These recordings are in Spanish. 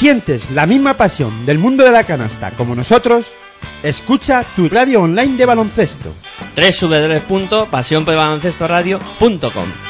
Si sientes la misma pasión del mundo de la canasta como nosotros, escucha tu radio online de baloncesto. www.pasionporbaloncestoradio.com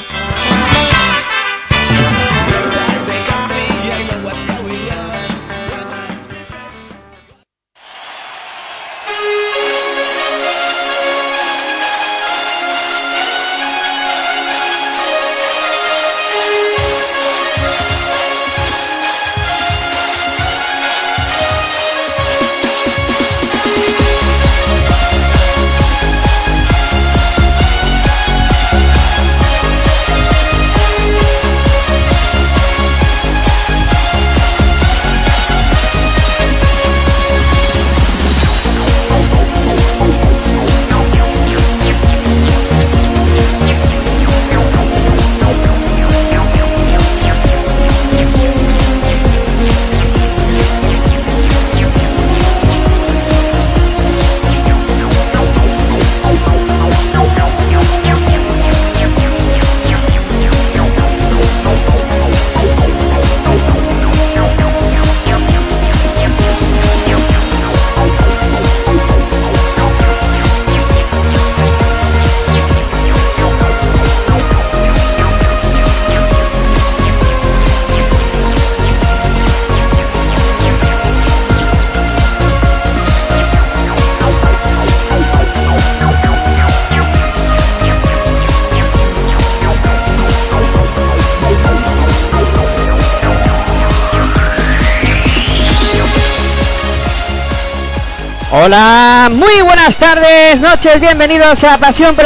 noches, bienvenidos a Pasión por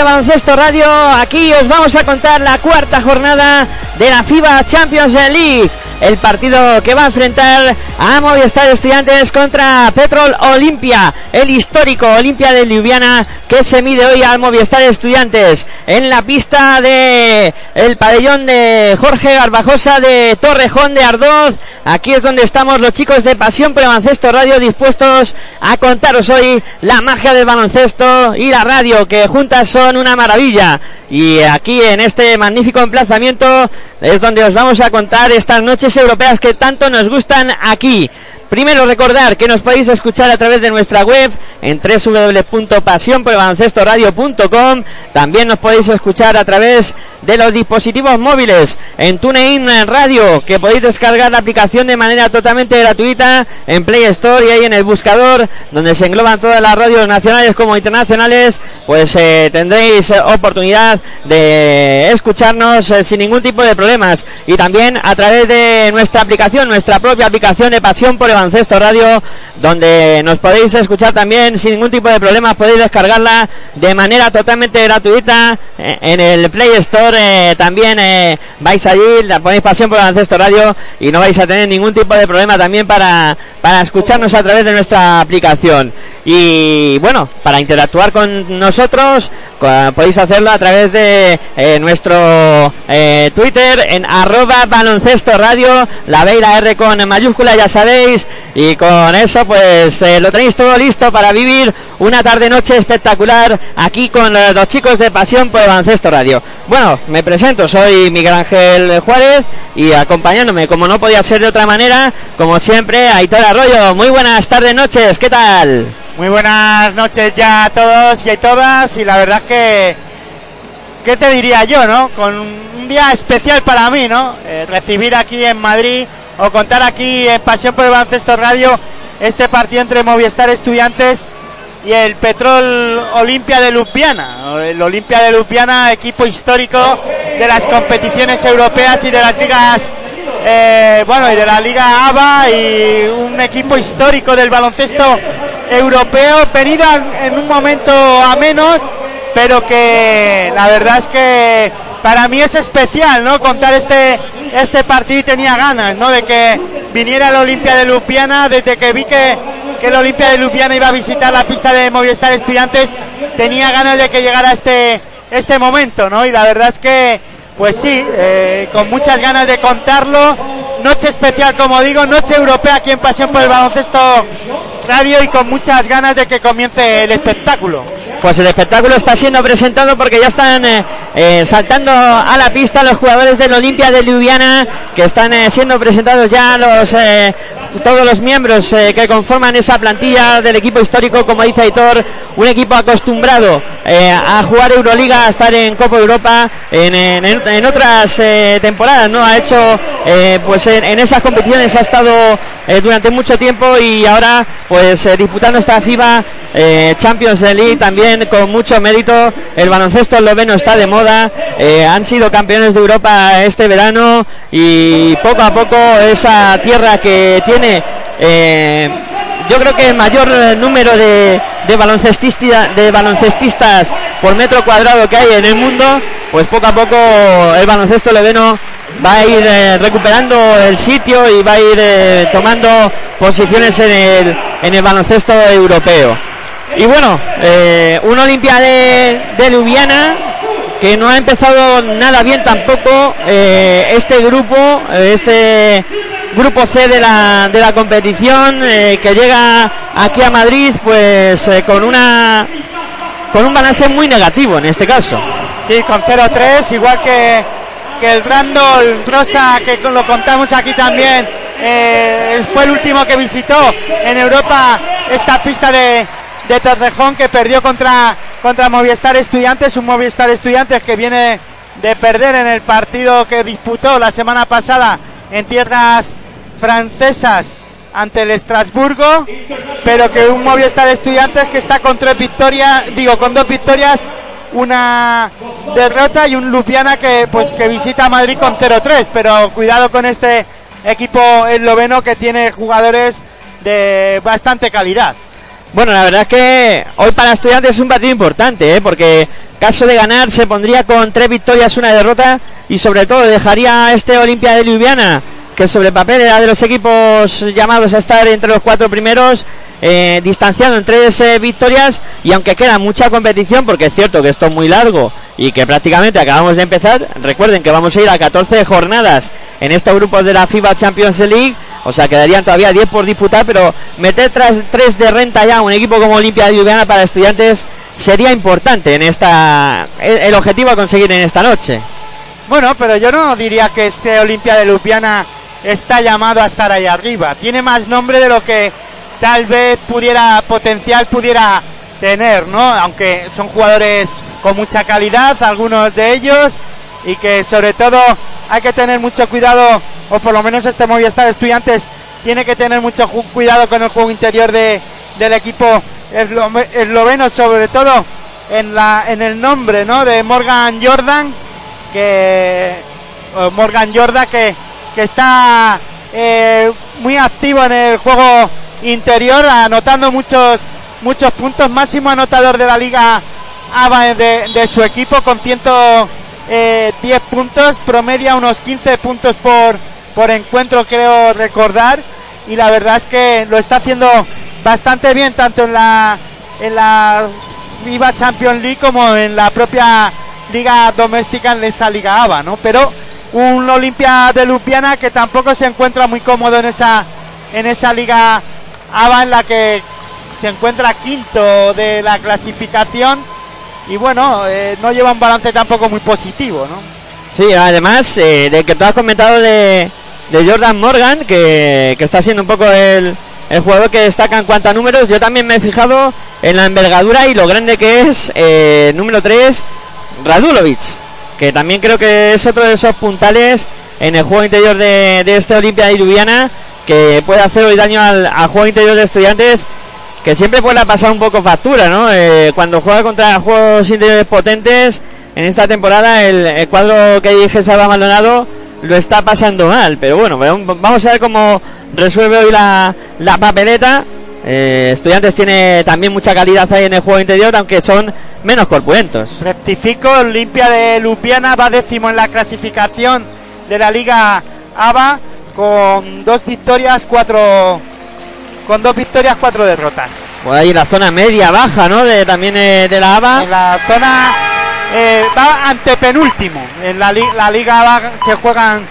Radio. Aquí os vamos a contar la cuarta jornada de la FIBA Champions League. El partido que va a enfrentar a Movistar Estudiantes contra Petrol Olimpia, el histórico Olimpia de Ljubljana que se mide hoy al Movistar Estudiantes en la pista de el pabellón de Jorge Garbajosa de Torrejón de Ardoz. Aquí es donde estamos los chicos de Pasión por Baloncesto Radio dispuestos a contaros hoy la magia del baloncesto y la radio que juntas son una maravilla. Y aquí en este magnífico emplazamiento es donde os vamos a contar estas noches europeas que tanto nos gustan aquí. 嘿。Primero recordar que nos podéis escuchar a través de nuestra web en www.pasionporbaloncestoradio.com. También nos podéis escuchar a través de los dispositivos móviles en TuneIn Radio, que podéis descargar la aplicación de manera totalmente gratuita en Play Store y ahí en el buscador, donde se engloban todas las radios nacionales como internacionales, pues eh, tendréis oportunidad de escucharnos eh, sin ningún tipo de problemas. Y también a través de nuestra aplicación, nuestra propia aplicación de Pasión por el Baloncesto Radio, donde nos podéis escuchar también sin ningún tipo de problemas, podéis descargarla de manera totalmente gratuita eh, en el Play Store. eh, también eh, vais allí, la ponéis Pasión por Baloncesto Radio y no vais a tener ningún tipo de problema también para, para escucharnos a través de nuestra aplicación. Y bueno, para interactuar con nosotros podéis hacerlo a través de eh, nuestro Twitter en arroba baloncesto radio, la B la R con mayúscula ya sabéis, y con eso pues eh, lo tenéis todo listo para vivir una tarde-noche espectacular aquí con eh, los chicos de Pasión por el Radio. Bueno, me presento, soy Miguel Ángel Juárez y acompañándome, como no podía ser de otra manera, como siempre, Aitor Arroyo. Muy buenas tardes, noches, ¿qué tal? Muy buenas noches ya a todos y a todas y la verdad que ¿qué te diría yo, no? Con un día especial para mí, ¿no? Eh, recibir aquí en Madrid o contar aquí en Pasión por el Baloncesto Radio este partido entre Movistar Estudiantes y el Petrol Olimpia de Ljubljana. El Olimpia de Ljubljana, equipo histórico de las competiciones europeas y de las ligas eh, bueno, y de la Liga ABA y un equipo histórico del baloncesto europeo, venido en- en un momento a menos, pero que la verdad es que para mí es especial, ¿no? Contar este este partido y tenía ganas, ¿no? De que viniera el Olimpia de Ljubljana, desde que vi que, que el Olimpia de Ljubljana iba a visitar la pista de Movistar Estudiantes, tenía ganas de que llegara este este momento, ¿no? Y la verdad es que pues sí, eh, con muchas ganas de contarlo. Noche especial, como digo, noche europea aquí en Pasión por el Baloncesto Radio y con muchas ganas de que comience el espectáculo. Pues el espectáculo está siendo presentado porque ya están eh, eh, saltando a la pista los jugadores del Olimpia de Ljubljana que están eh, siendo presentados ya los todos los miembros eh, que conforman esa plantilla del equipo histórico, como dice Aitor, un equipo acostumbrado eh, a jugar Euroliga, a estar en Copa Europa, en, en- otras eh, temporadas, ¿no? Ha hecho, eh, pues en, esas competiciones ha estado durante mucho tiempo y ahora, pues disputando esta FIBA Champions League también con mucho mérito. El baloncesto esloveno está de moda, han sido campeones de Europa este verano y poco a poco esa tierra que tiene eh, yo creo que el mayor eh, número de, de, baloncestista- de baloncestistas por metro cuadrado que hay en el mundo, pues poco a poco el baloncesto esloveno va a ir eh, recuperando el sitio y va a ir tomando posiciones en el, en el baloncesto europeo. Y bueno, eh, una Olimpia de, de Ljubljana que no ha empezado nada bien tampoco este grupo, este grupo C de la, de la competición eh, que llega aquí a Madrid pues eh, con una con un balance muy negativo en este caso. Sí, con 0-3, igual que, que el Randall Rosa, que lo contamos aquí también, eh, fue el último que visitó en Europa esta pista de, de Torrejón que perdió contra, contra Movistar Estudiantes, un Movistar Estudiantes que viene de perder en el partido que disputó la semana pasada en tierras francesas ante el Estrasburgo, pero que un Movistar Estudiantes que está con tres victorias, digo, con dos victorias, una derrota y un Lupiana que pues que visita Madrid con 0-3, pero cuidado con este equipo esloveno que tiene jugadores de bastante calidad. Bueno, la verdad es que hoy para estudiantes es un partido importante, ¿eh? porque caso de ganar se pondría con tres victorias, una derrota y sobre todo dejaría este Olimpia de Ljubljana, que sobre el papel era de los equipos llamados a estar entre los cuatro primeros, eh, distanciado en tres eh, victorias y aunque queda mucha competición, porque es cierto que esto es muy largo y que prácticamente acabamos de empezar, recuerden que vamos a ir a 14 jornadas en estos grupos de la FIBA Champions League, o sea, quedarían todavía 10 por disputar, pero meter tras 3 de renta ya un equipo como Olimpia de Ljubljana para estudiantes sería importante en esta el, el objetivo a conseguir en esta noche. Bueno, pero yo no diría que este Olimpia de Ljubljana está llamado a estar ahí arriba. Tiene más nombre de lo que tal vez pudiera potencial pudiera tener, ¿no? Aunque son jugadores con mucha calidad, algunos de ellos, y que sobre todo hay que tener mucho cuidado, o por lo menos este Movistar Estudiantes tiene que tener mucho cuidado con el juego interior de, del equipo eslo- esloveno, sobre todo en, la, en el nombre, ¿no? De Morgan Jordan, que Morgan Jordan que, que está eh, muy activo en el juego interior, anotando muchos muchos puntos, máximo anotador de la liga ABA de, de su equipo con 110 puntos, promedia unos 15 puntos por, por encuentro creo recordar. Y la verdad es que lo está haciendo bastante bien tanto en la en la FIBA Champions League como en la propia liga doméstica en esa liga ABA, ¿no? Pero un Olimpia de Ljubljana que tampoco se encuentra muy cómodo en esa en esa liga ABA en la que se encuentra quinto de la clasificación y bueno, eh, no lleva un balance tampoco muy positivo, ¿no? Sí, además eh, de que tú has comentado de, de Jordan Morgan, que, que está siendo un poco el, el jugador que destaca en cuanto a números, yo también me he fijado en la envergadura y lo grande que es eh, número 3, Radulovic, que también creo que es otro de esos puntales en el juego interior de, de este Olimpia Ljubljana que puede hacer hoy daño al, al juego interior de estudiantes que siempre le ha pasado un poco factura, ¿no? Eh, cuando juega contra juegos interiores potentes, en esta temporada el, cuadro que dirige Salva Maldonado lo está pasando mal, pero bueno, vamos a ver cómo resuelve hoy la, la papeleta. Eh, estudiantes tiene también mucha calidad ahí en el juego interior, aunque son menos corpulentos. Rectifico, Olimpia de Ljubljana va décimo en la clasificación de la Liga ABA con dos victorias, cuatro con dos victorias, cuatro derrotas. Por ahí la zona media baja, ¿no? De, también eh, de la ABA. En la zona eh, va ante penúltimo. En la, li- la Liga ABA se juegan,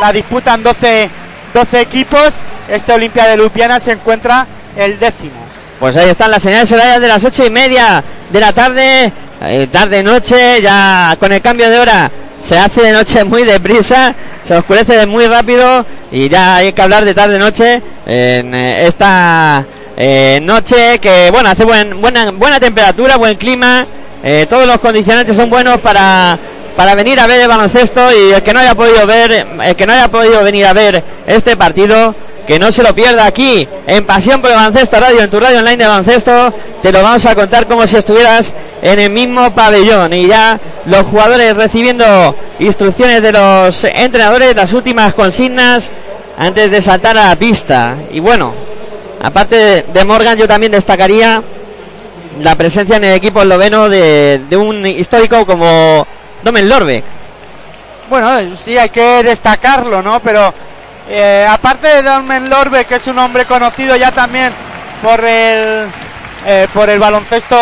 la disputan 12, 12 equipos. Este Olimpia de Ljubljana se encuentra el décimo. Pues ahí están las señales de las ocho y media de la tarde, eh, tarde noche, ya con el cambio de hora se hace de noche muy deprisa, se oscurece muy rápido y ya hay que hablar de tarde-noche en eh, esta eh, noche que, bueno, hace buen, buena, buena temperatura, buen clima, todos los condicionantes son buenos para para venir a ver el baloncesto y el que no haya podido ver, el que no haya podido venir a ver este partido, que no se lo pierda aquí en Pasión por el Baloncesto Radio, en tu radio online de baloncesto, te lo vamos a contar como si estuvieras en el mismo pabellón y ya los jugadores recibiendo instrucciones de los entrenadores, las últimas consignas antes de saltar a la pista. Y bueno, aparte de Morgan, yo también destacaría la presencia en el equipo esloveno de, un histórico como Domen Lorbeck. Bueno, sí, hay que destacarlo, ¿no? Pero eh, aparte de Domen Lorbeck, que es un hombre conocido ya también por el eh, por el baloncesto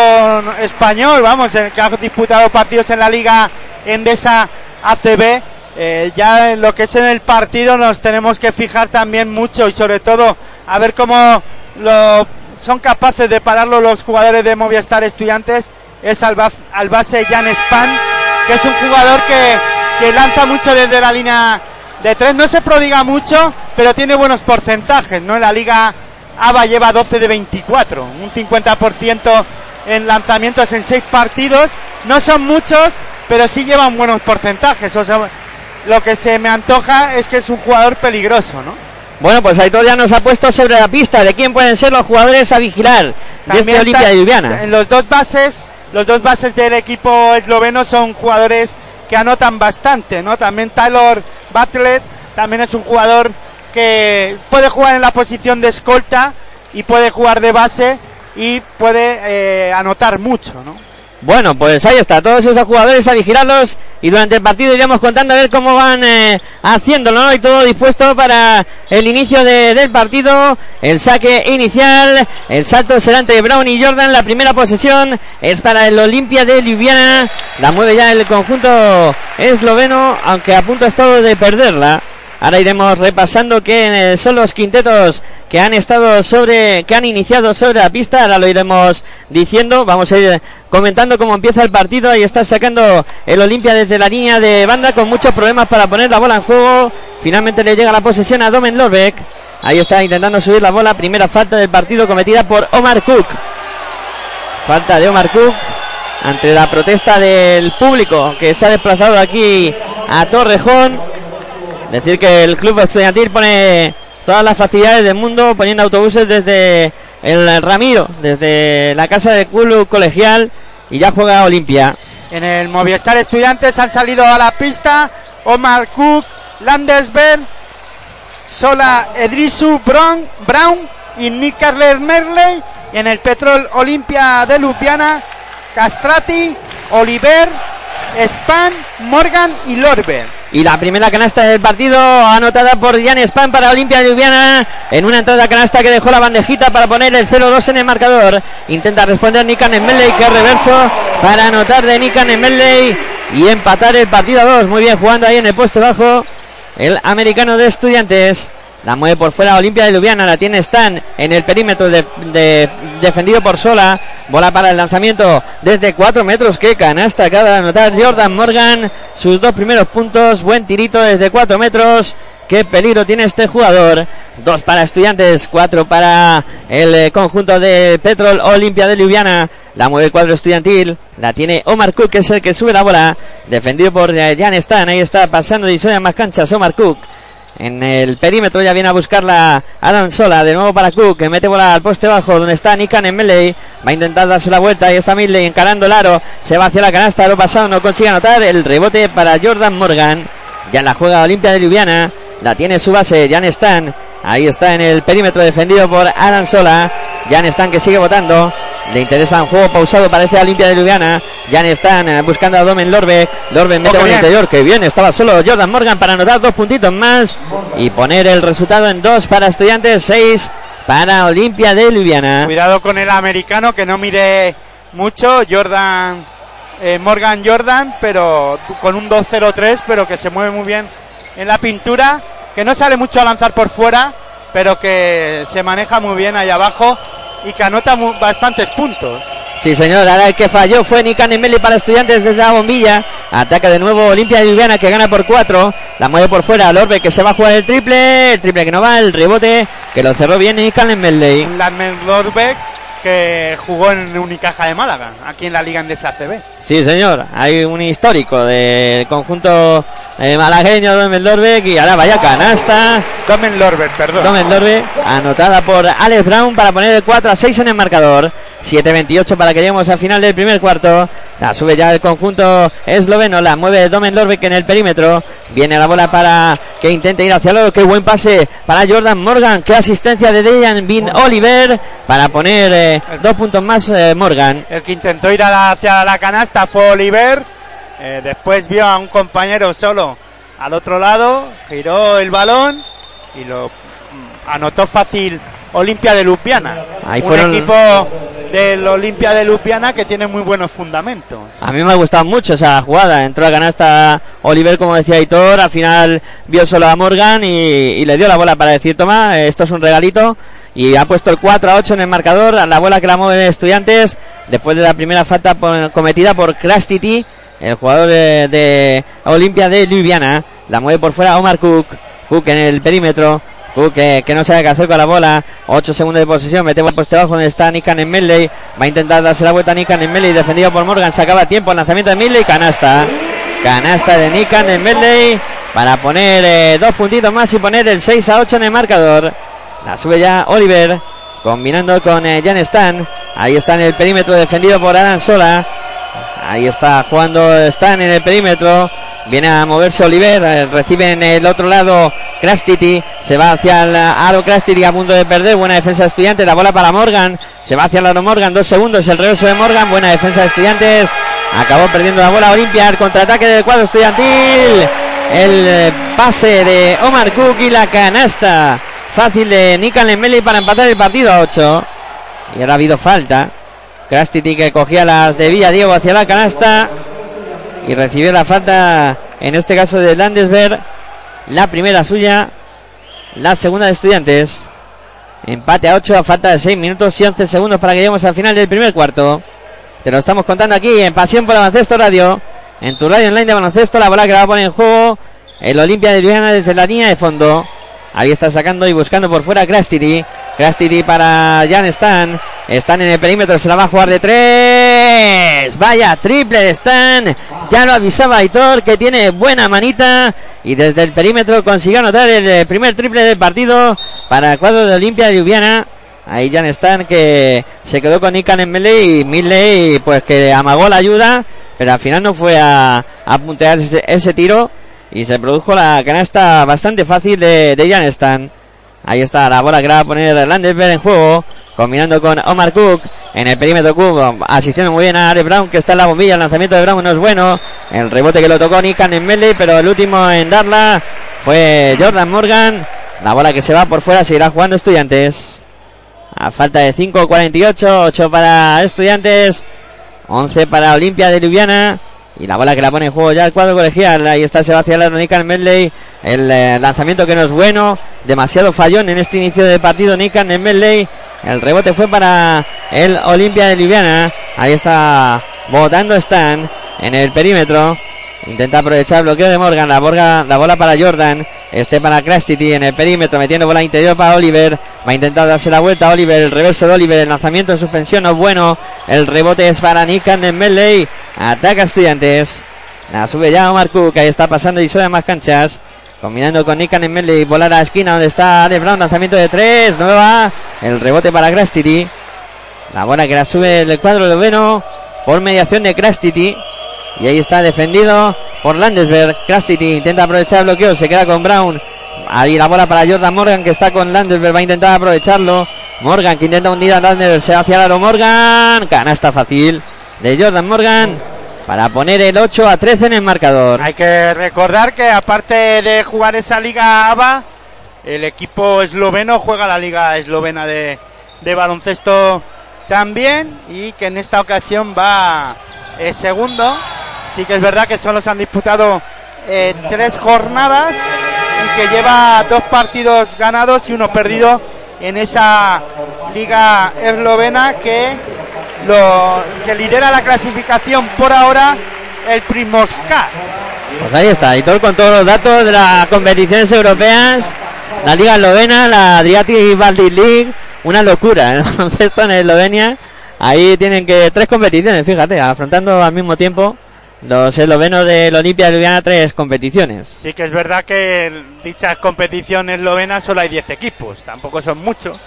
español, vamos, en el que ha disputado partidos en la Liga Endesa ACB, eh, ya en lo que es en el partido nos tenemos que fijar también mucho y sobre todo a ver cómo lo, son capaces de pararlo los jugadores de Movistar Estudiantes. Es al, al base Jan Span que es un jugador que, que lanza mucho desde la línea de tres. No se prodiga mucho, pero tiene buenos porcentajes, ¿no? En la Liga ABA lleva 12 de 24, un 50% en lanzamientos en seis partidos. No son muchos, pero sí llevan buenos porcentajes. O sea, lo que se me antoja es que es un jugador peligroso, ¿no? Bueno, pues Aitor ya nos ha puesto sobre la pista de quién pueden ser los jugadores a vigilar de este Olimpia de. En los dos bases los dos bases del equipo esloveno son jugadores que anotan bastante, ¿no? También Taylor Bartlett también es un jugador que puede jugar en la posición de escolta y puede jugar de base y puede eh, anotar mucho, ¿no? Bueno, pues ahí está, todos esos jugadores a vigilarlos y durante el partido iremos contando a ver cómo van eh, haciéndolo, ¿no? Y todo dispuesto para el inicio del partido, el saque inicial, el salto será entre Brown y Jordan, la primera posesión es para el Olimpia de Ljubljana, la mueve ya el conjunto esloveno, aunque a punto ha estado de perderla. Ahora iremos repasando que son los quintetos que han estado sobre, que han iniciado sobre la pista. Ahora lo iremos diciendo. Vamos a ir comentando cómo empieza el partido. Ahí está sacando el Olimpia desde la línea de banda con muchos problemas para poner la bola en juego. Finalmente le llega la posesión a Domen Lorbeck. Ahí está intentando subir la bola. Primera falta del partido cometida por Omar Cook. Falta de Omar Cook ante la protesta del público que se ha desplazado aquí a Torrejón. Decir que el club estudiantil pone todas las facilidades del mundo, poniendo autobuses desde el Ramiro, desde la casa de club colegial y ya juega Olimpia. En el Movistar Estudiantes han salido a la pista Omar Cook, Landesberg, Sola Edrisu Brown, Brown y Nick Carler Merley. Y en el Petrol Olimpia de Ljubljana, Castrati, Oliver, Span, Morgan y Lorber. Y la primera canasta del partido anotada por Jan Span para Olimpia Ljubljana en una entrada canasta que dejó la bandejita para poner el 0-2 en el marcador. Intenta responder Nikan Emeley que reverso para anotar de Nikan Emeley y empatar el partido a 2. Muy bien jugando ahí en el puesto bajo el americano de estudiantes. La mueve por fuera Olimpia de Ljubljana, la tiene Stan en el perímetro de, defendido por Sola. Bola para el lanzamiento desde 4 metros. Que canasta acaba de anotar Jordan Morgan. Sus dos primeros puntos. Buen tirito desde 4 metros. Qué peligro tiene este jugador. Dos para estudiantes, cuatro para el eh, conjunto de Petrol Olimpia de Ljubljana. La mueve el cuadro estudiantil. La tiene Omar Cook, que es el que sube la bola. Defendido por eh, Jan Stan. Ahí está pasando suena más canchas Omar Cook en el perímetro ya viene a buscarla Adam Sola, de nuevo para Cook, que mete bola al poste bajo, donde está Nikan en Melee, va a intentar darse la vuelta, y está Milley encarando el aro, se va hacia la canasta, lo pasado no consigue anotar, el rebote para Jordan Morgan, ya la juega Olimpia de Ljubljana, la tiene su base, Jan Stan, ahí está en el perímetro defendido por Adam Sola, Jan Stan que sigue votando, le interesa un juego pausado, parece a Olimpia de Ljubljana. Ya están eh, buscando a Domen Lorbe. Lorbe mete con el interior, que bien, estaba solo Jordan Morgan para anotar dos puntitos más y poner el resultado en dos para Estudiantes, seis para Olimpia de Ljubljana. Cuidado con el americano que no mire mucho, Jordan eh, Morgan Jordan, pero con un 2-0-3, pero que se mueve muy bien en la pintura, que no sale mucho a lanzar por fuera, pero que se maneja muy bien ahí abajo y que anota bastantes puntos. Sí, señor. Ahora el que falló fue Nikan Meli para estudiantes desde la bombilla. Ataca de nuevo Olimpia de Ljubljana que gana por cuatro. La mueve por fuera. Lorbe que se va a jugar el triple. El triple que no va. El rebote que lo cerró bien Nikan Meli. Lorbeck que jugó en Unicaja de Málaga, aquí en la Liga Endesa ACB. Sí, señor. Hay un histórico del conjunto eh, malagueño Domen Lorbeck y ahora vaya canasta. Domen Lorbeck, perdón. Domen Lorbeck, anotada por Alex Brown para poner el 4 a 6 en el marcador. 7-28 para que lleguemos al final del primer cuarto. La sube ya el conjunto esloveno. La mueve Domen Lorbeck en el perímetro. Viene la bola para que intente ir hacia luego. Qué buen pase para Jordan Morgan. Qué asistencia de Dejan Bin Oliver para poner eh, dos puntos más eh, Morgan. El que intentó ir hacia la canasta fue Oliver. Eh, después vio a un compañero solo al otro lado. Giró el balón y lo mm, anotó fácil Olimpia de Lupiana. Ahí un fueron- equipo del Olimpia de Lupiana que tiene muy buenos fundamentos. A mí me ha gustado mucho esa jugada. Entró a canasta Oliver, como decía Hitor. Al final vio solo a Morgan y, le dio la bola para decir: Toma, esto es un regalito. Y ha puesto el 4 a 8 en el marcador. A la bola que la mueve Estudiantes. Después de la primera falta cometida por Krastiti, el jugador de, de Olimpia de Ljubljana. La mueve por fuera Omar Cook. Cook en el perímetro. Cook que, no sabe qué hacer con la bola. 8 segundos de posesión. Mete por poste abajo donde está Nikan en Medley. Va a intentar darse la vuelta a Nikan en Medley. Defendido por Morgan. Se acaba tiempo. El lanzamiento de Medley. Canasta. Canasta de Nikan en Medley. Para poner eh, dos puntitos más y poner el 6 a 8 en el marcador. La sube ya Oliver. Combinando con eh, Jan Stan. Ahí está en el perímetro defendido por Alan Sola. Ahí está jugando Stan en el perímetro. Viene a moverse Oliver. eh, recibe en el otro lado Krastiti. Se va hacia el aro Krastiti a punto de perder. Buena defensa de estudiantes. La bola para Morgan. Se va hacia el aro Morgan. Dos segundos. El reverso de Morgan. Buena defensa de estudiantes. Acabó perdiendo la bola Olimpia. El contraataque del cuadro estudiantil. El eh, pase de Omar Cook y la canasta. Fácil de Nikan Lemeli para empatar el partido a 8. Y ahora ha habido falta. Krastiti que cogía las de Villa Diego hacia la canasta. Y recibió la falta, en este caso de Landesberg. La primera suya. La segunda de Estudiantes. Empate a 8 a falta de 6 minutos y 11 segundos para que lleguemos al final del primer cuarto. Te lo estamos contando aquí en Pasión por Baloncesto Radio. En tu radio online de baloncesto, la bola que va a poner en juego. El Olimpia de Ljubljana desde la línea de fondo. Ahí está sacando y buscando por fuera Krastiti para Jan Stan. Stan en el perímetro, se la va a jugar de tres. Vaya, triple de Stan. Ya lo avisaba Aitor que tiene buena manita. Y desde el perímetro consiguió anotar el eh, primer triple del partido para el cuadro de Olimpia de Ljubljana. Ahí Jan Stan que se quedó con Nikan en melee y Midley pues que amagó la ayuda. Pero al final no fue a, a puntear ese, ese tiro. Y se produjo la canasta bastante fácil de, de Jan Stan. Ahí está la bola que la va a poner Landesberg en juego. Combinando con Omar Cook. En el perímetro Cook. Asistiendo muy bien a Alex Brown que está en la bombilla. El lanzamiento de Brown no es bueno. El rebote que lo tocó Nikan en melee. Pero el último en darla fue Jordan Morgan. La bola que se va por fuera seguirá jugando estudiantes. A falta de 5, 48. 8 para estudiantes. 11 para Olimpia de Ljubljana. Y la bola que la pone en juego ya el cuadro colegial. Ahí está Sebastián Nikan Medley. El eh, lanzamiento que no es bueno. Demasiado fallón en este inicio de partido Nikan en Medley. El rebote fue para el Olimpia de Ljubljana. Ahí está votando Stan en el perímetro. Intenta aprovechar el bloqueo de Morgan. La, borga- la bola para Jordan. Este para Krastiti en el perímetro. Metiendo bola interior para Oliver. Va a intentar darse la vuelta Oliver. El reverso de Oliver. El lanzamiento de suspensión no es bueno. El rebote es para Nikan en Medley. Ataca Estudiantes. La sube ya Omar Cook. Ahí está pasando y sube más canchas. Combinando con Nikan en Medley. Volar a la esquina donde está Alex Brown. Lanzamiento de tres. Nueva. El rebote para Krastiti. La bola que la sube el cuadro de Veno. Por mediación de Krastiti. Y ahí está defendido por Landesberg. Krastiti intenta aprovechar el bloqueo. Se queda con Brown. Ahí la bola para Jordan Morgan que está con Landesberg. Va a intentar aprovecharlo. Morgan que intenta hundir a Landesberg. Se hacia el aro Morgan. Canasta fácil de Jordan Morgan. Para poner el 8 a 13 en el marcador. Hay que recordar que aparte de jugar esa liga ABA, el equipo esloveno juega la liga eslovena de, de baloncesto también y que en esta ocasión va eh, segundo. Sí que es verdad que solo se han disputado eh, tres jornadas y que lleva dos partidos ganados y uno perdido en esa liga eslovena que lo que lidera la clasificación por ahora el Primoscar. Pues ahí está, Hitor con todos los datos de las competiciones europeas, la Liga Eslovena, la Adriatic Baltic League, una locura, ¿eh? esto en Eslovenia. Ahí tienen que tres competiciones, fíjate, afrontando al mismo tiempo los eslovenos del Olimpia de Ljubljana tres competiciones. Sí que es verdad que en dichas competiciones eslovenas solo hay 10 equipos, tampoco son muchos,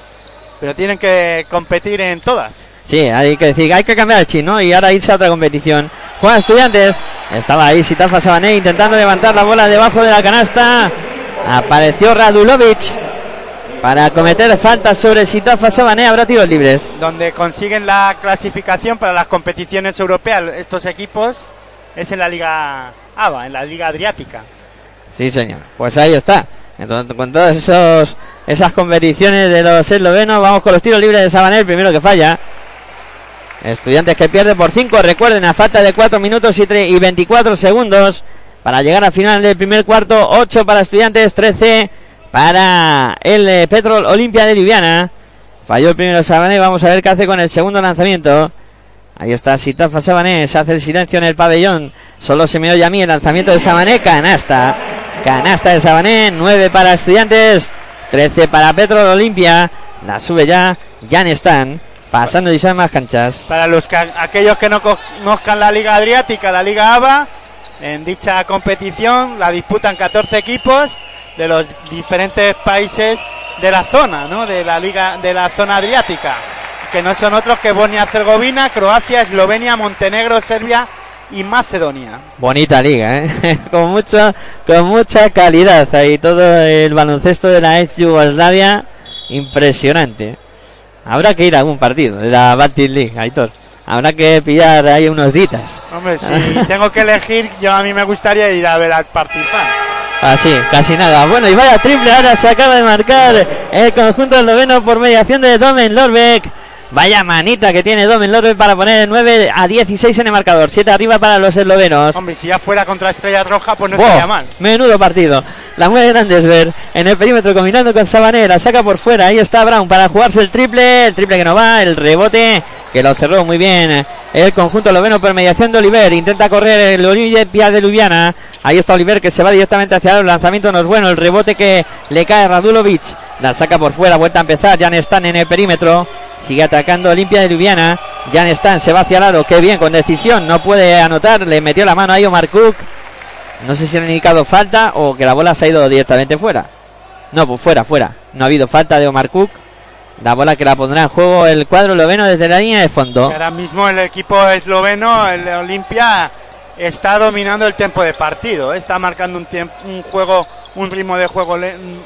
pero tienen que competir en todas. Sí, hay que decir, hay que cambiar el chino y ahora irse a otra competición. Juan Estudiantes, estaba ahí Sitafa Sabané intentando levantar la bola debajo de la canasta. Apareció Radulovic para cometer faltas sobre Sitafa Sabané, habrá tiros libres. Donde consiguen la clasificación para las competiciones europeas estos equipos es en la Liga ABA, en la Liga Adriática. Sí, señor. Pues ahí está. Entonces, con todas esos, esas competiciones de los eslovenos, vamos con los tiros libres de Sabané, el primero que falla. Estudiantes que pierde por 5. Recuerden, a falta de 4 minutos y, y 24 segundos para llegar al final del primer cuarto. 8 para Estudiantes, 13 para el eh, Petrol Olimpia de Liviana. Falló el primero Sabané. Vamos a ver qué hace con el segundo lanzamiento. Ahí está Sitafa Sabané. Se hace el silencio en el pabellón. Solo se me oye a mí el lanzamiento de Sabané. Canasta. Canasta de Sabané. 9 para Estudiantes. 13 para Petrol Olimpia. La sube ya Jan Stan. Pasando y más canchas. Para los que, aquellos que no conozcan la Liga Adriática, la Liga ABA, en dicha competición la disputan 14 equipos de los diferentes países de la zona, ¿no? De la Liga de la zona Adriática, que no son otros que Bosnia-Herzegovina, Croacia, Eslovenia, Montenegro, Serbia y Macedonia. Bonita liga, ¿eh? con mucho, con mucha calidad ahí todo el baloncesto de la ex Yugoslavia, impresionante. Habrá que ir a algún partido de la Baltic League, Aitor. Habrá que pillar ahí unos ditas. Hombre, si tengo que elegir, yo a mí me gustaría ir a ver al Partizan. Así, casi nada. Bueno, y vaya triple, ahora se acaba de marcar el conjunto del noveno por mediación de Domen Lorbeck. Vaya manita que tiene Domen Lorbeck para poner el 9 a 16 en el marcador. 7 arriba para los eslovenos. Hombre, si ya fuera contra Estrella Roja, pues no estaría mal. Menudo partido. La mueve Grandesberg en el perímetro combinando con Sabanera. Saca por fuera. Ahí está Brown para jugarse el triple. El triple que no va. El rebote que lo cerró muy bien el conjunto esloveno por mediación de Oliver. Intenta correr el Olimpia de Ljubljana. Ahí está Oliver que se va directamente hacia el lanzamiento. No es bueno. El rebote que le cae a Radulovic. La saca por fuera. Vuelta a empezar. Jan Stan en el perímetro. Sigue atacando Olimpia de Ljubljana. Jan Stan se va hacia el aro. Qué bien, con decisión. No puede anotar. Le metió la mano a Omar Cook. No sé si han indicado falta o que la bola se ha ido directamente fuera. No, pues fuera, fuera. No ha habido falta de Omar Cook. La bola que la pondrá en juego el cuadro esloveno desde la línea de fondo. Ahora mismo el equipo esloveno, el Olimpia, está dominando el tiempo de partido. Está marcando un, tiempo, un juego, un ritmo de juego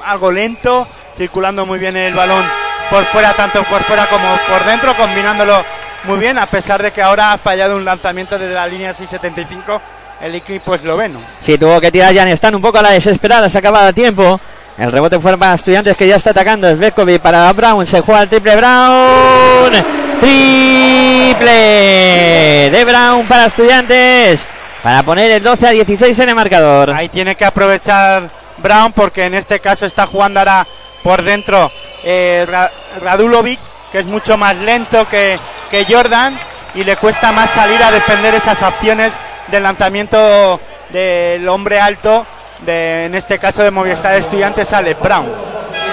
algo lento, circulando muy bien el balón por fuera, tanto por fuera como por dentro, combinándolo muy bien, a pesar de que ahora ha fallado un lanzamiento desde la línea 675 el equipo esloveno. Sí, tuvo que tirar Jan Stan un poco a la desesperada, se acababa el tiempo. El rebote fue para Estudiantes que ya está atacando. Es para Brown. Se juega el triple Brown. Triple de Brown para Estudiantes. Para poner el 12 a 16 en el marcador. Ahí tiene que aprovechar Brown porque en este caso está jugando ahora por dentro eh, Radulovic, que es mucho más lento que, que Jordan y le cuesta más salir a defender esas opciones del lanzamiento del hombre alto de, en este caso de Movistar Estudiantes sale Brown.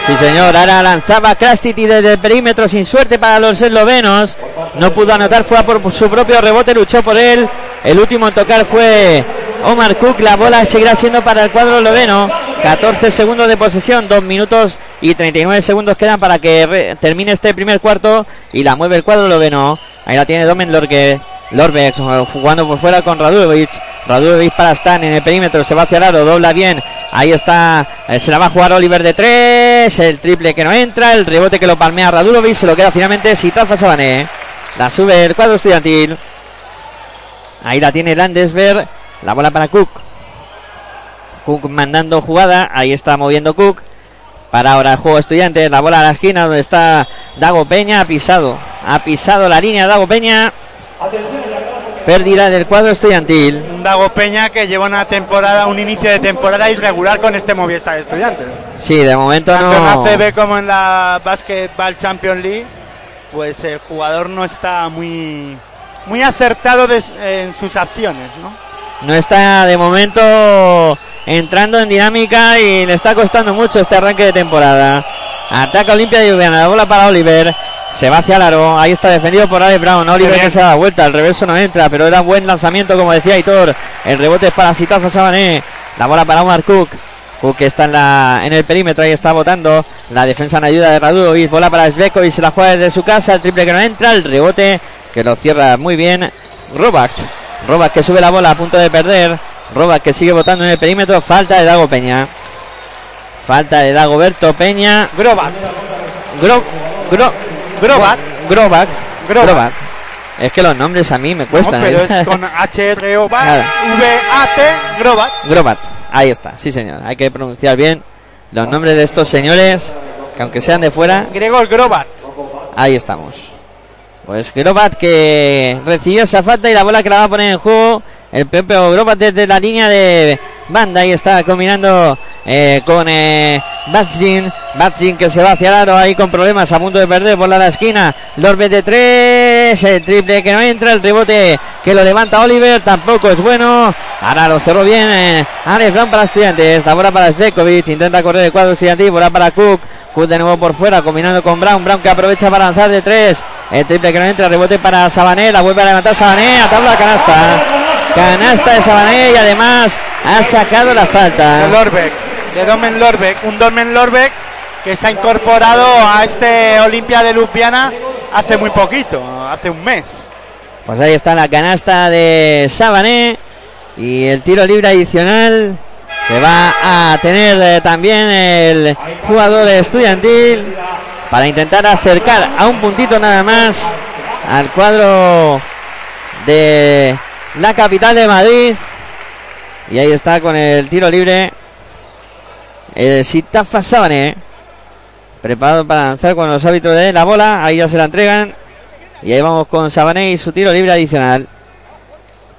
Sí, señor. Ahora lanzaba Krastiti desde el perímetro sin suerte para los eslovenos. No pudo anotar, fue a por su propio rebote, luchó por él. El último en tocar fue Omar Cook. La bola seguirá siendo para el cuadro esloveno. 14 segundos de posesión, 2 minutos y 39 segundos quedan para que termine este primer cuarto. Y la mueve el cuadro esloveno. Ahí la tiene Domen. Lorbeck jugando por fuera con Radulovic. Radulovic para Stan en el perímetro. Se va hacia el aro. Dobla bien. Ahí está. Eh, se la va a jugar Oliver de tres. El triple que no entra. El rebote que lo palmea Radulovic. Se lo queda finalmente Sitafa Sabané. La sube el cuadro estudiantil. Ahí la tiene Landesberg. La bola para Cook. Cook mandando jugada. Ahí está moviendo Cook. Para ahora el juego estudiante. La bola a la esquina donde está Dago Peña. Ha pisado. Ha pisado la línea Dago Peña. Pérdida del cuadro estudiantil. Dago Peña que lleva una temporada, un inicio de temporada irregular con este Movistar de Estudiantes. Sí, de momento Tanto en la CB como en la Basketball Champions League pues el jugador no está muy, muy acertado des- en sus acciones, ¿no? No está de momento entrando en dinámica y le está costando mucho este arranque de temporada. Ataca Olimpia de Ljubljana, la bola para Oliver. Se va hacia el aro, ahí está defendido por Alex Brown. Oliver que se da vuelta, el reverso no entra, pero era buen lanzamiento, como decía Hitor. El rebote es para Sitaza Sabané. La bola para Omar Cook. Cook que está en, la, en el perímetro y está votando. La defensa en ayuda de Radulovic. Bola para Svekovic, se la juega desde su casa. El triple que no entra, el rebote que lo cierra muy bien. Robach. Robach que sube la bola a punto de perder. Robach que sigue votando en el perímetro. Falta de Dago Peña. Falta de Dagoberto Peña. Grobat. Gro, gro, Grobat. Grobac. Grobac. Grobac. Es que los nombres a mí me No, cuestan. pero ¿eh? es con H-R-O Nada. V-A-T, Grobat. Grobat. Ahí está, sí señor. Hay que pronunciar bien los nombres de estos señores, que aunque sean de fuera, Gregor Grobat. ahí estamos. Pues Grobat que recibió esa falta y la bola que la va a poner en juego. El Pepe Grobat desde la línea de banda y está combinando eh, con eh, Batzin. Batzin que se va hacia el aro ahí con problemas a punto de perder por la esquina. Lorbe de tres. El triple que no entra. El rebote que lo levanta Oliver tampoco es bueno. Ahora lo cerró bien. Eh, Alex Brown para estudiantes. La bola para Svekovic. Intenta correr el cuadro estudiantil. Bola para Cook. Cook de nuevo por fuera combinando con Brown. Brown que aprovecha para lanzar de tres. El triple que no entra. Rebote para Sabané. La vuelve a levantar Sabané. A tabla canasta. Canasta de Sabané y además ha sacado la De falta. Lorbeck. De Domen Lorbeck. Un Domen Lorbeck que se ha incorporado a este Olimpia de Ljubljana hace muy poquito, hace un mes. Pues ahí está la canasta de Sabané y el tiro libre adicional que va a tener eh, también el jugador estudiantil para intentar acercar a un puntito nada más al cuadro de la capital de Madrid. Y ahí está con el tiro libre el Sitafa Sabané. Preparado para lanzar con los hábitos de la bola. Ahí ya se la entregan. Y ahí vamos con Sabané y su tiro libre adicional.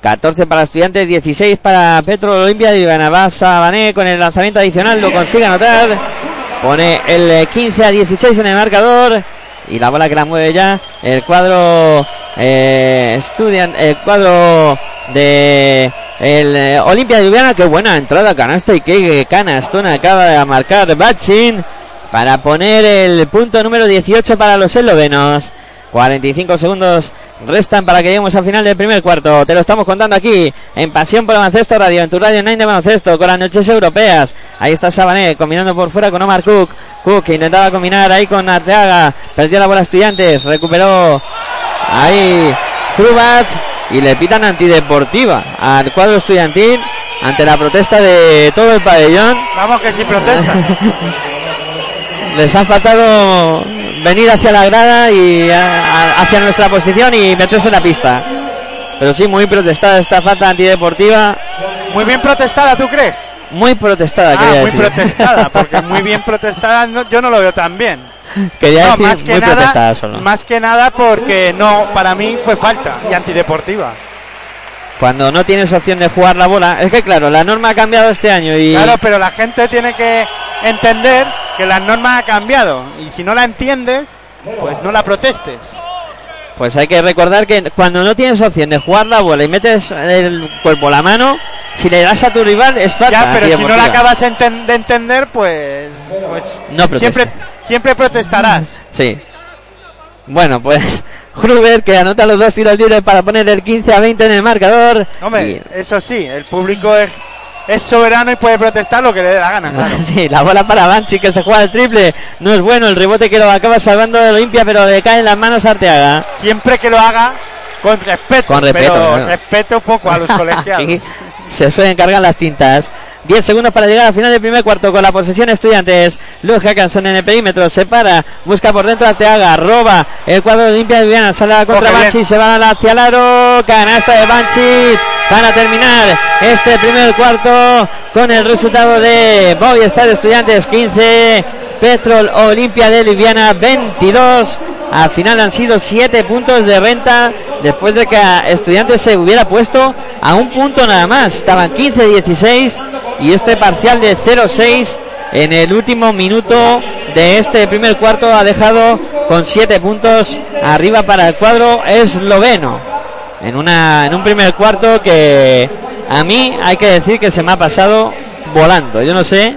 14 para estudiantes, 16 para Petro Olimpia Ivana. Va Sabané con el lanzamiento adicional, lo consigue anotar. Pone el eh, 15 a 16 en el marcador. Y la bola que la mueve ya el cuadro eh, Estudiant, el cuadro de el eh, Olimpia de Ljubljana. Qué buena entrada canasta y qué canastón acaba de marcar Batsin para poner el punto número 18 para los eslovenos. 45 segundos restan para que lleguemos al final del primer cuarto. Te lo estamos contando aquí en Pasión por el Baloncesto Radio, en tu radio 9 de baloncesto, con las noches europeas. Ahí está Sabané combinando por fuera con Omar Cook. Cook que intentaba combinar ahí con Arteaga. Perdió la bola Estudiantes. Recuperó ahí Krubat. Y le pitan antideportiva al cuadro estudiantil ante la protesta de todo el pabellón. Vamos que si protesta. Les ha faltado venir hacia la grada y a- a- hacia nuestra posición y meterse en la pista. Pero sí, muy protestada esta falta antideportiva. Muy bien protestada, ¿tú crees? Muy protestada, Ah, muy decir. protestada, porque muy bien protestada no- yo no lo veo tan bien. Quería No, decir más que muy protestada nada, solo. más que nada porque no, para mí fue falta y antideportiva. Cuando no tienes opción de jugar la bola. Es que claro, la norma ha cambiado este año y Claro, pero la gente tiene que entender que la norma ha cambiado y si no la entiendes, pues no la protestes. pues hay que recordar que cuando no tienes opción de jugar la bola y metes el cuerpo la mano, si le das a tu rival es falta. Ya, pero si no la acabas de entender, pues, pues No siempre, siempre protestarás. Sí. Bueno, pues Gruber que anota los dos tiros libres para poner el 15 a 20 en el marcador. Hombre, Y- eso sí, el público es, es soberano y puede protestar lo que le dé la gana. claro. Sí, la bola para Banchi que se juega el triple. No es bueno el rebote que lo acaba salvando de Olimpia, pero le cae en las manos a Arteaga. Siempre que lo haga con respeto, Con respeto, pero claro. respeto poco a los colegiados. Sí, se suelen cargar las tintas. 10 segundos para llegar al final del primer cuarto con la posesión estudiantes. Luz Hackanson en el perímetro, se para, busca por dentro Arteaga, roba el cuadro de Olimpia de Viana, sale a contra. Banchi, se va hacia el aro, canasta de Banchi para terminar este primer cuarto con el resultado de Movistar Estudiantes 15, Petrol Olimpia de Liviana 22. Al final han sido 7 puntos de renta después de que a Estudiantes se hubiera puesto a un punto nada más. Estaban 15-16 y este parcial de 0-6 en el último minuto de este primer cuarto ha dejado con 7 puntos arriba para el cuadro esloveno. En, una, en un primer cuarto que a mí hay que decir que se me ha pasado volando. Yo no sé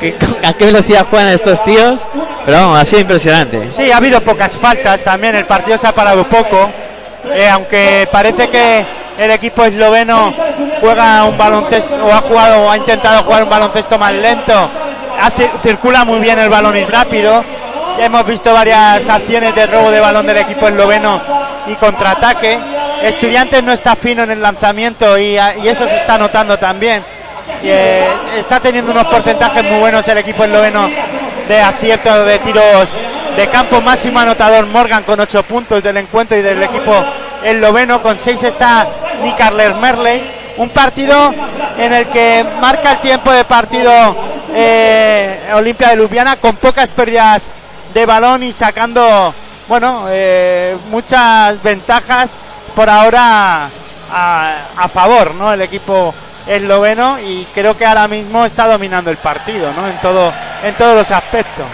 a qué velocidad juegan estos tíos, pero vamos, ha sido impresionante. Sí, ha habido pocas faltas también, el partido se ha parado poco, eh, aunque parece que el equipo esloveno juega un baloncesto o ha jugado o ha intentado jugar un baloncesto más lento, circula muy bien el balón y rápido. Hemos visto varias acciones de robo de balón del equipo esloveno y contraataque. Estudiantes no está fino en el lanzamiento y, eso se está notando también. Está teniendo unos porcentajes muy buenos el equipo esloveno de acierto de tiros de campo máximo anotador Morgan con 8 puntos del encuentro y del equipo esloveno con 6 está Nicarler Merley. Un partido en el que marca el tiempo de partido eh, Olimpia de Ljubljana con pocas pérdidas de balón y sacando bueno eh, muchas ventajas por ahora a, favor no el equipo esloveno y creo que ahora mismo está dominando el partido no en todo en todos los aspectos.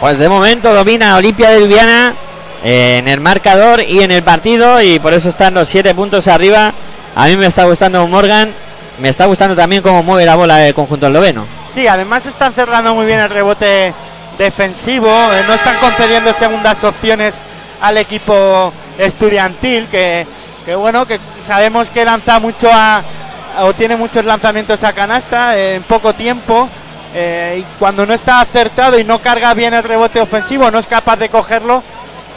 Pues de momento domina Olimpia de Ljubljana en el marcador y en el partido y por eso están los siete puntos arriba a mí me está gustando Morgan, me está gustando también cómo mueve la bola el conjunto esloveno. Sí, además están cerrando muy bien el rebote defensivo, eh, no están concediendo segundas opciones al equipo estudiantil, que, bueno, que sabemos que lanza mucho a, o tiene muchos lanzamientos a canasta en poco tiempo. Eh, y cuando no está acertado y no carga bien el rebote ofensivo, no es capaz de cogerlo,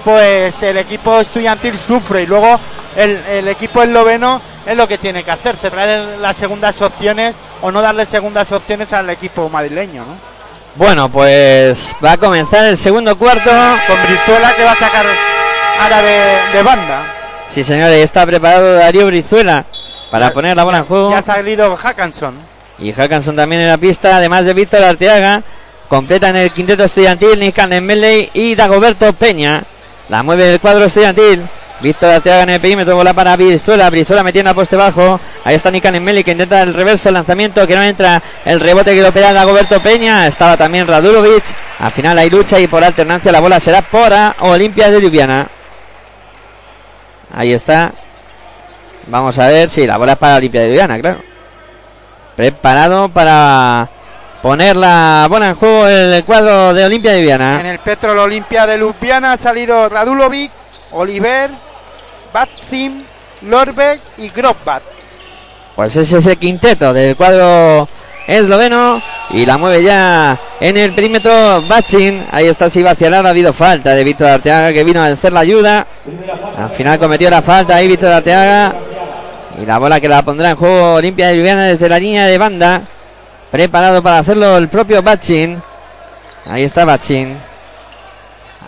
pues el equipo estudiantil sufre y luego el, el equipo esloveno es lo que tiene que hacer, cerrar las segundas opciones o no darle segundas opciones al equipo madrileño, ¿no? Bueno, pues va a comenzar el segundo cuarto. Con Brizuela que va a sacar ahora de, banda. Sí, señores, está preparado Darío Brizuela para poner la bola en juego. Ya ha salido Hackanson. Y Hackanson también en la pista, además de Víctor Arteaga. Completan el quinteto estudiantil Nick Melley y Dagoberto Peña. La mueve el cuadro estudiantil. Víctor Arteaga en el perímetro, bola para Brizuela, Brizuela metiendo a poste bajo. Ahí está Nikan Meli que intenta el reverso, el lanzamiento que no entra, el rebote que lo pega Dagoberto Peña. Estaba también Radulovic. Al final hay lucha y por alternancia la bola será por Olimpia de Ljubljana. Ahí está. Vamos a ver, si la bola es para Olimpia de Ljubljana, claro. Preparado para poner la bola en juego el cuadro de Olimpia de Ljubljana. En el Petrol Olimpia de Ljubljana ha salido Radulovic, Oliver, Batzim, Lorbeck y Grobbat. Pues ese es el quinteto del cuadro esloveno y la mueve ya en el perímetro Batzin. Ahí está si hacia Ha habido falta de Víctor Arteaga que vino a hacer la ayuda. Al final cometió la falta ahí Víctor Arteaga. Y la bola que la pondrá en juego Olimpia de Ljubljana desde la línea de banda. Preparado para hacerlo el propio Batchin. Ahí está Batchin.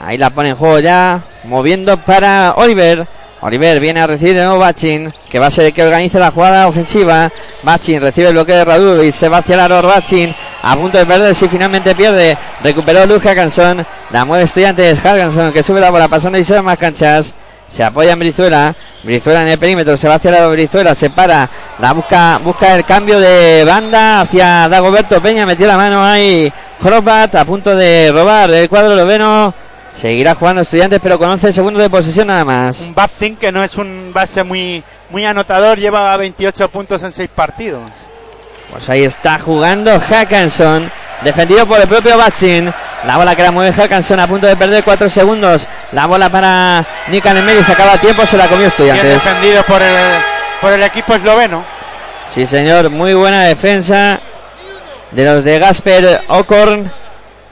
Ahí la pone en juego ya. Moviendo para Oliver. Oliver viene a recibir de nuevo Bachin, que va a ser el que organice la jugada ofensiva. Bachin recibe el bloqueo de y se va hacia el aro Bachin, a punto de perder si finalmente pierde. Recuperó Luke Hackanson, la mueve Estudiantes Hackanson, que sube la bola pasando y se más canchas. Se apoya en Brizuela, Brizuela en el perímetro, se va hacia aro Brizuela, se para, la busca, busca el cambio de banda hacia Dagoberto Peña, metió la mano ahí. Crobat a punto de robar el cuadro loveno Seguirá jugando Estudiantes, pero con 11 segundos de posesión nada más. Un Batzin que no es un base muy, muy anotador, lleva 28 puntos en 6 partidos. Pues ahí está jugando Hackanson, defendido por el propio Batzin. La bola que la mueve Hackanson a punto de perder 4 segundos. La bola para Nikan en medio, se acaba tiempo, se la comió Estudiantes. Bien defendido por el, por el equipo esloveno. Sí, señor, muy buena defensa de los de Gasper Okorn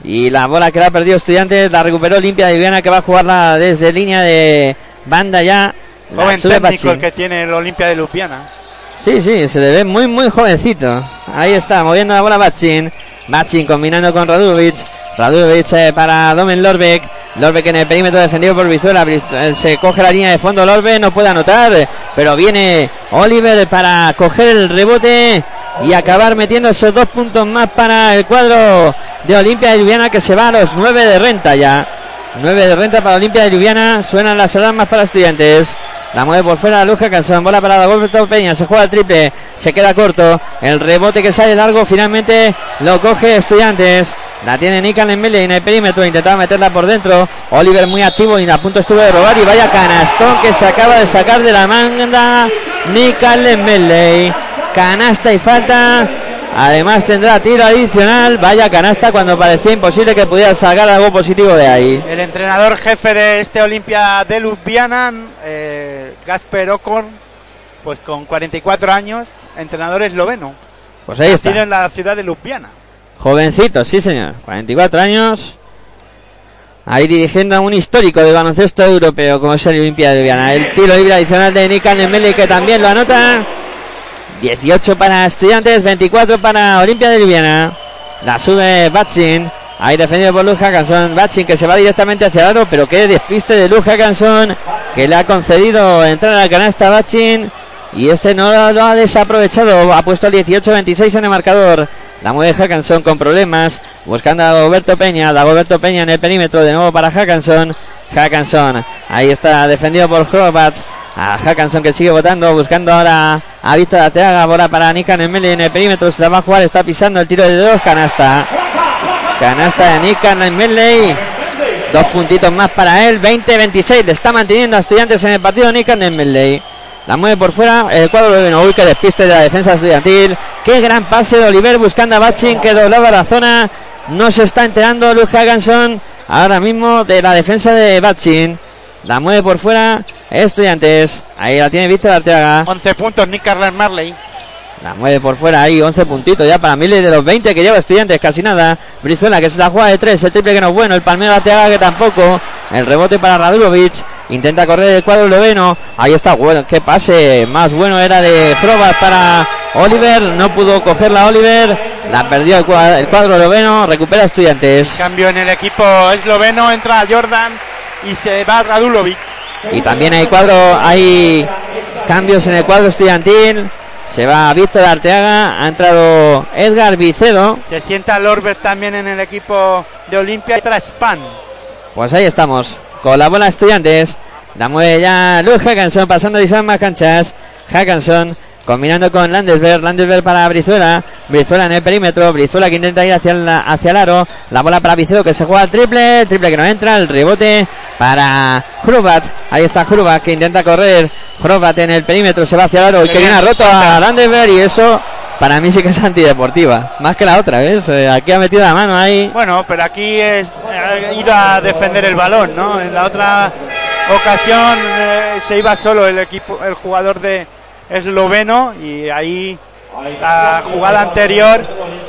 y la bola que la ha perdido Estudiantes la recuperó limpia de Viviana que va a jugarla desde línea de banda ya. Joven técnico el que tiene el Olimpia de Lupiana. Sí, sí, se le ve muy, muy jovencito. Ahí está, moviendo la bola Bachin. Bachin combinando con Radulovic. Radulovic eh, para Domen Lorbeck. Lorbeck en el perímetro defendido por Brizuela. Eh, se coge la línea de fondo Lorbeck, no puede anotar. Pero viene Oliver para coger el rebote y acabar metiendo esos dos puntos más para el cuadro de Olimpia de Lluviana que se va a los nueve de renta ya. Nueve de renta para Olimpia de Lluviana. Suenan las alarmas para estudiantes. La mueve por fuera Luja Cansón. Bola para la Golpe Peña. Se juega el triple. Se queda corto. El rebote que sale largo finalmente lo coge Estudiantes. La tiene Nikan en en el perímetro. Intentaba meterla por dentro. Oliver muy activo y a punto estuvo de robar. Y vaya canastón que se acaba de sacar de la manga. Nikan en melee. Canasta y falta. Además tendrá tiro adicional. Vaya canasta cuando parecía imposible que pudiera sacar algo positivo de ahí. El entrenador jefe de este Olimpia de Ljubljana, eh, Gasper Okorn, pues con 44 años, entrenador esloveno. Pues ahí está. Nacido en la ciudad de Ljubljana. Jovencito, sí señor. 44 años. Ahí dirigiendo a un histórico de baloncesto europeo como es el Olimpia de Ljubljana. El tiro libre adicional de Nikan Nemeli que también lo anota. 18 para Estudiantes, 24 para Olimpia de Ljubljana. La sube Batchin. Ahí defendido por Luz Hackanson. Batchin que se va directamente hacia el aro, pero qué despiste de Luz Hackanson que le ha concedido entrar a la canasta a Batchin. Y este no lo ha desaprovechado. Ha puesto el 18-26 en el marcador. La mueve Hackanson con problemas. Buscando a Dagoberto Peña. Dagoberto Peña en el perímetro. De nuevo para Hackanson. Hackanson. Ahí está defendido por Horvat. A Hackanson que sigue votando. Buscando ahora a Víctor Ateaga. Bola para Nikan en el perímetro. Se la va a jugar. Está pisando el tiro de dos. Canasta. Canasta de Nikan Emeli. Dos puntitos más para él. 20-26. Le está manteniendo a estudiantes en el partido Nikan Emeli. La mueve por fuera el cuadro de Uy, que despiste de la defensa estudiantil. Qué gran pase de Oliver buscando a Bachin que doblaba la zona. No se está enterando Luke Hagganson ahora mismo de la defensa de Bachin. La mueve por fuera Estudiantes. Ahí la tiene Víctor Arteaga. 11 puntos Nick Carler Marley. La mueve por fuera ahí, 11 puntitos ya para Mille de los 20 que lleva Estudiantes, casi nada. Brizuela que se la juega de 3, el triple que no es bueno, el palmero Arteaga que tampoco. El rebote para Radulovic. Intenta correr el cuadro Loveno. Ahí está, bueno, qué pase más bueno era de Probas para Oliver. No pudo cogerla Oliver. La perdió el cuadro, el cuadro Loveno. Recupera Estudiantes. Cambio en el equipo esloveno. Entra Jordan y se va Radulovic. Y también hay cuadro, hay cambios en el cuadro estudiantil. Se va Víctor Arteaga. Ha entrado Edgar Vicedo. Se sienta Lorbert también en el equipo de Olimpia. Y tras Span. Pues ahí estamos. Con la bola estudiantes. La mueve ya Luz Hackanson pasando de más canchas. Hackanson combinando con Landesberg. Landesberg para Brizuela. Brizuela en el perímetro. Brizuela que intenta ir hacia el, hacia el aro. La bola para Vicedo que se juega el triple. El triple que no entra. El rebote para Hrubat. Ahí está Hrubat que intenta correr. Hrubat en el perímetro. Se va hacia el aro. Y que viene roto a Landesberg. Y eso para mí sí que es antideportiva, más que la otra, ¿ves? Eh, aquí ha metido la mano ahí. Bueno, pero aquí es, ha ido a defender el balón, ¿no? En la otra ocasión eh, se iba solo el equipo, el jugador de esloveno y ahí la jugada anterior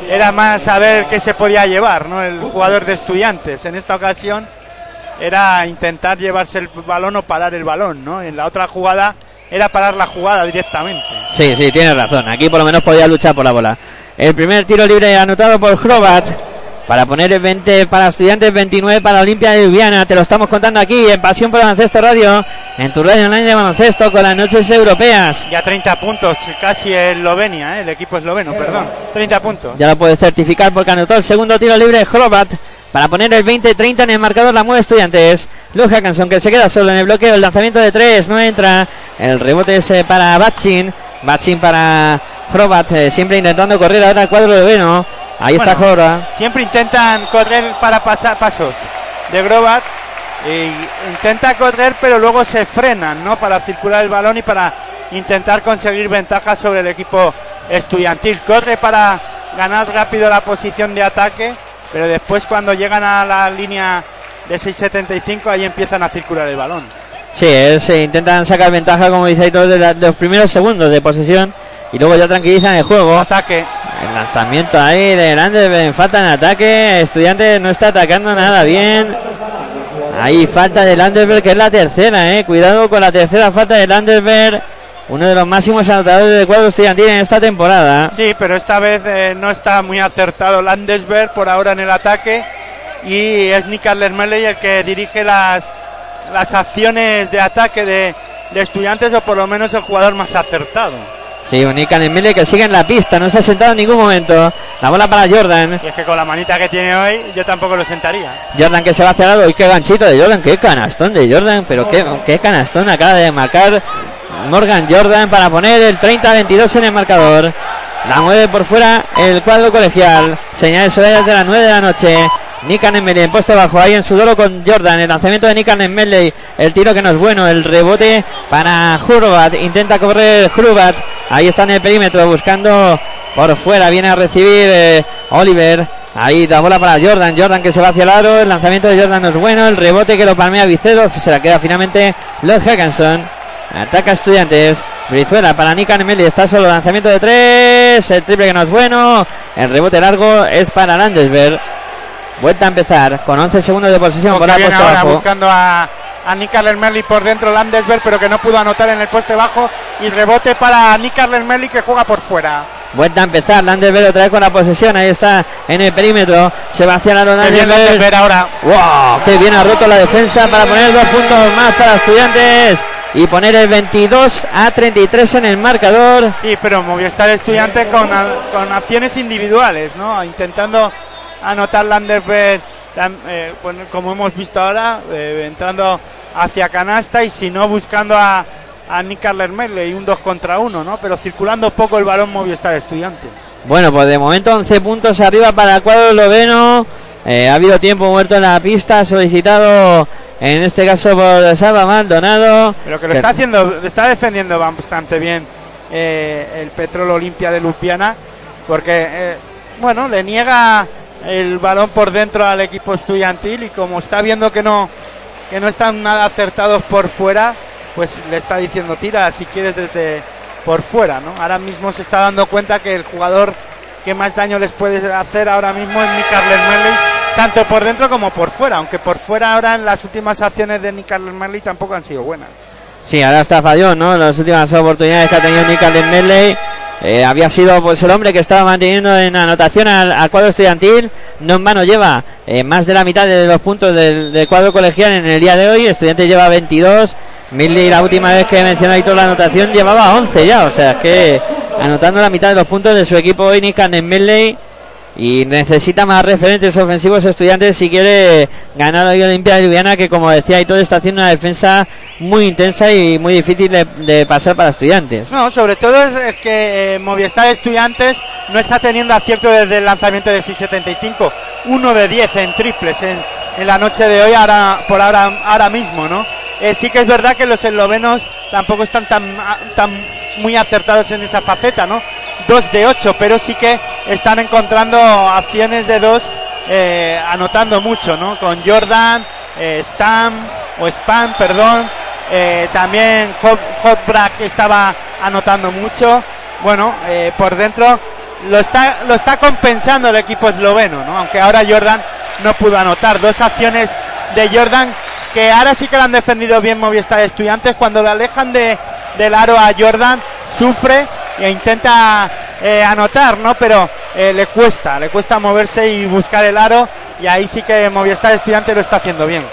era más saber qué se podía llevar, ¿no? El jugador de estudiantes. En esta ocasión era intentar llevarse el balón o parar el balón, ¿no? En la otra jugada era parar la jugada directamente. Sí, sí, tienes razón. Aquí por lo menos podía luchar por la bola. El primer tiro libre anotado por Hrobat. Para poner el 20 para estudiantes, 29 para Olimpia de Ljubljana. Te lo estamos contando aquí en Pasión por Baloncesto Radio, en tu radio online de baloncesto con las noches europeas. Ya 30 puntos, casi Eslovenia, ¿eh? el equipo esloveno, perdón. 30 puntos. Ya lo puedes certificar porque anotó el segundo tiro libre Hrobat para poner el 20-30 en el marcador la mueve Estudiantes. Luz Hackanson que se queda solo en el bloqueo. El lanzamiento de 3 no entra. El rebote es para Batchin. Batchin para Hrobat. Eh, siempre intentando correr ahora el cuadro de Veno. Ahí está Jora. Siempre intentan correr para pasar pasos de Grobat. intenta correr, pero luego se frenan, ¿no? Para circular el balón y para intentar conseguir ventajas sobre el equipo estudiantil. Corre para ganar rápido la posición de ataque, pero después cuando llegan a la línea de 6.75 ahí empiezan a circular el balón. Sí, se intentan sacar ventaja, como dice ahí, todos de, los primeros segundos de posesión y luego ya tranquilizan el juego. Ataque. El lanzamiento ahí de Landeberg, falta en ataque. Estudiante no está atacando nada bien. Ahí falta de Landeberg, que es la tercera, eh. Cuidado con la tercera falta de Landeberg. Uno de los máximos anotadores del cuadro estudiantil en esta temporada. Sí, pero esta vez eh, no está muy acertado Landesberg por ahora en el ataque. Y es Nick Lermele el que dirige las, las acciones de ataque de, de estudiantes, o por lo menos el jugador más acertado. Sí, Unican Emile que sigue en la pista, no se ha sentado en ningún momento. La bola para Jordan. Y es que con la manita que tiene hoy, yo tampoco lo sentaría. Jordan que se va hacia el lado y qué ganchito de Jordan, qué canastón de Jordan, pero qué, qué canastón acaba de marcar Morgan Jordan para poner el 30-22 en el marcador. La mueve por fuera el cuadro colegial. Señales horarias de las 9 de la noche. Nikan Enmeli en puesto bajo ahí en su con Jordan. El lanzamiento de Nikan Enmeli. El tiro que no es bueno. El rebote para Hurbat. Intenta correr Hurbat. Ahí está en el perímetro buscando por fuera. Viene a recibir eh, Oliver. Ahí la bola para Jordan. Jordan que se va hacia el aro. El lanzamiento de Jordan no es bueno. El rebote que lo palmea Vicedo. Se la queda finalmente Lord Hackinson. Ataca Estudiantes. Brizuela para Nikan Enmeli. Está solo. Lanzamiento de tres. El triple que no es bueno. El rebote largo es para Landesberg. Vuelta a empezar con 11 segundos de posesión por la viene ahora abajo. buscando a, a Nick Merli por dentro Landesberg, pero que no pudo anotar en el poste bajo. Y rebote para Nick Merli que juega por fuera. Vuelta a empezar. Landesberg otra vez con la posesión. Ahí está en el perímetro. Se va hacia la Qué bien Landesberg. Ahora. ¡Wow! ¡Qué bien ha roto la defensa para poner dos puntos más para estudiantes! Y poner el 22 a 33 en el marcador. Sí, pero Movistar Estudiante con, con acciones individuales, ¿no? Intentando anotar Landerberg, tam- eh, pues, como hemos visto ahora, eh, entrando hacia canasta y si no buscando a, a Nick Merle y un 2 contra 1, ¿no? Pero circulando poco el balón Movistar Estudiantes. Bueno, pues de momento 11 puntos arriba para el cuadro esloveno. Eh, ha habido tiempo muerto en la pista, solicitado en este caso por Salva Maldonado. Pero que lo está haciendo, está defendiendo bastante bien eh, el Petrol Olimpia de Lupiana, porque, eh, bueno, le niega el balón por dentro al equipo estudiantil y como está viendo que no, que no están nada acertados por fuera, pues le está diciendo tira si quieres desde por fuera, ¿no? Ahora mismo se está dando cuenta que el jugador que más daño les puede hacer ahora mismo es Nick Merley, tanto por dentro como por fuera, aunque por fuera ahora en las últimas acciones de Nick Merley tampoco han sido buenas. Sí, ahora está fallón, ¿no? Las últimas oportunidades que ha tenido Nicolás Medley. Eh, había sido pues el hombre que estaba manteniendo en anotación al, cuadro estudiantil. No en vano lleva eh, más de la mitad de los puntos del, cuadro colegial en el día de hoy. Estudiante lleva 22. Midley la última vez que mencionó ahí la anotación llevaba 11 ya. O sea, es que anotando la mitad de los puntos de su equipo hoy Nicolás Medley. Y necesita más referentes ofensivos estudiantes si quiere ganar hoy Olimpia de Ljubljana que como decía y todo está haciendo una defensa muy intensa y muy difícil de, pasar para estudiantes. No, sobre todo es, que eh, Estudiantes no está teniendo acierto desde el lanzamiento de 6.75. Uno de 10 en triples en, la noche de hoy, ahora, por ahora, ahora mismo, ¿no? Eh, sí que es verdad que los eslovenos tampoco están tan, tan muy acertados en esa faceta, ¿no? Dos de 8, pero sí que están encontrando acciones de dos, eh, anotando mucho, ¿no? Con Jordan, eh, Stam, o Spam, perdón, eh, también Hot, Hotbrack estaba anotando mucho. Bueno, eh, por dentro lo está, lo está compensando el equipo esloveno, ¿no? Aunque ahora Jordan no pudo anotar. Dos acciones de Jordan que ahora sí que lo han defendido bien Movistar Estudiantes. Cuando le alejan de, del aro a Jordan, sufre e intenta eh, anotar, ¿no? Pero eh, le cuesta, le cuesta moverse y buscar el aro. Y ahí sí que Movistar Estudiantes lo está haciendo bien.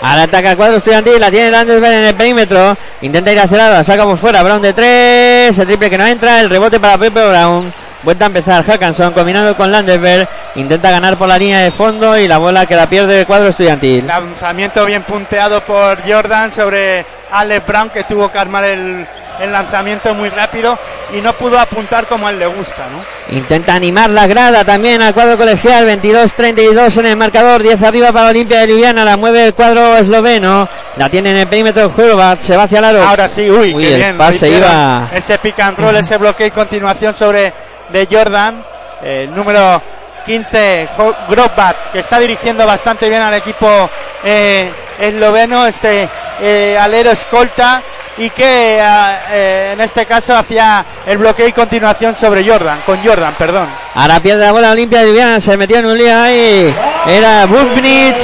Ahora ataca el cuadro estudiantil, la tiene Landesberg en el perímetro. Intenta ir hacia lado, saca por fuera. Brown de tres, el triple que no entra, el rebote para Pepe Brown. Vuelta a empezar Hackanson combinando con Landesberg. Intenta ganar por la línea de fondo y la bola que la pierde el cuadro estudiantil. Lanzamiento bien punteado por Jordan sobre Alex Brown que tuvo que armar el, el lanzamiento muy rápido y no pudo apuntar como a él le gusta, ¿no? Intenta animar la grada también al cuadro colegial. 22-32 en el marcador. 10 arriba para Olimpia de Ljubljana. La mueve el cuadro esloveno. La tiene en el perímetro Hurbat. Se va hacia el aro. Ahora sí, uy, Uy, qué el bien. pase iba- Ese pick and roll, ese bloqueo y continuación sobre de Jordan. eh, El número 15, Jo- Grobbat, que está dirigiendo bastante bien al equipo eh, esloveno, este eh, alero escolta, y que ah, eh, en este caso hacía el bloqueo y continuación sobre Jordan, con Jordan, perdón. Ahora pierde la bola Olimpia de Ljubljana. Se metió en un lío ahí. Era Buknic.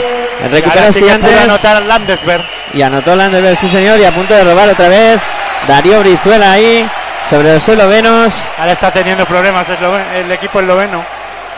Y Recupera sí estudiantes. anotar Landesberg. Y anotó Landerberg, sí señor, y a punto de robar otra vez. Darío Brizuela ahí, sobre los eslovenos. Ahora está teniendo problemas esloven- el equipo esloveno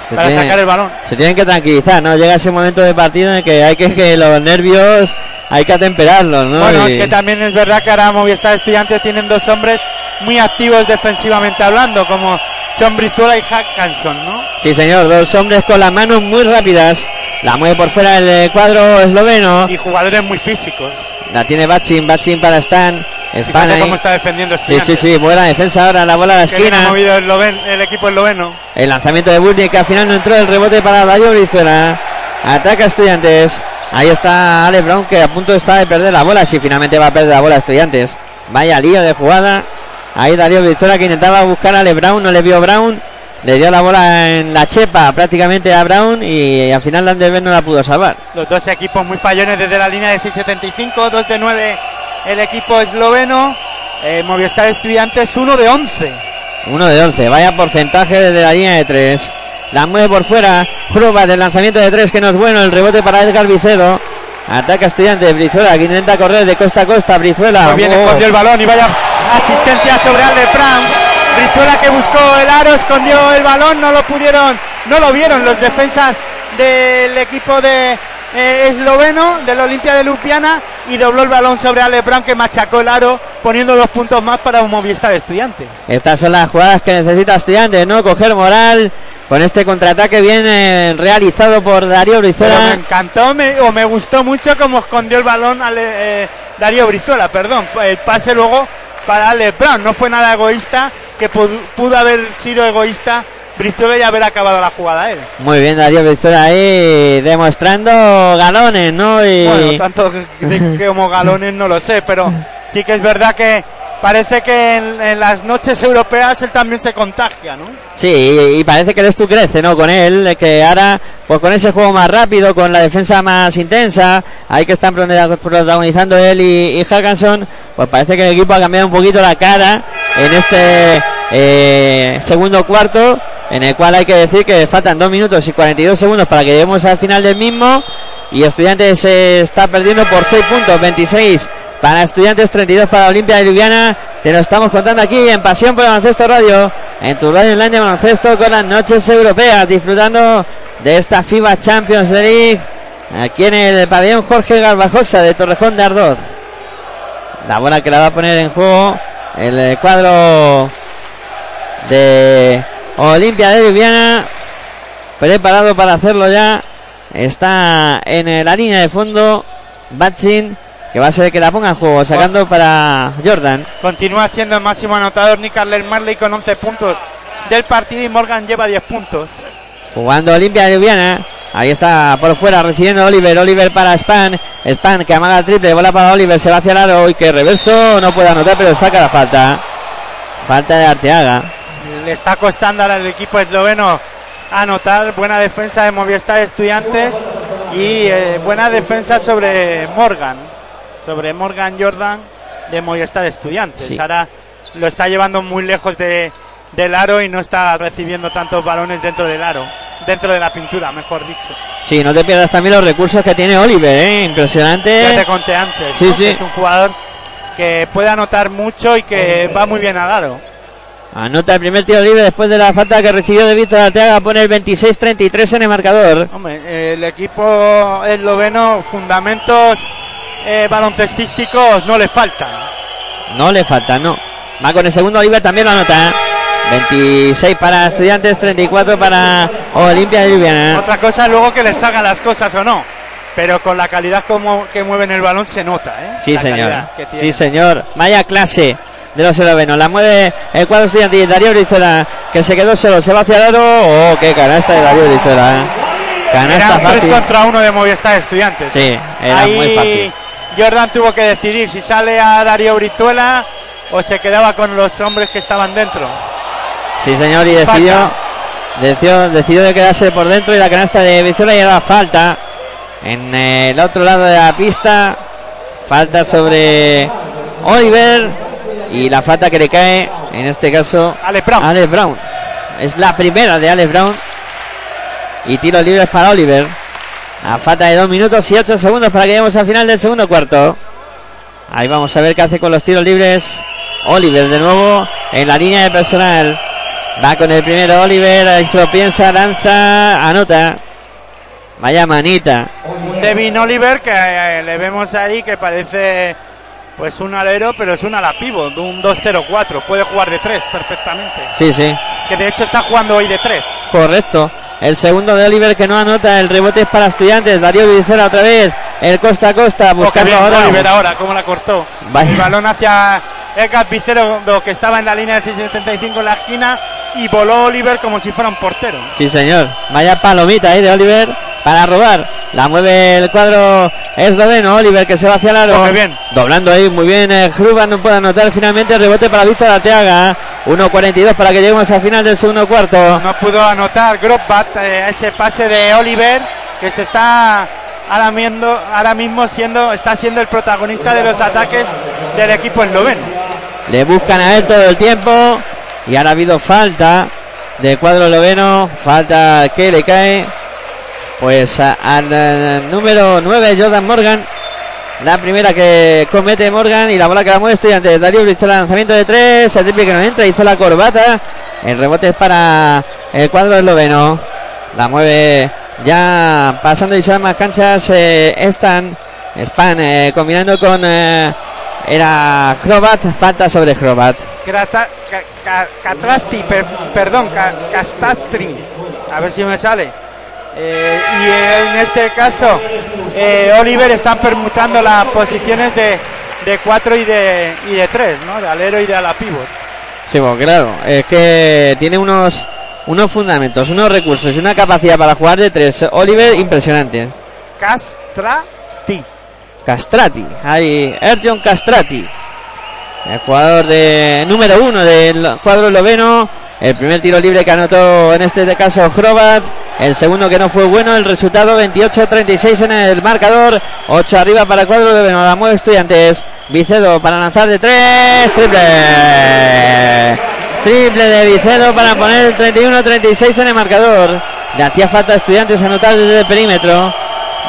Se para sacar el balón. Se tienen que tranquilizar, ¿no? Llega ese momento de partido en el que hay que, que los nervios hay que atemperarlos, ¿no? Bueno, Y- es que también es verdad que ahora Movistar Estudiantes tienen dos hombres muy activos defensivamente hablando, como son Brizuela y Hackanson, ¿no? Sí señor, dos hombres con las manos muy rápidas. La mueve por fuera el eh, cuadro esloveno. Y jugadores muy físicos. La tiene Bachin, Bachin para Stan. Span Fíjate ahí. cómo está defendiendo Sí, Estudiantes. sí, sí, buena defensa ahora, la bola a la ha esquina. movido el, Loven- el equipo esloveno. El lanzamiento de Burni que al final no entró el rebote para Darío Brizuela. Ataca Estudiantes. Ahí está Ale Brown que a punto está de perder la bola. Si finalmente va a perder la bola Estudiantes. Vaya lío de jugada. Ahí Darío Brizuela que intentaba buscar a Ale Brown. No le vio Brown. Le dio la bola en la chepa prácticamente a Brown y al final Landerberg no la pudo salvar. Los dos equipos muy fallones desde la línea de 6.75, 2 de 9 el equipo esloveno. Eh, Movistar Estudiantes 1 de 11. Uno de 11. Vaya porcentaje desde la línea de 3. La mueve por fuera. Prueba del lanzamiento de 3 que no es bueno. El rebote para Edgar Vicedo. Ataca estudiante Brizuela que intenta correr de costa a costa. Brizuela. Muy bien, Oh. escondió el balón y vaya asistencia sobre Ale Brown. Brizuela que buscó el aro, escondió el balón, no lo pudieron, no lo vieron los defensas del equipo de eh, esloveno, del Olimpia de Lupiana, y dobló el balón sobre Ale Brown que machacó el aro, poniendo dos puntos más para un Movistar Estudiantes. Estas son las jugadas que necesita estudiante, ¿no? Coger moral con este contraataque bien eh, realizado por Darío Pero me Brizuela. encantó me- o me gustó mucho como escondió el balón eh, Darío Brizuela, perdón. El pase luego para Ale Brown. No fue nada egoísta, que pudo, pudo haber sido egoísta Brizuela y haber acabado la jugada él. Muy bien, Darío Brizuela ahí demostrando galones, ¿no? Y... Bueno, tanto que- de- que como galones no lo sé, pero sí que es verdad que parece que en, en las noches europeas él también se contagia, ¿no? Sí, y, parece que el Estu crece, ¿no? Con él, que ahora, pues con ese juego más rápido, con la defensa más intensa, ahí que están protagonizando él y, y Hackanson, pues parece que el equipo ha cambiado un poquito la cara en este eh, segundo cuarto, en el cual hay que decir que faltan 2 minutos y 42 segundos para que lleguemos al final del mismo, y Estudiantes se está perdiendo por 6 puntos, 26 para Estudiantes, 32 para Olimpia de Ljubljana. Te lo estamos contando aquí en Pasión por el Baloncesto Radio, en tu radio online de baloncesto con las noches europeas, disfrutando de esta FIBA Champions League aquí en el pabellón Jorge Garbajosa de Torrejón de Ardoz. La bola que la va a poner en juego el cuadro de Olimpia de Ljubljana, preparado para hacerlo ya. Está en la línea de fondo Batsin, que va a ser que la ponga en juego, sacando para Jordan. Continúa siendo el máximo anotador Nick Arler Marley con 11 puntos del partido y Morgan lleva 10 puntos. Jugando Olimpia de Ljubljana. Ahí está por fuera recibiendo Oliver. Oliver para Span. Span que amaga el triple. Bola para Oliver. Se va hacia el aro. Y que reverso. No puede anotar, pero saca la falta. Falta de Arteaga. Le está costando al equipo esloveno anotar. Buena defensa de Movistar Estudiantes y eh, buena defensa sobre Morgan. Sobre Morgan Jordan de Movistar Estudiantes. Sí. Ahora lo está llevando muy lejos de, del aro y no está recibiendo tantos balones dentro del aro. Dentro de la pintura, mejor dicho. Sí, no te pierdas también los recursos que tiene Oliver. ¿eh? Ya te Impresionante. conté antes. Sí, ¿no? sí. Es un jugador que puede anotar mucho y que va muy bien al aro. Anota el primer tiro libre después de la falta que recibió de Víctor Arteaga. Pone el 26-33 en el marcador. Hombre, el equipo esloveno, fundamentos eh, baloncestísticos no le faltan. No le falta, no. Va con el segundo Oliver, también lo anota. 26 para Estudiantes, 34 para Olimpia de Ljubljana. Otra cosa luego que les hagan las cosas o no. Pero con la calidad como que mueven el balón se nota, ¿eh? Sí, La señor. Sí, señor. Vaya clase de los eslovenos. La mueve el cuadro estudiantil. Darío Brizuela, que se quedó solo. Se va hacia el aro. Oh, qué canasta de Darío Brizuela. ¿eh? Canasta Era un 3 fácil. contra 1 de Movistar Estudiantes. Sí, era Ahí muy fácil. Jordan tuvo que decidir si sale a Darío Brizuela o se quedaba con los hombres que estaban dentro. Sí, señor. Y decidió, Falta. decidió, decidió de quedarse por dentro. Y la canasta de Brizuela y falta. En el otro lado de la pista. Falta sobre Oliver. Y la falta que le cae, en este caso, Alex Brown. Alex Brown. Es la primera de Alex Brown. Y tiro libres para Oliver. A falta de 2 minutos y 8 segundos para que lleguemos al final del segundo cuarto. Ahí vamos a ver qué hace con los tiros libres. Oliver de nuevo en la línea de personal. Va con el primero Oliver. Ahí se lo piensa, lanza, anota. Vaya manita. Un Devin Oliver que eh, le vemos ahí que parece pues un alero, pero es un ala pivot, de un 2-0-4. Puede jugar de 3 perfectamente. Sí, sí. Que de hecho está jugando hoy de 3. Correcto. El segundo de Oliver que no anota. El rebote es para estudiantes. Darío Vicera otra vez. El costa a costa. Oh, Buscando ahora. Oliver ahora, cómo la cortó. Vaya. El balón hacia Edgar Vicero, lo que estaba en la línea de 675 en la esquina, y voló Oliver como si fuera un portero. Sí, señor. Vaya palomita ahí de Oliver para robar. La mueve el cuadro esloveno. Oliver que se va hacia el aro. Bien. Doblando ahí muy bien. Eh, Hruban no puede anotar finalmente. El rebote para Víctor Arteaga. 1.42 para que lleguemos al final del segundo cuarto. No pudo anotar Grobbat eh, ese pase de Oliver, que se está ahora, miendo- ahora mismo siendo, está siendo el protagonista de los ataques del equipo esloveno. Le buscan a él todo el tiempo. Y ahora ha habido falta del cuadro esloveno. Falta que le cae. Pues al eh, número 9, Jordan Morgan. La primera que comete Morgan y la bola que la mueve estudiante. Darío Brizola, lanzamiento de tres. El triple no entra, hizo la corbata. El rebote es para el cuadro esloveno. La mueve ya pasando y son más canchas. eh, Stan, Span eh, combinando con. eh, era Crobat, falta sobre Crobat. Catrasti, per- perdón, Ca- Castastri, a ver si me sale. Eh, y en este caso, eh, Oliver está permutando las posiciones de, de 4 y de, y de 3, ¿no? De alero y de ala pivot. Sí, pues claro, es que tiene unos unos fundamentos, unos recursos y una capacidad para jugar de tres Oliver impresionantes. Castrati. Castrati, hay Erjon Castrati, el jugador de número uno del cuadro esloveno. El primer tiro libre que anotó en este caso Hrobat. El segundo que no fue bueno. El resultado 28-36 en el marcador. 8 arriba para el cuadro esloveno. La mueve estudiantes. Vicedo para lanzar de tres. Triple. Triple de Vicedo para poner el 31-36 en el marcador. Le hacía falta estudiantes anotar desde el perímetro.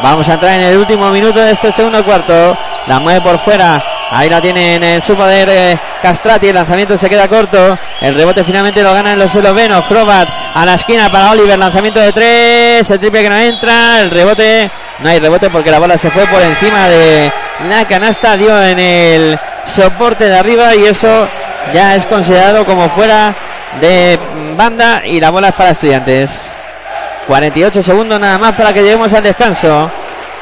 Vamos a entrar en el último minuto de este segundo cuarto. La mueve por fuera. Ahí la tienen en su poder eh, Castrati. El lanzamiento se queda corto. El rebote finalmente lo ganan los eslovenos. Crobat a la esquina para Oliver. Lanzamiento de tres. El triple que no entra. El rebote. No hay rebote porque la bola se fue por encima de la canasta. Dio en el soporte de arriba y eso ya es considerado como fuera de banda. Y la bola es para estudiantes. 48 segundos nada más para que lleguemos al descanso.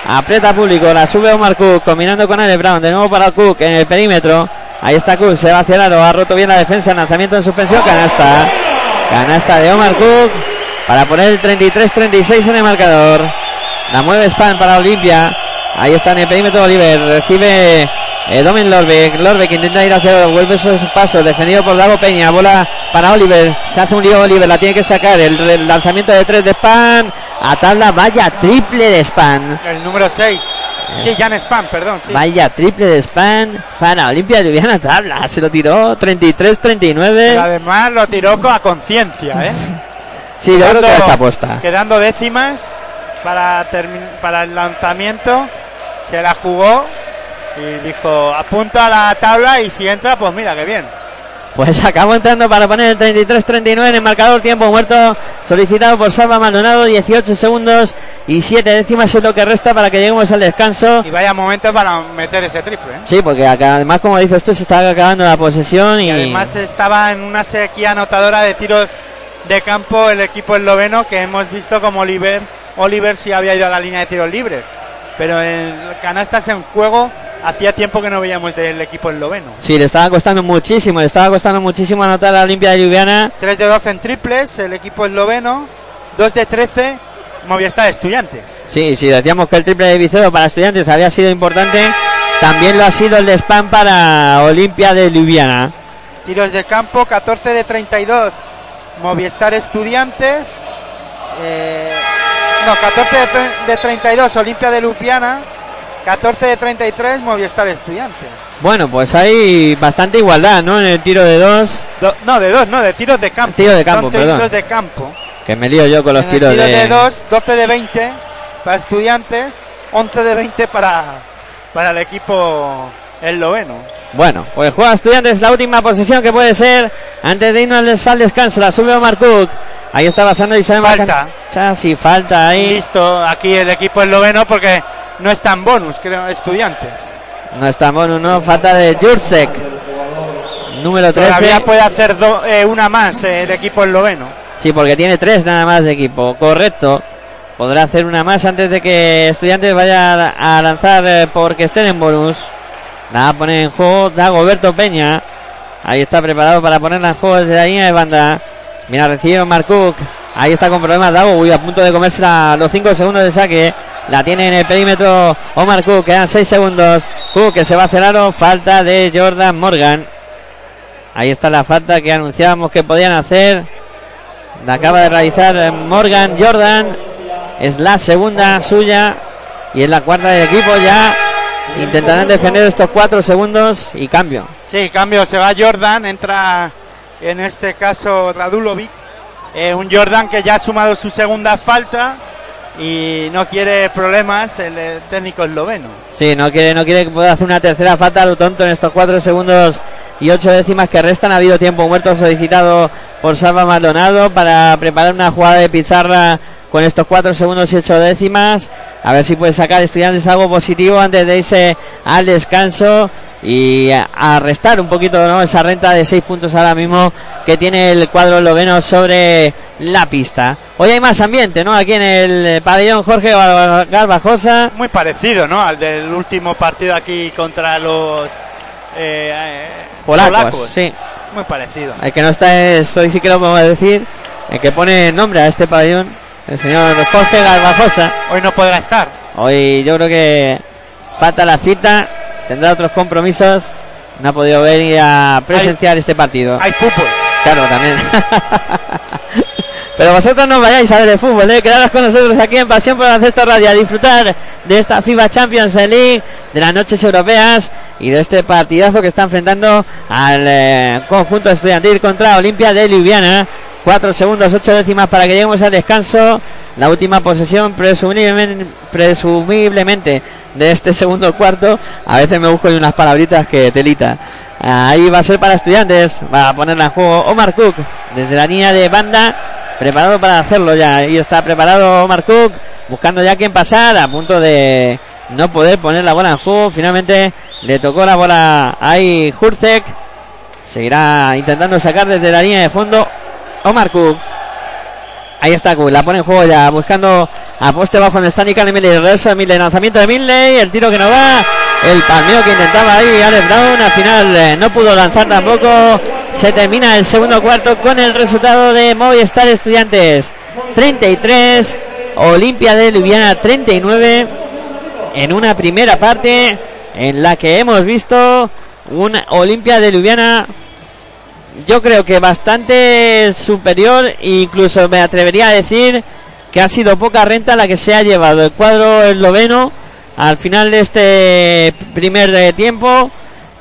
Aprieta público, la sube Omar Cook, combinando con Ale Brown. De nuevo para Cook en el perímetro. Ahí está Cook, se va hacia el aro, ha roto bien la defensa, lanzamiento en suspensión, canasta. Canasta de Omar Cook para poner el 33-36 en el marcador. La mueve Span para Olimpia. Ahí está en el perímetro Oliver. Recibe eh, Domen Lorbeck. Lorbeck intenta ir hacia el vuelve sus pasos. Defendido por Dago Peña. Bola para Oliver. Se hace un lío Oliver. La tiene que sacar. El, el lanzamiento de tres de Span. A tabla. Vaya triple de Span. El número 6. Sí, Jan Spam, perdón. Sí. Vaya triple de Span para Olimpia Ljubljana tabla. Se lo tiró 33-39. Pero además lo tiró con a conciencia, ¿eh? Sí, yo creo que Quedando- aposta. Quedando décimas para, para el lanzamiento. Se la jugó y dijo, apunta a la tabla y si entra, pues mira, que bien. Pues acabó entrando para poner el 33-39 en el marcador. Tiempo muerto solicitado por Salva Maldonado. 18 segundos y 7 décimas es lo que resta para que lleguemos al descanso. Y vaya momento para meter ese triple. ¿eh? Sí, porque acá, además, como dices tú, se está acabando la posesión y, Y además estaba en una sequía anotadora de tiros de campo el equipo esloveno que hemos visto como Oliver, Oliver sí había ido a la línea de tiros libres. Pero en canastas en juego hacía tiempo que no veíamos del equipo esloveno. sí, le estaba costando muchísimo, le estaba costando muchísimo anotar a la Olimpia de Ljubljana. 3 de 12 en triples, el equipo esloveno. 2 de 13, Movistar Estudiantes. Sí, sí, decíamos que el triple de Vicedo para estudiantes había sido importante. También lo ha sido el de Spam para Olimpia de Ljubljana. Tiros de campo, 14 de 32, Movistar Estudiantes. Eh, no, 14 de, de 32, Olimpia de Lupiana. 14 de 33, Movistar Estudiantes. Bueno, pues hay bastante igualdad, ¿no? En el tiro de dos. Do- no, de dos, no, de tiros de campo. Tiro de campo, Son perdón. tiros de campo. Que me lío yo con los En el tiros tiro de... de dos, 12 de 20 para Estudiantes, 11 de 20 para, para el equipo esloveno. Bueno, pues juega estudiantes la última posesión que puede ser antes de irnos al descanso. La sube Omar Cook. Ahí está pasando Isabel Falta. Sí, falta ahí. Listo aquí el equipo esloveno porque no está en bonus, creo, Estudiantes. No está Monu, no. Falta de Jursek. Número 13. Todavía puede hacer do- eh, una más eh, el equipo esloveno. Sí, porque tiene tres nada más de equipo. Correcto. Podrá hacer una más antes de que Estudiantes vaya a lanzar eh, porque estén en bonus. La pone en juego Dagoberto Peña. Ahí está preparado para ponerla en juego desde la línea de banda. Mira, recibe Omar Cook. Ahí está con problemas Dago. Uy, a punto de comerse los 5 segundos de saque. La tiene en el perímetro Omar Cook. Quedan 6 segundos. Cook que se va a cerrar. Falta de Jordan Morgan. Ahí está la falta que anunciábamos que podían hacer. La acaba de realizar Morgan Jordan. Es la segunda suya. Y es la cuarta del equipo ya. Intentarán defender estos cuatro segundos y cambio. Sí, cambio. Se va Jordan. Entra en este caso Radulovic. Eh, un Jordan que ya ha sumado su segunda falta y no quiere problemas el, técnico esloveno. Sí, no quiere, no quiere que pueda hacer una tercera falta a lo tonto en estos cuatro segundos y ocho décimas que restan. Ha habido tiempo muerto solicitado por Salva Maldonado para preparar una jugada de pizarra con estos cuatro segundos y ocho décimas. A ver si puede sacar estudiantes algo positivo antes de irse al descanso y a, restar un poquito ¿no? esa renta de seis puntos ahora mismo que tiene el cuadro esloveno sobre la pista. Hoy hay más ambiente, ¿no? Aquí en el pabellón Jorge Garbajosa. Muy parecido, ¿no? Al del último partido aquí contra los eh, eh, polacos, Sí. Muy parecido. El que no está es, hoy sí que lo podemos decir, el que pone nombre a este pabellón, el señor Jorge Garbajosa. Hoy no podrá estar. Hoy yo creo que falta la cita, tendrá otros compromisos, no ha podido venir a presenciar este partido. Hay fútbol. Claro, también. Pero vosotros no vayáis a ver de fútbol, ¿eh? quedaros con nosotros aquí en Pasión por Baloncesto Radio a disfrutar de esta FIBA Champions League, de las noches europeas y de este partidazo que está enfrentando al eh, conjunto estudiantil contra Olimpia de Ljubljana. Cuatro segundos, ocho décimas para que lleguemos al descanso. La última posesión presumiblemente, presumiblemente de este segundo cuarto. A veces me busco unas palabritas que telita. Ahí va a ser para estudiantes. Va a ponerla en juego Omar Cook desde la línea de banda preparado para hacerlo ya. Ahí está preparado Omar Cook, buscando ya quién pasar, a punto de no poder poner la bola en juego. Finalmente le tocó la bola ahí Hurtek. Seguirá intentando sacar desde la línea de fondo Omar Cook. Ahí está Cook, la pone en juego ya, buscando a poste bajo en Stanica de Milley. Regreso de Milley, lanzamiento de Milley, el tiro que no va. El palmeo que intentaba ahí Alex Brown, al final eh, no pudo lanzar tampoco. Se termina el segundo cuarto con el resultado de Movistar Estudiantes 33, Olimpia de Ljubljana 39 en una primera parte en la que hemos visto una Olimpia de Ljubljana yo creo que bastante superior incluso me atrevería a decir que ha sido poca renta la que se ha llevado el cuadro esloveno al final de este primer eh, tiempo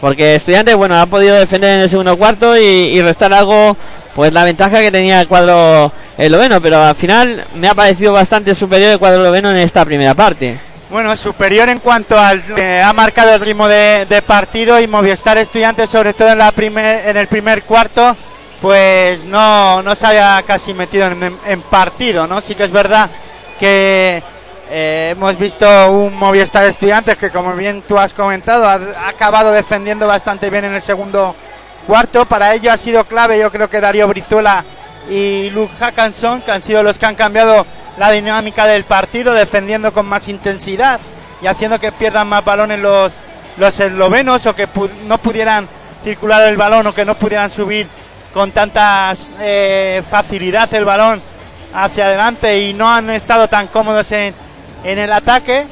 porque Estudiantes, bueno, ha podido defender en el segundo cuarto y, restar algo, pues la ventaja que tenía el cuadro esloveno, pero al final me ha parecido bastante superior el cuadro esloveno en esta primera parte. Bueno, superior en cuanto al que ha marcado el ritmo de, partido y Movistar Estudiantes, sobre todo en, la primer, en el primer cuarto, pues no, no se había casi metido en, partido, ¿no? Sí que es verdad que eh, hemos visto un Movistar Estudiantes que, como bien tú has comentado, ha, acabado defendiendo bastante bien en el segundo cuarto. Para ello ha sido clave, yo creo que Darío Brizuela y Luke Hackanson, que han sido los que han cambiado la dinámica del partido, defendiendo con más intensidad y haciendo que pierdan más balones los, los eslovenos o que no pudieran circular el balón o que no pudieran subir con tanta eh, facilidad el balón hacia adelante y no han estado tan cómodos en, en el ataque,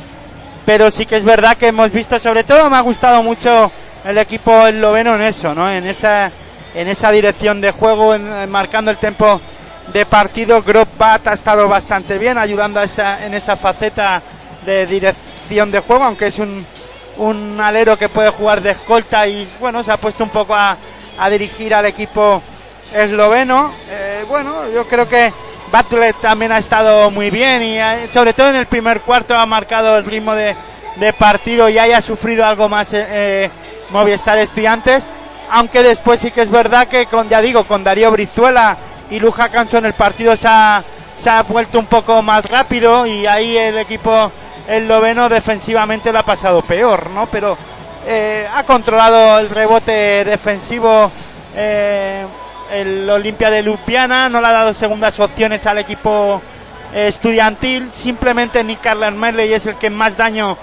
pero sí que es verdad que hemos visto, sobre todo me ha gustado mucho el equipo esloveno en eso, ¿no? En esa, en esa dirección de juego, en, marcando el tiempo de partido. Grobat ha estado bastante bien, ayudando a esa, en esa faceta de dirección de juego, aunque es un, un alero que puede jugar de escolta y bueno, se ha puesto un poco a, a dirigir al equipo esloveno. Eh, bueno, yo creo que Butler también ha estado muy bien y sobre todo en el primer cuarto ha marcado el ritmo de, partido y haya sufrido algo más eh, eh, Movistar Estudiantes. Aunque después sí que es verdad que con, ya digo, con Darío Brizuela y Luja Canson el partido se ha, se ha vuelto un poco más rápido y ahí el equipo el noveno defensivamente lo ha pasado peor, ¿no? Pero eh, ha controlado el rebote defensivo el Olimpia de Ljubljana no le ha dado segundas opciones al equipo eh, estudiantil. Simplemente Nick Carler Merley es el que más daño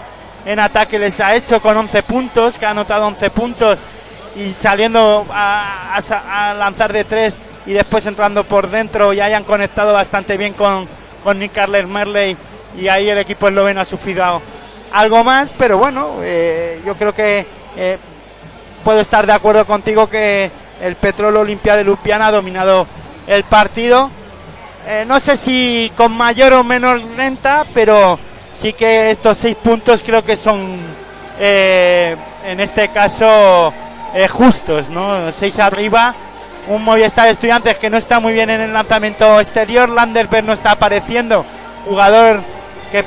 en ataque les ha hecho con 11 puntos, que ha anotado 11 puntos y saliendo a- a lanzar de tres y después entrando por dentro y hayan conectado bastante bien con, con Nick Carler Merley y ahí el equipo esloveno ha sufrido algo más, pero bueno, eh, yo creo que eh, puedo estar de acuerdo contigo que el Petrol Olimpia de Ljubljana ha dominado el partido. Eh, no sé si con mayor o menor renta, pero sí que estos seis puntos creo que son, eh, en este caso, eh, justos, ¿no? Seis arriba, un Movistar Estudiantes que no está muy bien en el lanzamiento exterior, Landersberg no está apareciendo, jugador que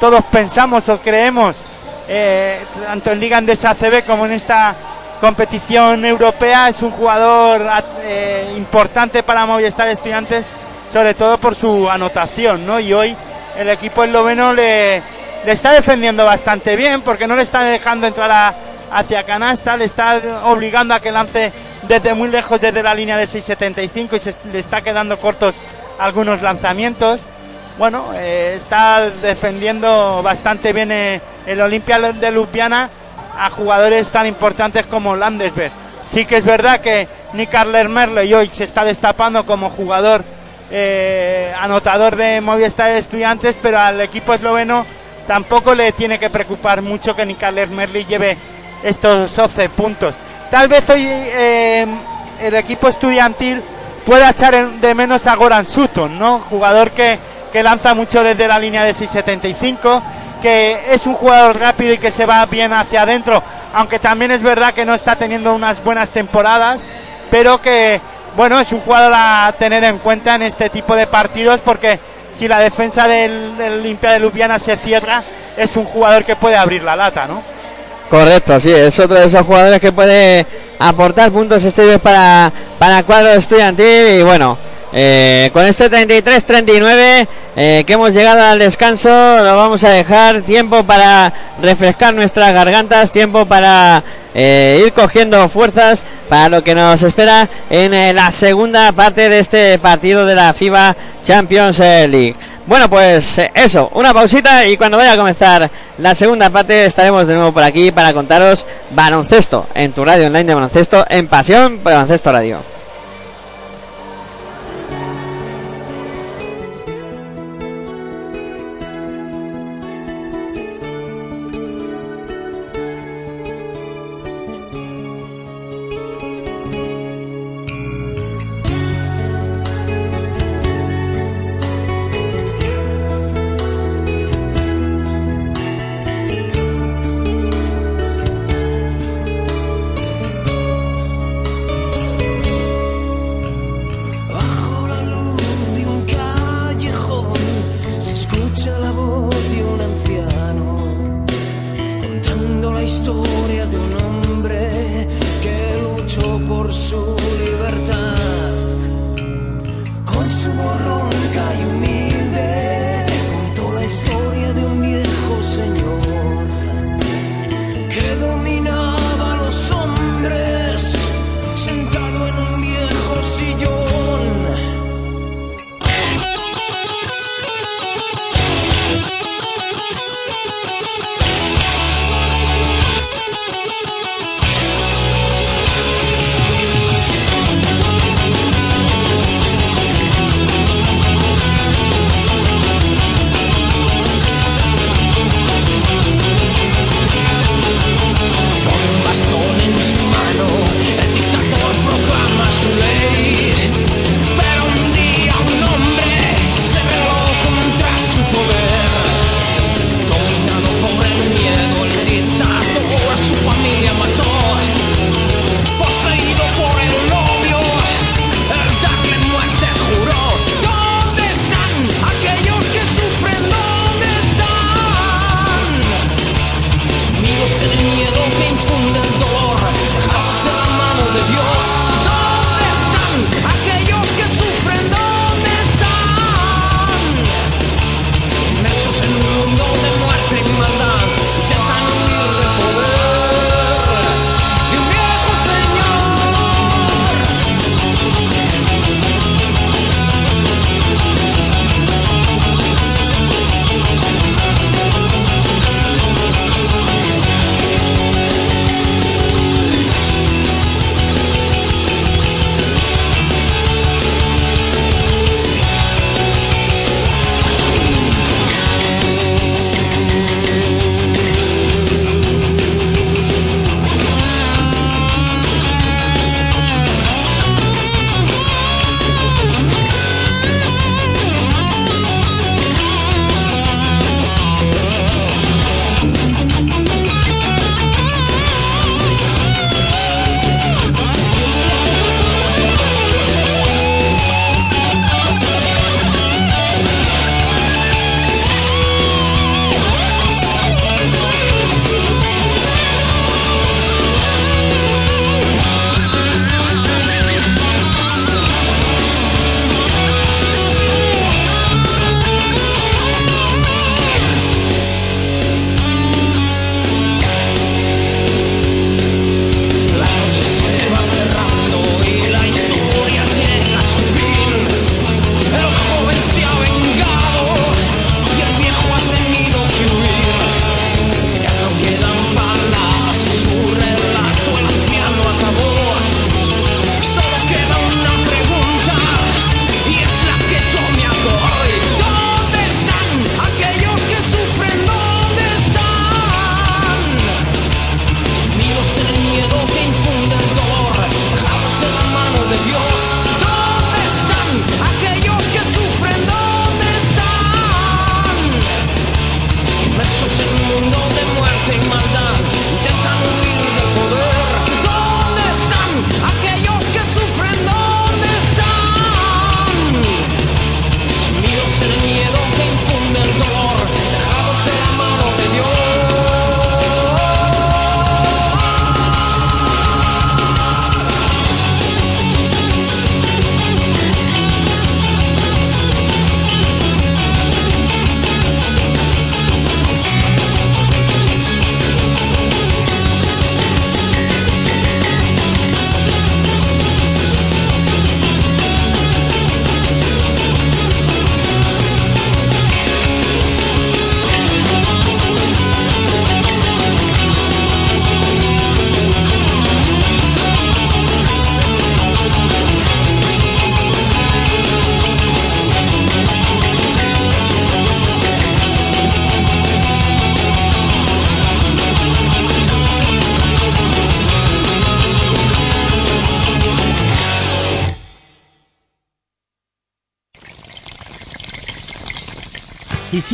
todos pensamos o creemos, eh, tanto en Liga Andesa ACB como en esta competición europea, es un jugador eh, importante para Movistar Estudiantes, sobre todo por su anotación, ¿no? Y hoy el equipo esloveno le, le está defendiendo bastante bien, porque no le está dejando entrar a- hacia canasta, le está obligando a que lance desde muy lejos, desde la línea de 6.75 y se le está quedando cortos algunos lanzamientos bueno, eh, está defendiendo bastante bien eh, el Olimpia de Ljubljana a jugadores tan importantes como Landesberg. Sí que es verdad que Nick Arler Merle hoy se está destapando como jugador eh, anotador de Movistar de Estudiantes, pero al equipo esloveno tampoco le tiene que preocupar mucho que Nick Arler Merle lleve estos 11 puntos. Tal vez hoy eh, el equipo estudiantil pueda echar de menos a Goran Sutton, ¿no? Jugador que, que lanza mucho desde la línea de 6.75, que es un jugador rápido y que se va bien hacia adentro, aunque también es verdad que no está teniendo unas buenas temporadas, pero que, bueno, es un jugador a tener en cuenta en este tipo de partidos porque si la defensa del, del Olimpia de Ljubljana se cierra, es un jugador que puede abrir la lata, ¿no? Correcto, sí, es otro de esos jugadores que puede aportar puntos exteriores para, para cuadro estudiantil y bueno, eh, con este 33-39 eh, que hemos llegado al descanso, lo vamos a dejar tiempo para refrescar nuestras gargantas, tiempo para eh, ir cogiendo fuerzas para lo que nos espera en la segunda parte de este partido de la FIBA Champions League. Bueno, pues eh, eso, una pausita y cuando vaya a comenzar la segunda parte estaremos de nuevo por aquí para contaros baloncesto en tu radio online de baloncesto en Pasión Baloncesto Radio.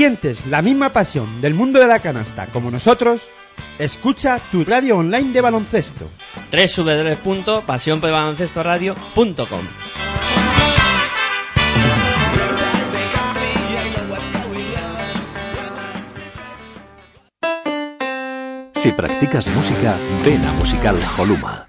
Sientes la misma pasión del mundo de la canasta como nosotros, escucha tu radio online de baloncesto. www.pasionpelbaloncestoradio.com Si practicas música, ven a Musical Holuma.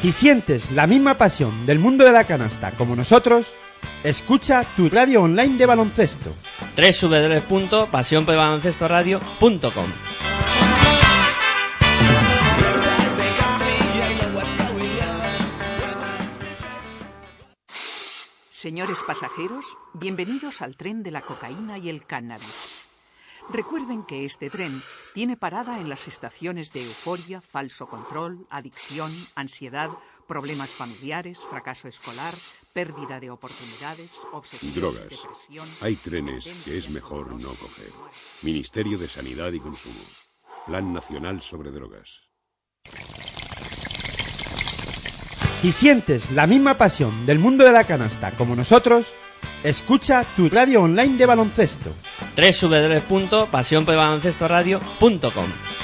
Si sientes la misma pasión del mundo de la canasta como nosotros, escucha tu radio online de baloncesto. www.pasionpelbaloncestoradio.com Señores pasajeros, bienvenidos al tren de la cocaína y el cannabis. Recuerden que este tren tiene parada en las estaciones de euforia, falso control, adicción, ansiedad, problemas familiares, fracaso escolar, pérdida de oportunidades, obsesión, Drogas. depresión. Hay trenes que es mejor no coger. Ministerio de Sanidad y Consumo. Plan Nacional sobre Drogas. Si sientes la misma pasión del mundo de la canasta como nosotros, escucha tu radio online de baloncesto. www.pasionpelbaloncestoradio.com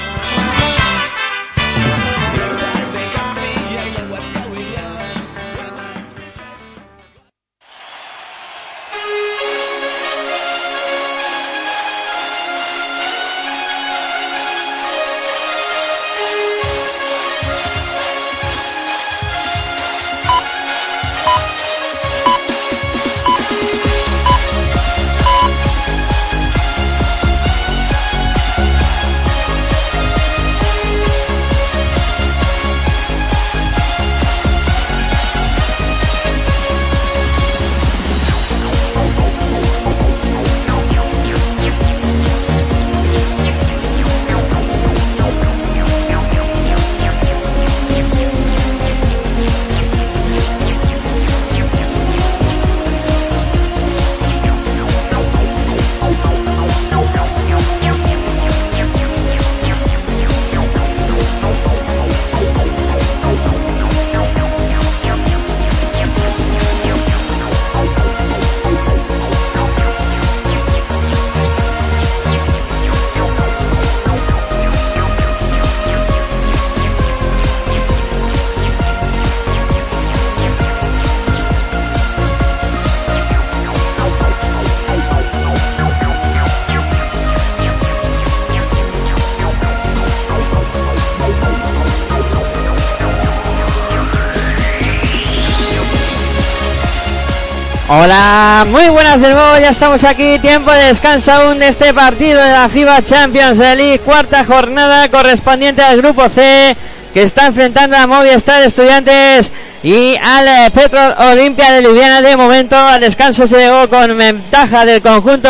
Hola, muy buenas de nuevo, ya estamos aquí, tiempo de descanso aún de este partido de la FIBA Champions League, cuarta jornada correspondiente al grupo C, que está enfrentando a Movistar Estudiantes y al eh, Petro Olimpia de Ljubljana. De momento, al descanso se llegó con ventaja del conjunto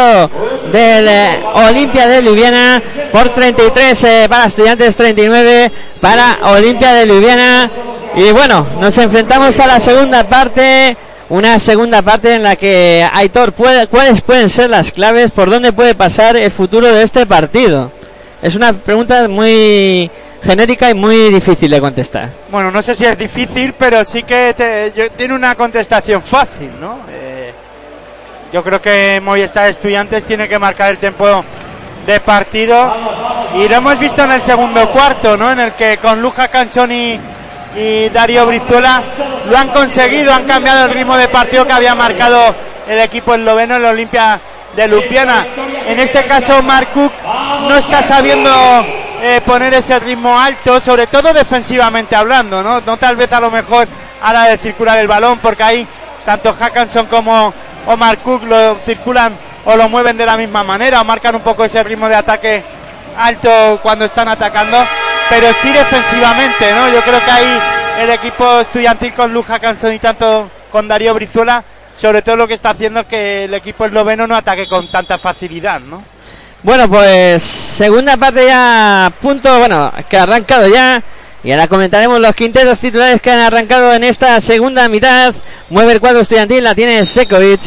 del eh, Olimpia de Ljubljana por 33 eh, para Estudiantes, 39 para Olimpia de Ljubljana. Y bueno, nos enfrentamos a la segunda parte una segunda parte en la que Aitor, ¿cuáles pueden ser las claves? ¿Por dónde puede pasar el futuro de este partido? Es una pregunta muy genérica y muy difícil de contestar. Bueno, no sé si es difícil, pero sí que yo- tiene una contestación fácil, ¿no? Eh, yo creo que Movistar Estudiantes tiene que marcar el tiempo de partido y lo hemos visto en el segundo cuarto, ¿no? En el que con Luja Canzoni y Darío Brizuela lo han conseguido, han cambiado el ritmo de partido que había marcado el equipo esloveno, el Olimpia de Lupiana. En este caso, Mark Cook no está sabiendo eh, poner ese ritmo alto, sobre todo defensivamente hablando, ¿no? No tal vez a lo mejor a la de circular el balón, porque ahí tanto Hackanson como Omar Cook lo circulan o lo mueven de la misma manera, o marcan un poco ese ritmo de ataque alto cuando están atacando, pero sí defensivamente, ¿no? Yo creo que ahí el equipo estudiantil con Luja Canson y tanto con Darío Brizuela sobre todo lo que está haciendo es que el equipo esloveno no ataque con tanta facilidad, ¿no? Bueno, pues segunda parte ya, punto, bueno, que ha arrancado ya. Y ahora comentaremos los quintetos titulares que han arrancado en esta segunda mitad. Mueve el cuadro estudiantil, la tiene Sekovic.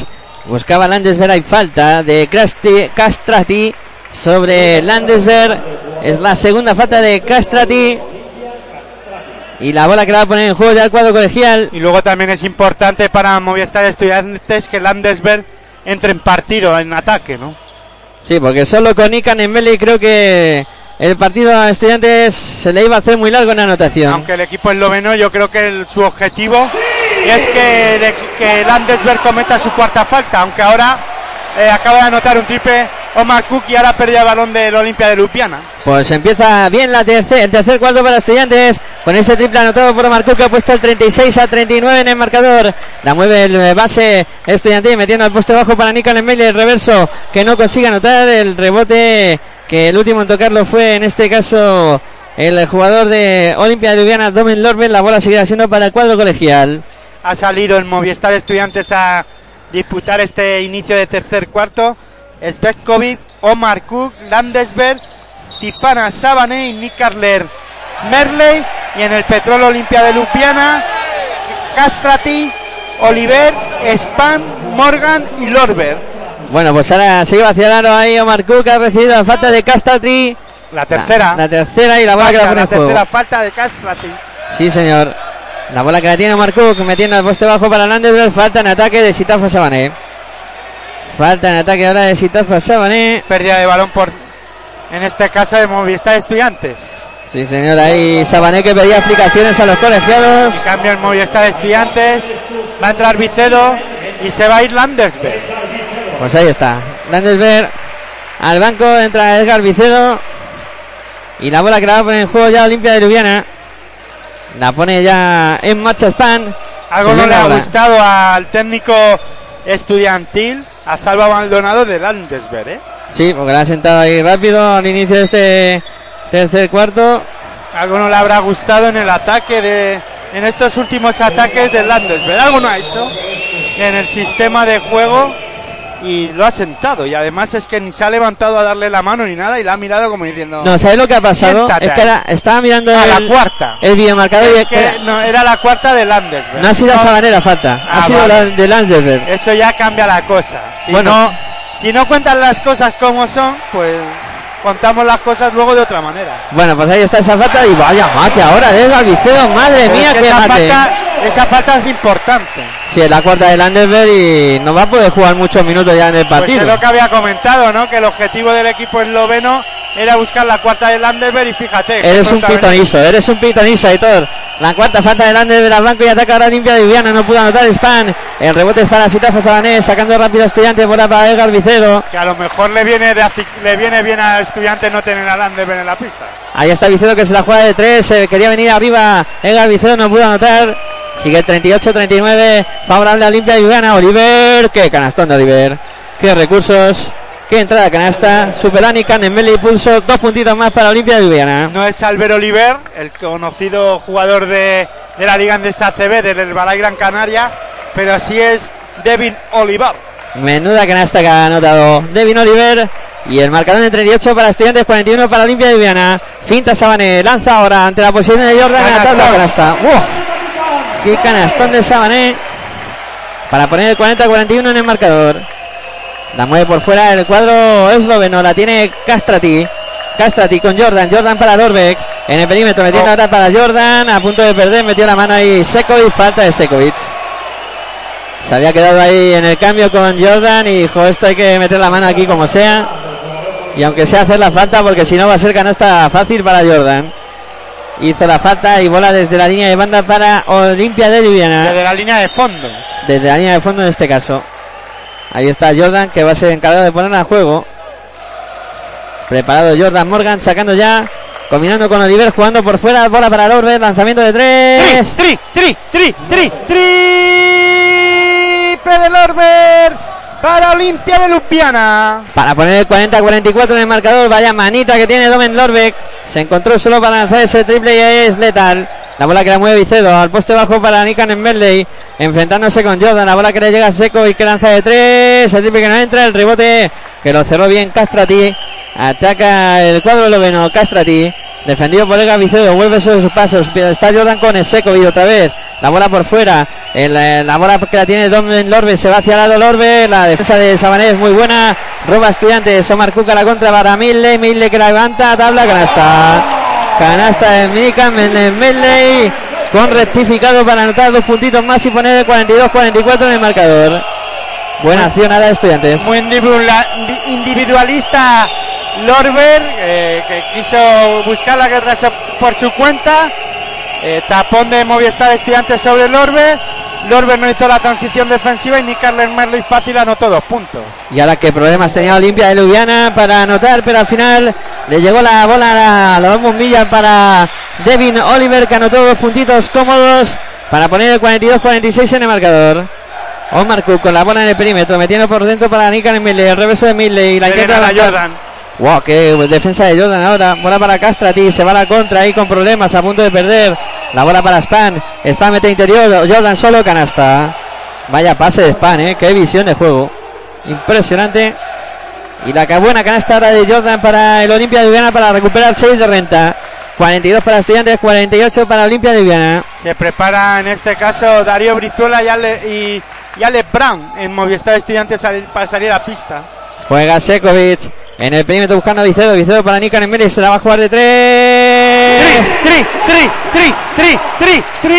Buscaba Landesberg, hay falta de Castrati sobre Landesberg. Es la segunda falta de Castrati. Y la bola que la va a poner en juego ya el cuadro colegial. Y luego también es importante para Movistar Estudiantes que Landesberg entre en partido, en ataque, ¿no? Sí, porque solo con Ican en Meli creo que el partido a estudiantes se le iba a hacer muy largo en anotación. Aunque el equipo esloveno, yo creo que el- su objetivo es que, de- que Landesberg cometa su cuarta falta, aunque ahora eh, acaba de anotar un triple Omar y ahora perdió el balón del Olimpia de Lupiana. Pues empieza bien la tercer, el tercer cuarto para estudiantes con ese triple anotado por Omar que ha puesto el 36 a 39 en el marcador. La mueve el eh, base estudiantil metiendo al poste bajo para Nicolás Meli, el reverso que no consigue anotar el rebote que el último en tocarlo fue en este caso el jugador de Olimpia de Ljubljana, Domen Lorben. La bola seguirá siendo para el cuadro colegial. Ha salido el Movistar Estudiantes a disputar este inicio de tercer cuarto. Svetkovic, Omar Cook, Landesberg, Tifana Sabané y Nick Carler Merley. Y en el Petrol Olimpia de Lupiana, Castrati, Oliver, Spam, Morgan y Lorber. Bueno, pues ahora se iba hacia el aro ahí Omar Cook, ha recibido la falta de Castatri. La tercera. La, la tercera y la bola que la pone la en juego. tercera falta de Castrati. Sí, señor. La bola que la tiene Omar Cook metiendo al poste bajo para Landesberg. Falta en ataque de Sitafa Sabané. Falta en ataque ahora de Sitafa Sabané. Pérdida de balón por, en este caso, de Movistar Estudiantes. Sí, señor. Ahí Sabané que pedía explicaciones a los colegiados. Cambio el Movistar Estudiantes. Va a entrar Vicedo y se va a ir Landesberg. Pues ahí está. Landesberg al banco. Entra Edgar Vicedo. Y la bola que la va a poner en juego ya Olimpia de Ljubljana. La pone ya en marcha Span. Algo no le ha gustado al técnico estudiantil, a Salva Maldonado de Landesberg. ¿eh? Sí, porque la ha sentado ahí rápido al inicio de este tercer cuarto. Algo no le habrá gustado en el ataque de. En estos últimos ataques de Landesberg. Algo no ha hecho en el sistema de juego y lo ha sentado. Y además es que ni se ha levantado a darle la mano ni nada y la ha mirado como diciendo. No, ¿sabes lo que ha pasado? Es que era- estaba mirando a el, la cuarta. el videomarcador Es que no, era la cuarta de Landesberg. no ha sido No, Sabanera falta, Ah, ha sido vale. la de Landsberg. Eso ya cambia la cosa. Si Bueno. no, si no cuentan las cosas como son, pues contamos las cosas luego de otra manera. Bueno, pues ahí está esa falta y vaya mate ahora de Galvicedo, madre Pero mía, es que qué mate. falta, esa falta es importante. Sí, es la cuarta de Landsberg y no va a poder jugar muchos minutos ya en el Pues partido. es lo que había comentado, ¿no? Que el objetivo del equipo esloveno era buscar la cuarta de Landerberg y fíjate. Eres un pitonizo, eres un pitonizo, Aitor. La cuarta falta de Landsberg al blanco y ataca ahora limpia de Viviana, no pudo anotar Span. El rebote es para Sitafa Sabanés, sacando rápido a estudiante, bola para Edgar Vicedo. Que a lo mejor le viene, de le viene bien al estudiante no tener a Landerberg en la pista. Ahí está Vicedo que se la juega de tres. eh, quería venir arriba. Edgar Vicedo no pudo anotar. Sigue el 38-39. Favorable a Olimpia Llugana. Oliver. Qué canastón de Oliver. Qué recursos. Qué entrada canasta. Superani, Canemeli pulso. Dos puntitos más para Olimpia Llugana. No es Albert Oliver, el conocido jugador de, de la Liga Andesa ACB, del Herbalife Gran Canaria, pero sí es Devin Oliver. Menuda canasta que ha anotado Devin Oliver. Y el marcador de 38 para Estudiantes, 41 para Olimpia Llugana. Finta Sabané. Lanza ahora ante la posición de Jordan. en canasta. ¡Buah! Qué canastón de Sabané. Para poner el 40-41 en el marcador. La mueve por fuera el cuadro esloveno. La tiene Castrati. Castrati con Jordan. Jordan para Dorbeck. En el perímetro metiendo Oh. ahora para Jordan. A punto de perder. Metió la mano ahí Sekovic. Falta de Sekovic. Se había quedado ahí en el cambio con Jordan. Y dijo: Esto hay que meter la mano aquí como sea. Y aunque sea hacer la falta, porque si no va a ser canasta fácil para Jordan. Hizo la falta y bola desde la línea de banda para Olimpia de Ljubljana Desde la línea de fondo. desde la línea de fondo en este caso. Ahí está Jordan que va a ser encargado de poner a juego. Preparado Jordan Morgan sacando ya. Combinando con Oliver jugando por fuera. Bola para Lorber. Lanzamiento de tres. Tri, tri, tri, tri, tri, triple de Lorber para Olimpia Lupiana. Para poner el 40-44 en el marcador. Vaya manita que tiene Domen Lorbeck. Se encontró solo para lanzar ese triple y es letal. La bola que la mueve Vicedo. Al poste bajo para Nikan Medley. Enfrentándose con Jordan. La bola que le llega Seco y que lanza de tres. El triple que no entra. El rebote que lo cerró bien Castrati. Ataca el cuadro noveno Castrati. Defendido por Ega Vicedo. Vuelve sobre sus pasos. Está Jordan con el Seco y otra vez. La bola por fuera. El, eh, la bola que la tiene Don Lorbe. Se va hacia el lado Lorbe. La defensa de Sabanés es muy buena. Roba estudiantes. Omar Cuca la contra para Mille. Mille que la levanta. Tabla canasta. Canasta de Mika Medley con rectificado para anotar dos puntitos más y poner el 42-44 en el marcador. Buena acción a la de estudiantes. Muy individua- individualista Lorber, eh, que quiso buscar la guerra por su cuenta. Eh, tapón de Movistar Estudiantes sobre Lorber. Lorber no hizo la transición defensiva y ni Carles Merley fácil anotó dos puntos. Y ahora que problemas tenía Olimpia de Ljubljana para anotar, pero al final le llegó la bola a la, la bombilla para Devin Oliver, que anotó dos puntitos cómodos para poner el 42-46 en el marcador. Omar Cook con la bola en el perímetro, metiendo por dentro para Nikan Milley, el reverso de Milley y la levantar. Jordan. Wow, qué defensa de Jordan ahora. Bola para Castrati. Se va a la contra ahí con problemas. A punto de perder. La bola para Span. Span mete interior. Jordan solo canasta. Vaya pase de Span, eh. Qué visión de juego. Impresionante. Y la que buena canasta ahora de Jordan para el Olimpia de Ljubljana para recuperar 6 de renta. 42 para Estudiantes, 48 para Olimpia de Ljubljana. Se prepara en este caso Darío Brizuela y Ale, y, y Ale Brown en Movistar Estudiantes para salir a pista. Juega Sekovic en el perímetro buscando a Vicedo. Vicedo para Nikan Emeli. Se la va a jugar de tres. Tri, tri, tri, tri, tri, tri,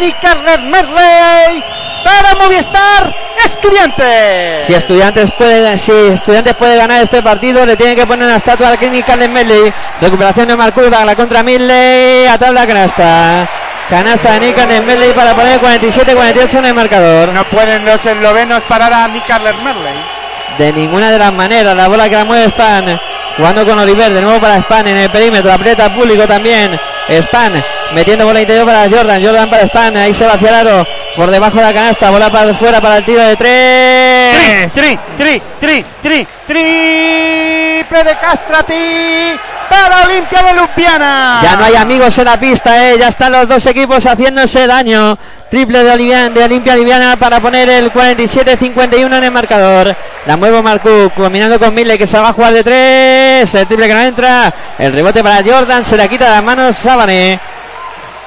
Nick Carler Merley para Movistar Estudiantes. Si Estudiantes puede, si Estudiantes puede ganar este partido, le tienen que poner una estatua al Kenny Carles Medley. Recuperación de Marcurva, la contra Midley, a tabla canasta. Canasta de Nick Carles Medley para poner 47-48 en el marcador. No pueden los eslovenos parar a Nick Carler Merley. De ninguna de las maneras, la bola que la mueve Span. Jugando con Oliver, de nuevo para Span en el perímetro, aprieta público también. Span metiendo bola interior para Jordan, Jordan para Span, ahí se va hacia el aro, por debajo de la canasta, bola para fuera para el tiro de tres. Tri, tri, tri, tri, triple de Castrati para Olimpia de Lupiana. Ya no hay amigos en la pista, eh. ya están los dos equipos haciéndose daño. Triple de, Olivian, de Olimpia Liviana para poner el 47-51 en el marcador. La muevo Marcú, combinando con Mille que se va a jugar de tres. El triple que no entra. El rebote para Jordan, se la quita de las manos Sábane.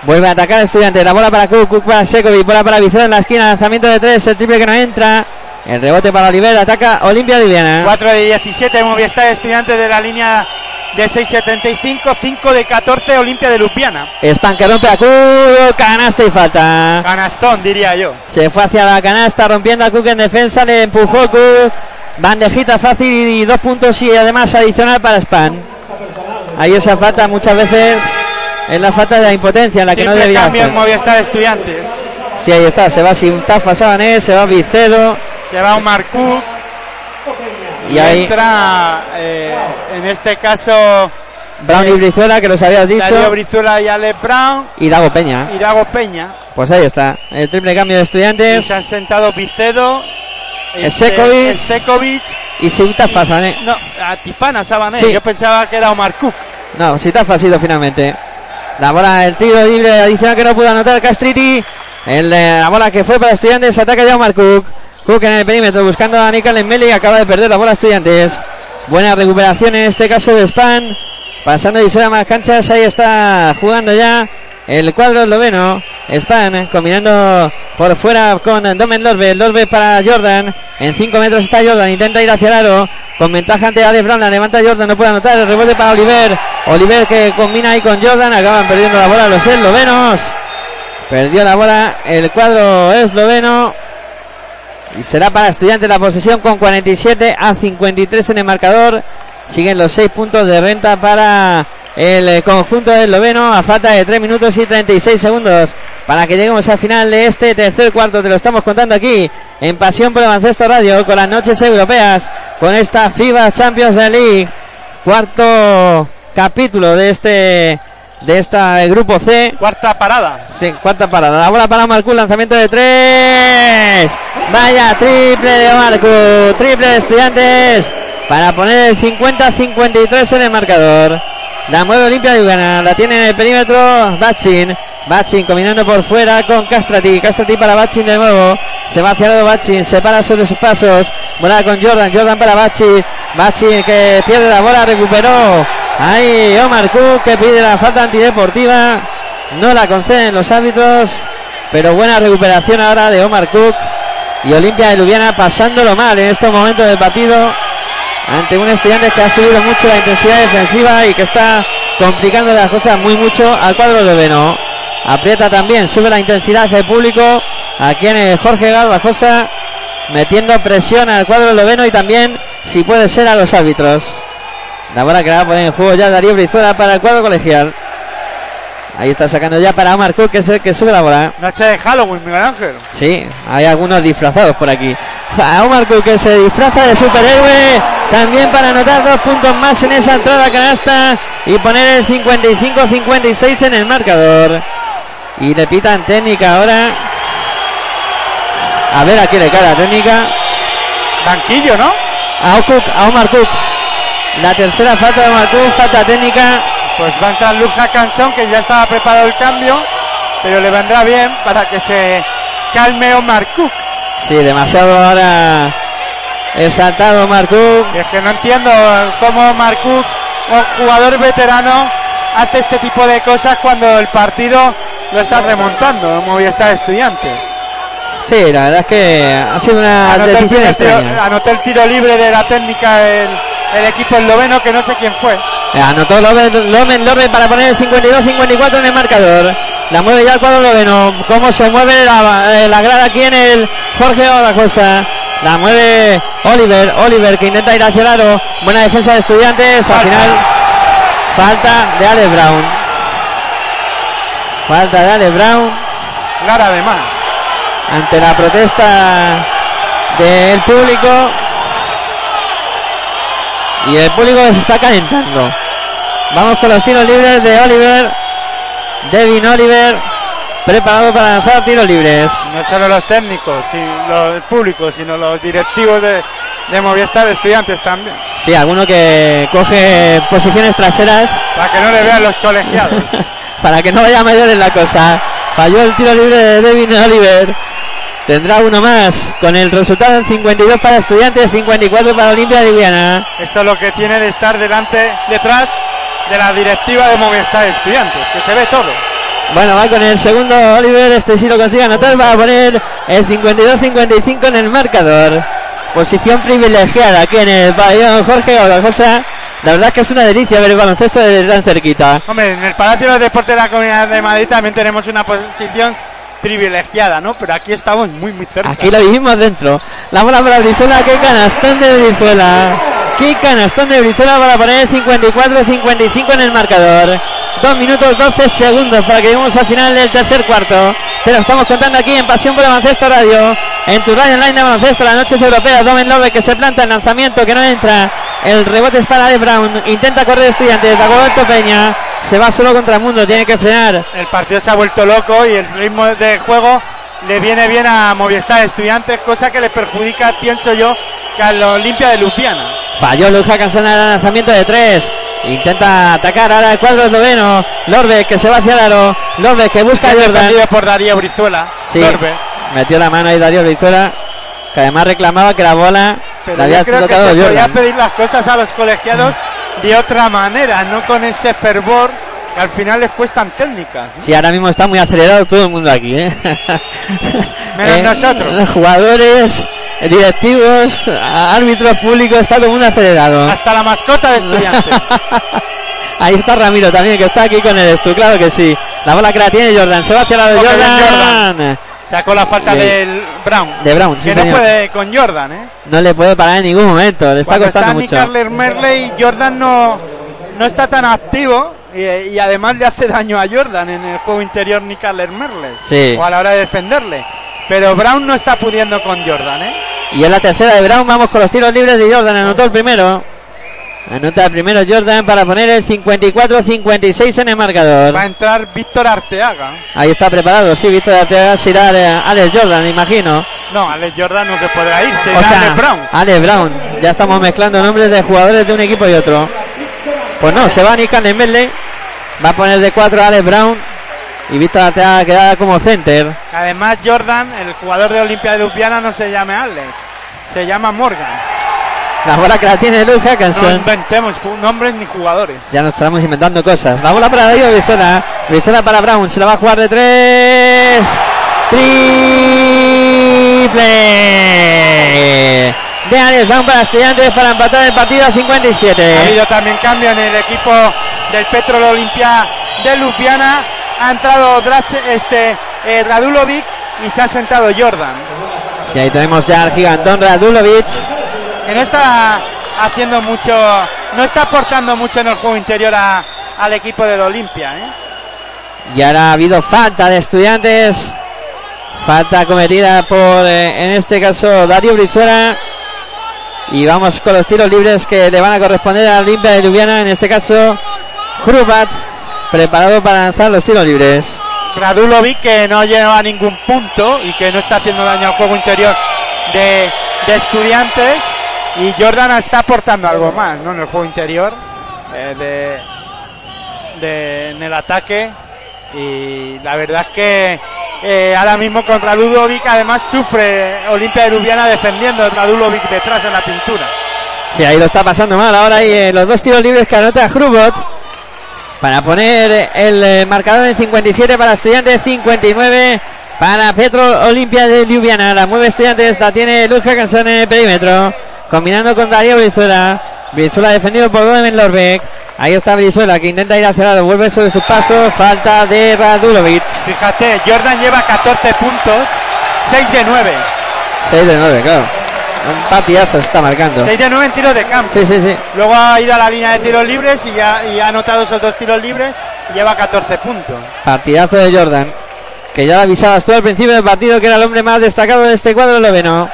Vuelve a atacar el estudiante. La bola para Cook, Cook para Sekovic, bola para Vicente en la esquina. Lanzamiento de tres, el triple que no entra. El rebote para Oliver, ataca Olimpia Liviana. 4 de 17 Movistar Estudiantes de la línea de 6.75, 5 de 14 Olimpia de Lupiana. Span que rompe a Cook, canasta y falta. Canastón, diría yo. Se fue hacia la canasta, rompiendo a Cook en defensa, le empujó Cook. Bandejita fácil y dos puntos y además adicional para Span. Ahí esa falta muchas veces es la falta de la impotencia, la que no Triple debía cambio hacer. en Movistar Estudiantes. Sí, ahí está, se va sin Tafa Sabanés, se va Vicedo Se va Omar Cook y ahí entra, eh, en este caso, Brown y Brizuela, que los habías Darío dicho, Brizuela y Ale Brown y Dago Peña. y Dago Peña. Pues ahí está, el triple cambio de Y estudiantes se han sentado Vicedo, este, Sekovic. Sekovic, y sin Tafa Sabanés. no, a Tifana Sabané. Sí. Yo pensaba que era Omar Cook. No, si Tafa ha sido finalmente. La bola, el tiro libre adicional que no pudo anotar Castriti. El, la bola que fue para Estudiantes, ataca ya Omar Cook. Cook en el perímetro buscando a Nicolás Meli. Acaba de perder la bola Estudiantes. Buena recuperación en este caso de Span. Pasando y a más canchas. Ahí está jugando ya el cuadro esloveno. Span combinando por fuera con Domen Lorbe. Lorbe para Jordan. En 5 metros está Jordan. Intenta ir hacia el aro. Con ventaja ante Alex Brown. La levanta Jordan. No puede anotar. El rebote para Oliver. Oliver que combina ahí con Jordan. Acaban perdiendo la bola los eslovenos. Perdió la bola el cuadro esloveno. Y será para estudiantes la posesión con 47 a 53 en el marcador. Siguen los 6 puntos de renta para el eh, conjunto esloveno a falta de 3 minutos y 36 segundos para que lleguemos al final de este tercer cuarto. Te lo estamos contando aquí en Pasión por el Baloncesto Radio con las noches europeas, con esta FIBA Champions League. Cuarto capítulo de este de esta eh, grupo C. Cuarta parada. Sí, cuarta parada. La bola para Marcú, lanzamiento de tres. Vaya triple de Marcú, triple de estudiantes para poner el 50-53 en el marcador. La mueve Olimpia Ljubljana. La tiene en el perímetro Bachin. Bachin combinando por fuera con Castrati. Castrati para Bachin de nuevo. Se va hacia lado Bachin. Se para sobre sus pasos. Bola con Jordan. Jordan para Bachin. Bachin que pierde la bola. Recuperó. Ahí Omar Cook que pide la falta antideportiva. No la conceden los árbitros. Pero buena recuperación ahora de Omar Cook. Y Olimpia de Ljubljana pasándolo mal en estos momentos del partido. Ante un estudiante que ha subido mucho la intensidad defensiva y que está complicando las cosas muy mucho al cuadro de Veno. Aprieta también, sube la intensidad del público. Aquí en el Jorge Garbajosa, metiendo presión al cuadro Loveno y también, si puede ser, a los árbitros. La bola que va a poner en juego ya Darío Brizuela para el cuadro colegial. Ahí está sacando ya para Omar Cook, que es el que sube la bola. Noche de Halloween, Miguel Ángel. Sí, hay algunos disfrazados por aquí. A Omar Cook que se disfraza de superhéroe. También para anotar dos puntos más en esa entrada canasta. Y poner el 55-56 en el marcador. Y le pitan técnica ahora. A ver a quién le cae la técnica. Banquillo, ¿no? A, Cook, a Omar Cook. La tercera falta de Omar Cook, falta técnica. Pues va a entrar Luja Canson, que ya estaba preparado el cambio, pero le vendrá bien para que se calme Omar Cook. Sí, demasiado ahora exaltado. Y es que no entiendo cómo Omar Cook, un jugador veterano, hace este tipo de cosas cuando el partido lo está remontando, como ya está estudiantes. Sí, la verdad es que ha sido una Anotó el, tiro, extraña. anotó el tiro libre de la técnica el, el equipo esloveno, que no sé quién fue. Eh, Anotó Loven, Loven, Loven para poner el 52-54 en el marcador. La mueve ya el cuadro Loveno. Cómo se mueve la, eh, la grada aquí en el Jorge cosa La mueve Oliver. Oliver que intenta ir hacia el aro. Buena defensa de estudiantes. Al final, falta de Alex Brown. Falta de Alex Brown Clara además. ante la protesta del público. Y el público se está calentando. Vamos con los tiros libres de Oliver. Devin Oliver. Preparado para lanzar tiros libres. No solo los técnicos y los públicos, sino los directivos de, de Movistar Estudiantes también. Sí, alguno que coge posiciones traseras Para que no le vean los colegiados. para que no vaya mayor en la cosa. Falló el tiro libre de Devin Oliver. Tendrá uno más con el resultado en 52 para estudiantes, 54 para Olimpia de Ljubljana. Esto es lo que tiene de estar delante, detrás de la directiva de Movistar Estudiantes, que se ve todo. Bueno, va con el segundo Oliver. Este sí lo consigue anotar. Va a poner el 52-55 en el marcador. Posición privilegiada aquí en el pabellón Jorge Obrajosa. La verdad es que es una delicia ver el baloncesto desde tan cerquita. Hombre, en el Palacio de los Deportes de la Comunidad de Madrid también tenemos una posición privilegiada, ¿no? Pero aquí estamos muy, muy cerca. Aquí lo vivimos dentro. La bola para Brizuela. Qué canastón de Brizuela. Qué canastón de Brizuela para poner el 54-55 en el marcador. Dos minutos 12 segundos para que lleguemos al final del tercer cuarto. Te lo estamos contando aquí en Pasión por el Radio. En tu radio online de baloncesto, las noches europeas. Domen Love que se planta el lanzamiento que no entra. El rebote es para De Brown. Intenta correr estudiantes. Dagoberto Peña. Se va solo contra el mundo. Tiene que frenar. El partido se ha vuelto loco y el ritmo de juego le viene bien a Movistar Estudiantes, cosa que le perjudica, pienso yo, que a la Olimpia de Lupiana. Falló Luja Cansona en el lanzamiento de tres. Intenta atacar ahora el cuadro esloveno. Lorbe que se va hacia el aro. Lorbe que busca a Jordan. por Darío Brizuela. Sí, Torbe. metió la mano ahí Darío Brizuela. Que además reclamaba que la bola Pero la había yo creo que se podía pedir las cosas a los colegiados de otra manera, no con ese fervor que al final les cuestan técnicas. Sí, ahora mismo está muy acelerado todo el mundo aquí. ¿eh? Menos nosotros. Los jugadores, eh, directivos, árbitros públicos, está el mundo acelerado. Hasta la mascota de estudiantes. Ahí está Ramiro también, que está aquí con el Estu, claro que sí. La bola que la tiene Jordan, se va hacia la de bien Jordan. Sacó la falta De- del Brown. De Brown, sí que no puede con Jordan, ¿eh? No le puede parar en ningún momento, le está Cuando costando está mucho. Merley, Jordan no, no está tan activo y, y además le hace daño a Jordan en el juego interior Nick Carler Merley. Sí. O a la hora de defenderle. Pero Brown no está pudiendo con Jordan, ¿eh? Y en la tercera de Brown vamos con los tiros libres de Jordan. Anotó el primero. Anota el primero Jordan para poner el 54-56 en el marcador. Va a entrar Víctor Arteaga. Ahí está preparado, sí, Víctor Arteaga se irá Alex Jordan, me imagino. No, Alex Jordan no se podrá ir. Se O irá sea, Alex Brown. Alex Brown. Ya estamos mezclando nombres de jugadores de un equipo y otro. Pues no, se va Nick Medley. Va a poner de 4 a Alex Brown. Y Víctor Arteaga queda como center. Además, Jordan, el jugador de Olimpia de Ljubljana, no se llama Alex, se llama Morgan. La bola que la tiene Luke No Hackinson. inventemos nombres ni jugadores. Ya nos estamos inventando cosas. La bola para Darío Brizuela. Brizuela para Brown. Se la va a jugar de tres. Triple. De Alex Brown para Estudiantes para empatar el partido a Ha 57. habido también cambio en el equipo del Petrol Olimpia de Ljubljana. Ha entrado Dras- este, eh, Radulovic y se ha sentado Jordan. Sí, ahí tenemos ya al gigantón Radulovic. Que no está haciendo mucho, no está aportando mucho en el juego interior a- al equipo del Olimpia. ¿eh? Y ahora ha habido falta de estudiantes. Falta cometida por, eh, en este caso, Darío Brizuela. Y vamos con los tiros libres que le van a corresponder a Olimpia de Ljubljana. En este caso, Hrubat, preparado para lanzar los tiros libres. Radulovic que no lleva ningún punto y que no está haciendo daño al juego interior de, de estudiantes. Y Jordan está aportando algo más ¿no? en el juego interior, eh, de, de- en el ataque. Y la verdad es que eh, ahora mismo contra Ludovic además sufre Olimpia de Ljubljana defendiendo a Radulovic detrás en la pintura. Sí, ahí lo está pasando mal. Ahora hay eh, los dos tiros libres que anota Hrubot. Para poner el eh, marcador en 57 para Estudiantes, 59 para Petro Olimpia de Ljubljana. La mueve Estudiantes, la tiene Luz Hackinson en el perímetro. Combinando con Darío Brizuela. Brizuela defendido por Domen Lorbeck. Ahí está Brizuela que intenta ir hacia lado. Vuelve sobre sus pasos. Falta de Radulovic. Fíjate, Jordan lleva 14 puntos, 6 de 9. 6 de 9, claro. Un partidazo se está marcando. 6 de 9 en tiros de campo. Sí, sí, sí. Luego ha ido a la línea de tiros libres y, ya, y ha anotado esos dos tiros libres y lleva 14 puntos. Partidazo de Jordan. Que ya lo avisabas tú al principio del partido que era el hombre más destacado de este cuadro noveno.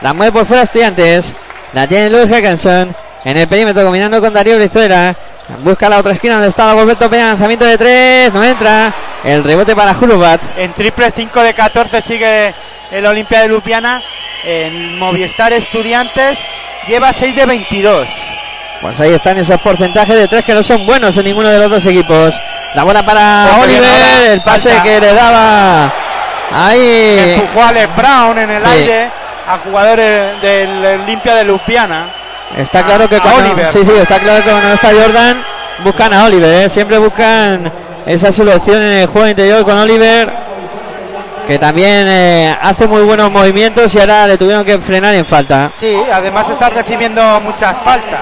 La mueve por fuera Estudiantes. La tiene Luis Hackinson. En el perímetro combinando con Darío Brizuela. Busca la otra esquina donde está Alberto Peña. Lanzamiento de tres. No entra. El rebote para Hurubat. En triple 5 de 14 sigue el Olimpia de Ljubljana. En Movistar Estudiantes lleva 6 de 22. Pues ahí están esos porcentajes de tres que no son buenos en ninguno de los dos equipos. La bola para Oliver. El pase falta. que le daba. Ahí. Empujó a Alex Brown en el Sí. aire a jugadores del Olimpia de Ljubljana. Está claro que cuando, Oliver. sí, sí, está claro que cuando no está Jordan buscan a Oliver, ¿eh? siempre buscan esa solución en el juego interior con Oliver, que también eh, hace muy buenos movimientos y ahora le tuvieron que frenar en falta. Sí, además está recibiendo muchas faltas.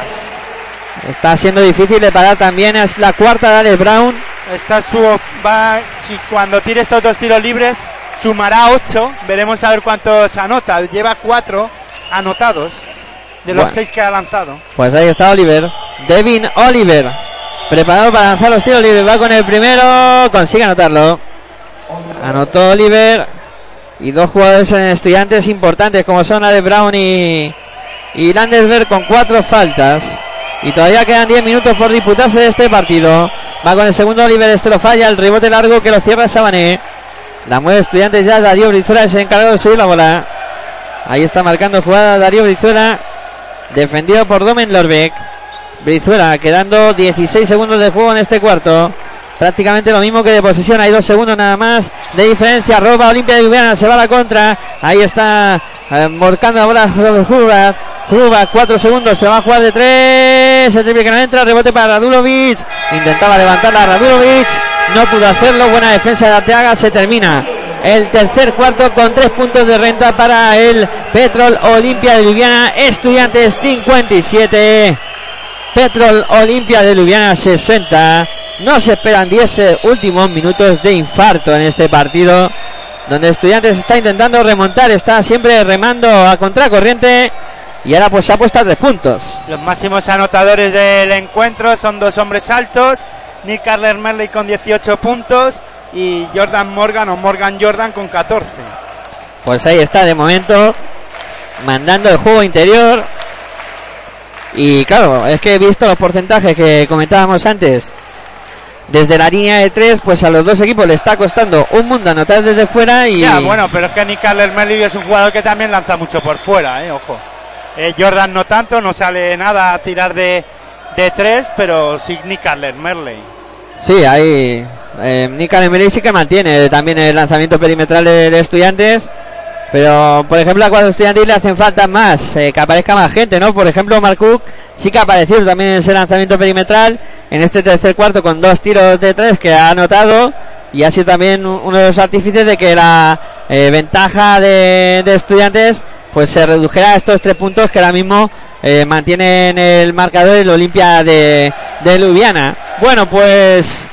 Está siendo difícil de parar también, es la cuarta de Alex Brown. Esta es su va si cuando tire estos dos tiros libres sumará 8, veremos a ver cuántos anota, lleva 4 anotados de los Bueno. 6 que ha lanzado. Pues ahí está Oliver, Devin Oliver, preparado para lanzar los tiros libres, va con el primero, consigue anotarlo. Anotó Oliver y dos jugadores en estudiantes importantes como son Alex Brown y, y Landesberg con cuatro faltas. Y todavía quedan 10 minutos por disputarse de este partido. Va con el segundo Oliver, este lo falla, el rebote largo que lo cierra Sabané. La mueve estudiantes ya, Darío Brizuela es el encargado de subir la bola. Ahí está marcando jugada Darío Brizuela. Defendido por Domen Lorbeck. Brizuela quedando 16 segundos de juego en este cuarto. Prácticamente lo mismo que de posesión. Hay dos segundos nada más de diferencia. Roba Olimpia de Ljubljana. Se va a la contra. Ahí está eh, morcando la bola Hrubat. Hrubat, cuatro segundos. Se va a jugar de tres. El triple que no entra. Rebote para Radulovic. Intentaba levantarla Radulovic. No pudo hacerlo. Buena defensa de Arteaga. Se termina el tercer cuarto con tres puntos de renta para el Petrol Olimpia de Ljubljana. Estudiantes 57. Petrol Olimpia de Ljubljana 60. No se esperan 10 últimos minutos de infarto en este partido. Donde Estudiantes está intentando remontar, está siempre remando a contracorriente. Y ahora pues se ha puesto a tres puntos. Los máximos anotadores del encuentro son dos hombres altos, Nick Carler Merley con 18 puntos y Jordan Morgan o Morgan Jordan con 14. Pues ahí está de momento. Mandando el juego interior. Y claro, es que he visto los porcentajes que comentábamos antes. Desde la línea de tres, pues a los dos equipos le está costando un mundo anotar desde fuera y Ya, bueno, pero es que Nick Merley es un jugador que también lanza mucho por fuera, eh, ojo. Eh, Jordan no tanto, no sale nada a tirar de, de tres, pero sin Nick Merley. Sí, ahí eh, Nick Carler sí que mantiene también el lanzamiento perimetral de, de estudiantes. Pero, por ejemplo, a cuatro estudiantes le hacen falta más, eh, que aparezca más gente, ¿no? Por ejemplo, Mark Cook sí que ha aparecido también en ese lanzamiento perimetral, en este tercer cuarto con dos tiros de tres que ha anotado y ha sido también uno de los artífices de que la eh, ventaja de, de estudiantes pues se redujera a estos tres puntos que ahora mismo eh, mantienen el marcador el Olimpia de, de Ljubljana. Bueno, pues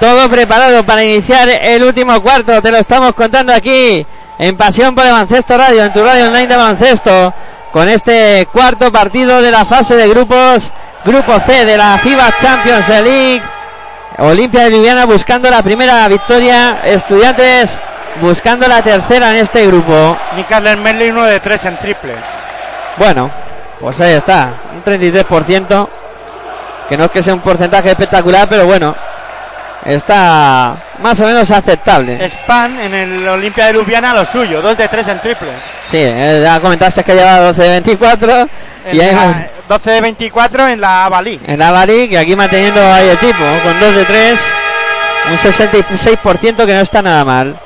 todo preparado para iniciar el último cuarto. Te lo estamos contando aquí en Pasión por el Baloncesto Radio, en tu radio online de baloncesto, con este cuarto partido de la fase de grupos, grupo C de la FIBA Champions League. Olimpia de Ljubljana buscando la primera victoria, Estudiantes buscando la tercera en este grupo. Nick Carler Merley uno de tres en triples. Bueno, pues ahí está, un 33%, que no es que sea un porcentaje espectacular, pero bueno, está más o menos aceptable. Span en el Olimpia de Ljubljana lo suyo, dos de tres en triples. Sí, eh, ya comentaste que lleva 12 de 24 y En ahí la- 12 de 24 en la Avalí. en la Bali, que aquí manteniendo ahí el tipo, con 2 de 3, un 66% que no está nada mal.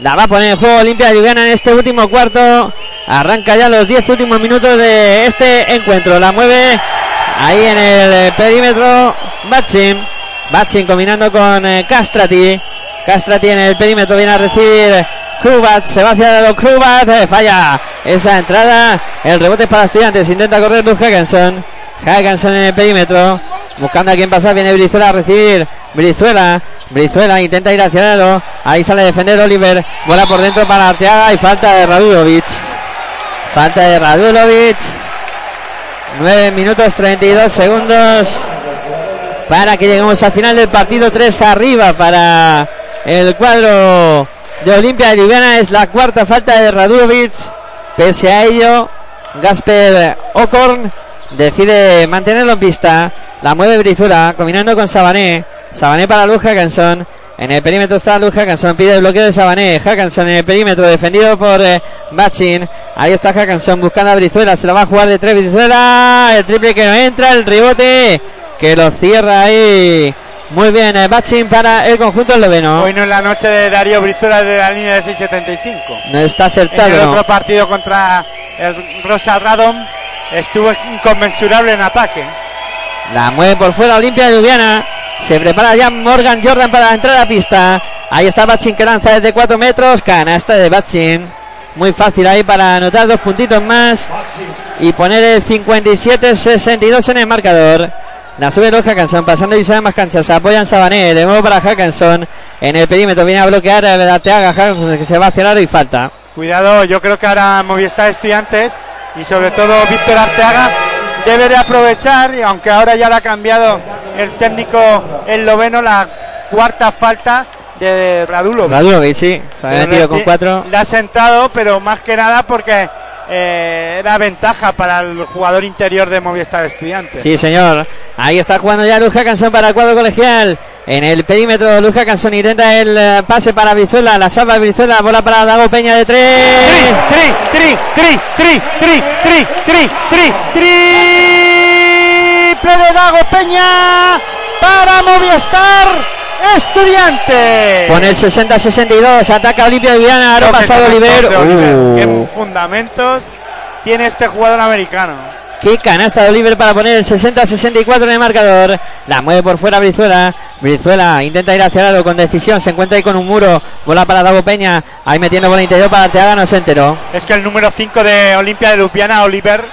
La va a poner en juego Olimpia de Ljubljana en este último cuarto. Arranca ya los 10 últimos minutos de este encuentro. La mueve ahí en el perímetro Batsin. Batsin combinando con eh, Castrati. Castrati en el perímetro viene a recibir Krubat. Se va hacia los Krubat. eh, falla esa entrada. El rebote es para estudiantes. Intenta correr Luz Hackenson. Hackenson en el perímetro. Buscando a quien pasar. Viene Brizuela a recibir. Brizuela. Brizuela intenta ir hacia el aro. Ahí sale a defender Oliver. Bola por dentro para Arteaga. Y falta de Radulovic. Falta de Radulovic. 9 minutos 32 segundos para que lleguemos al final del partido. 3 arriba para el cuadro de Olimpia de Ljubljana. Es la cuarta falta de Radulovic. Pese a ello Gasper Okorn decide mantenerlo en pista. La mueve Brizuela combinando con Sabané. Sabané para Luz Hackenson en el perímetro está Luz Hackenson pide el bloqueo de Sabané. Hackenson en el perímetro defendido por eh, Batchin ahí está Hackenson buscando a Brizuela. Se la va a jugar de tres Brizuela. El triple que no entra. El rebote que lo cierra ahí muy bien eh, Batchin para el conjunto esloveno Hoy no es la noche de Darío Brizuela de la línea de 6.75. no está En el acertado otro partido contra el Rosa Radom estuvo inconmensurable en ataque. La mueve por fuera Olimpia de Ljubljana. Se prepara ya Morgan Jordan para entrar a la pista. Ahí está Batchin que lanza desde 4 metros. Canasta de Batchin. Muy fácil ahí para anotar dos puntitos más. Y poner el 57-62 en el marcador. La sube los Hackenson pasando y más canchas. Se apoyan Sabané. De nuevo para Hackenson. En el perímetro viene a bloquear a Arteaga Hackenson que se va hacia el aro y falta. Cuidado, yo creo que ahora Movistar Estudiantes y sobre todo Víctor Arteaga debe de aprovechar, y aunque ahora ya le ha cambiado el técnico esloveno, la cuarta falta de Radulo. Radulovic, sí. Se había metido con 4. Le ha sentado, pero más que nada porque eh, era ventaja para el jugador interior de Movistar Estudiantes. Sí, señor. Ahí está jugando ya Luz Hackenson para el cuadro colegial. En el perímetro, Luz Hackenson intenta el eh, pase para Brizuela. La salva Brizuela. Bola para Dago Peña de tres. Tri, tri, tri, tri, tri, tri, tri, tri, tri, triple de Dago Peña para Movistar Estudiantes. Pone el 60-62. Ataca Olimpia Viana. Ahora pasado con Oliver. de Oliver. Uh, Qué fundamentos tiene este jugador americano. qué canasta de Oliver para poner el 60-64 en el marcador. La mueve por fuera Brizuela. Brizuela intenta ir hacia el aro con decisión. Se encuentra ahí con un muro. Bola para Dago Peña. Ahí metiendo bola interior para Arteaga. No se enteró. Es que el número 5 de Olimpia de Lupiana, Oliver,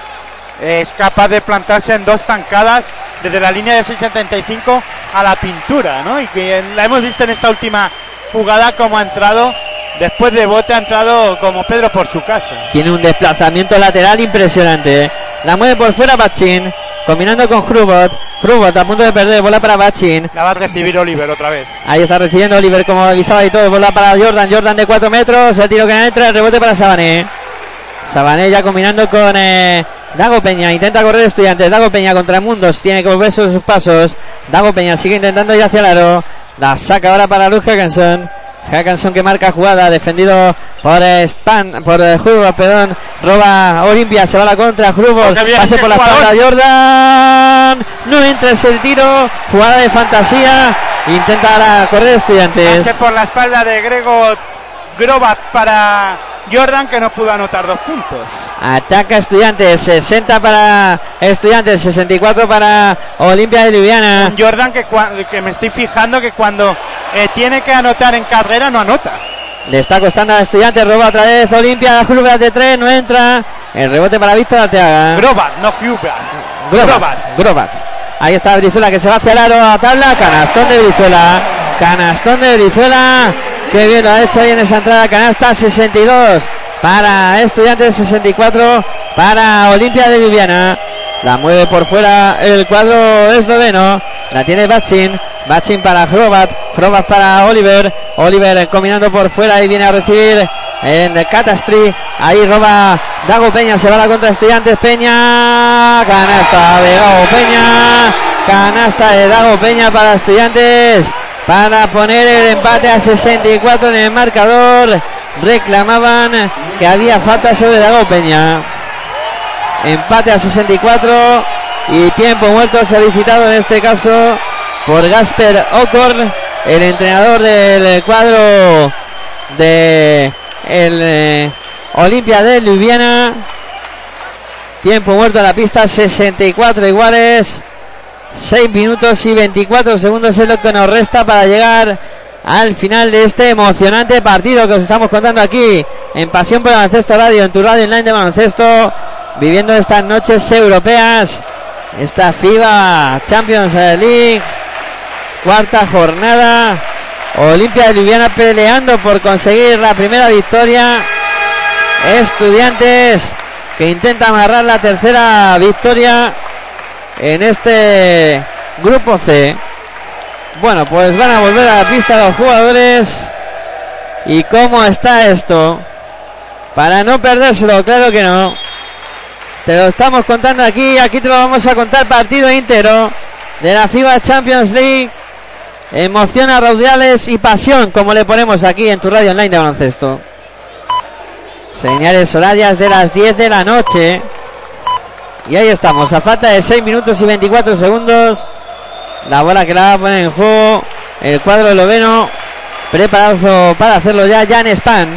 es capaz de plantarse en dos tancadas desde la línea de 675 a la pintura, ¿no? Y que la hemos visto en esta última jugada como ha entrado, después de bote ha entrado como Pedro por su casa. Tiene un desplazamiento lateral impresionante. ¿eh? La mueve por fuera Bachin. Combinando con Hrubot. Hrubot a punto de perder. Bola para Bachin. La va a recibir Oliver otra vez. Ahí está recibiendo Oliver como avisaba y todo. Bola para Jordan. Jordan de 4 metros. El tiro que entra. El rebote para Sabané. Sabané ya combinando con eh, Dago Peña. Intenta correr estudiantes. Dago Peña contra Mundos. Tiene que volver sus pasos. Dago Peña sigue intentando ir hacia el aro. La saca ahora para Luz Hackenson. Hackanson que marca jugada, defendido por Span, por Hrubos, perdón, roba Olimpia, se va a la contra, Hrubos, Oh, pase por la espalda, Jordan, no entra ese tiro, jugada de fantasía, intenta ahora correr estudiantes. Pase por la espalda de Grego Grobat para Jordan que no pudo anotar dos puntos. Ataca Estudiantes, 60 para Estudiantes, 64 para Olimpia de Ljubljana. Jordan que, que me estoy fijando que cuando eh, tiene que anotar en carrera no anota. Le está costando a Estudiantes, roba otra vez Olimpia, Julio de 3, no entra. El rebote para Víctor Arteaga. Grobat, no Huber. Grobat. Grobat. Ahí está Brizuela que se va hacia el aro a tabla. Canastón de Brizuela. Canastón de Brizuela. Qué bien lo ha hecho ahí en esa entrada. Canasta 62 para Estudiantes, 64 para Olimpia de Ljubljana. La mueve por fuera el cuadro esloveno. La tiene Batsin. Batsin para Hrobat. Hrobat para Oliver. Oliver combinando por fuera y viene a recibir en Catastri. Ahí roba Dago Peña. Se va la contra Estudiantes. Peña. Canasta de Dago Peña. Canasta de Dago Peña para Estudiantes. Para poner el empate a 64 en el marcador. Reclamaban que había falta sobre Dago Peña. Empate a 64 y tiempo muerto solicitado en este caso por Gasper Okorn, el entrenador del cuadro de eh, Olimpia de Ljubljana. Tiempo muerto en la pista, 64 iguales. 6 minutos y 24 segundos es lo que nos resta para llegar al final de este emocionante partido que os estamos contando aquí en Pasión por el Baloncesto Radio, en tu radio online de baloncesto, viviendo estas noches europeas, esta FIBA Champions League, cuarta jornada, Olimpia de Ljubljana peleando por conseguir la primera victoria, estudiantes que intenta amarrar la tercera victoria en este grupo C. Bueno, pues van a volver a la pista los jugadores. ¿Y cómo está esto? Para no perdérselo, claro que no. Te lo estamos contando aquí, aquí te lo vamos a contar partido íntegro de la FIBA Champions League. Emoción a raudales y pasión, como le ponemos aquí en tu radio online de baloncesto. Señales horarias de las 10 de la noche. Y ahí estamos, a falta de 6 minutos y 24 segundos. La bola que la va a poner en juego el cuadro esloveno. Preparado para hacerlo ya Jan Span.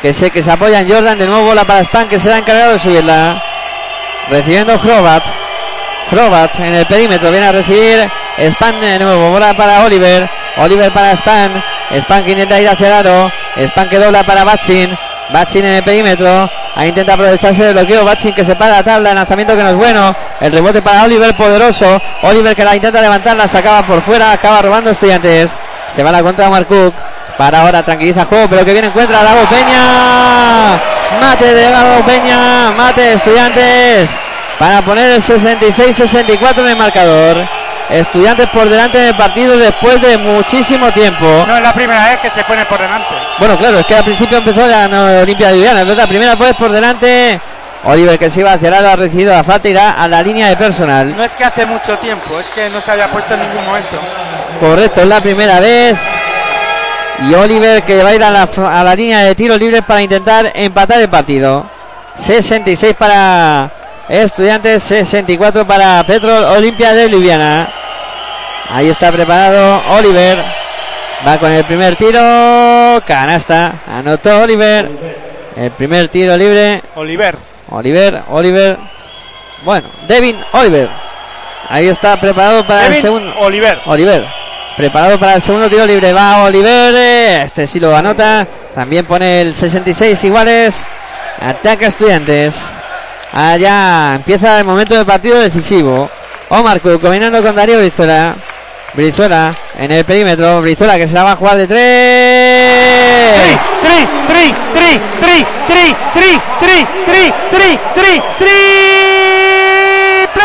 Que sé que se apoya en Jordan. De nuevo bola para Span que se ha encargado de subirla. Recibiendo Hrobat. Hrobat en el perímetro. Viene a recibir Span de nuevo. Bola para Oliver. Oliver para Span. Span que intenta ir hacia el aro. Span que dobla para Batchin. Batchin en el perímetro. Ahí intenta aprovecharse del bloqueo. Batchin que se para la tabla. El lanzamiento que no es bueno. El rebote para Oliver poderoso. Oliver que la intenta levantarla. Se acaba por fuera. Acaba robando estudiantes. Se va la contra Mark Cook. Para ahora tranquiliza el juego. Pero que bien encuentra a Dago Peña. Mate de Dago Peña. Mate estudiantes. Para poner el 66-64 en el marcador. Estudiantes por delante del partido después de muchísimo tiempo. No es la primera vez que se pone por delante. Bueno, claro, es que al principio empezó la no, Olimpia de Viviana. Entonces la primera pues por delante. Oliver que se iba hacia el lado ha recibido la falta y irá a la línea de personal. No es que hace mucho tiempo, es que no se había puesto en ningún momento. Correcto, es la primera vez. Y Oliver que va a ir a la, a la línea de tiros libres para intentar empatar el partido. 66 para Estudiantes, 64 para Petro Olimpia de Ljubljana. Ahí está preparado Oliver. Va con el primer tiro. Canasta. Anotó Oliver. El primer tiro libre. Oliver. Oliver, Oliver. Bueno, Devin Oliver. Ahí está preparado para el segundo. Oliver. Oliver. Preparado para el segundo tiro libre. Va Oliver. Este sí lo anota. También pone el 66 iguales. Ataca Estudiantes. Allá empieza el momento del partido decisivo. Omar Cook combinando con Darío Brizuela. Brizuela en el perímetro. Brizuela que se la va a jugar de tres. Tri, tri, tri, tri, tri, tri, tri, tri, tri, tri, triple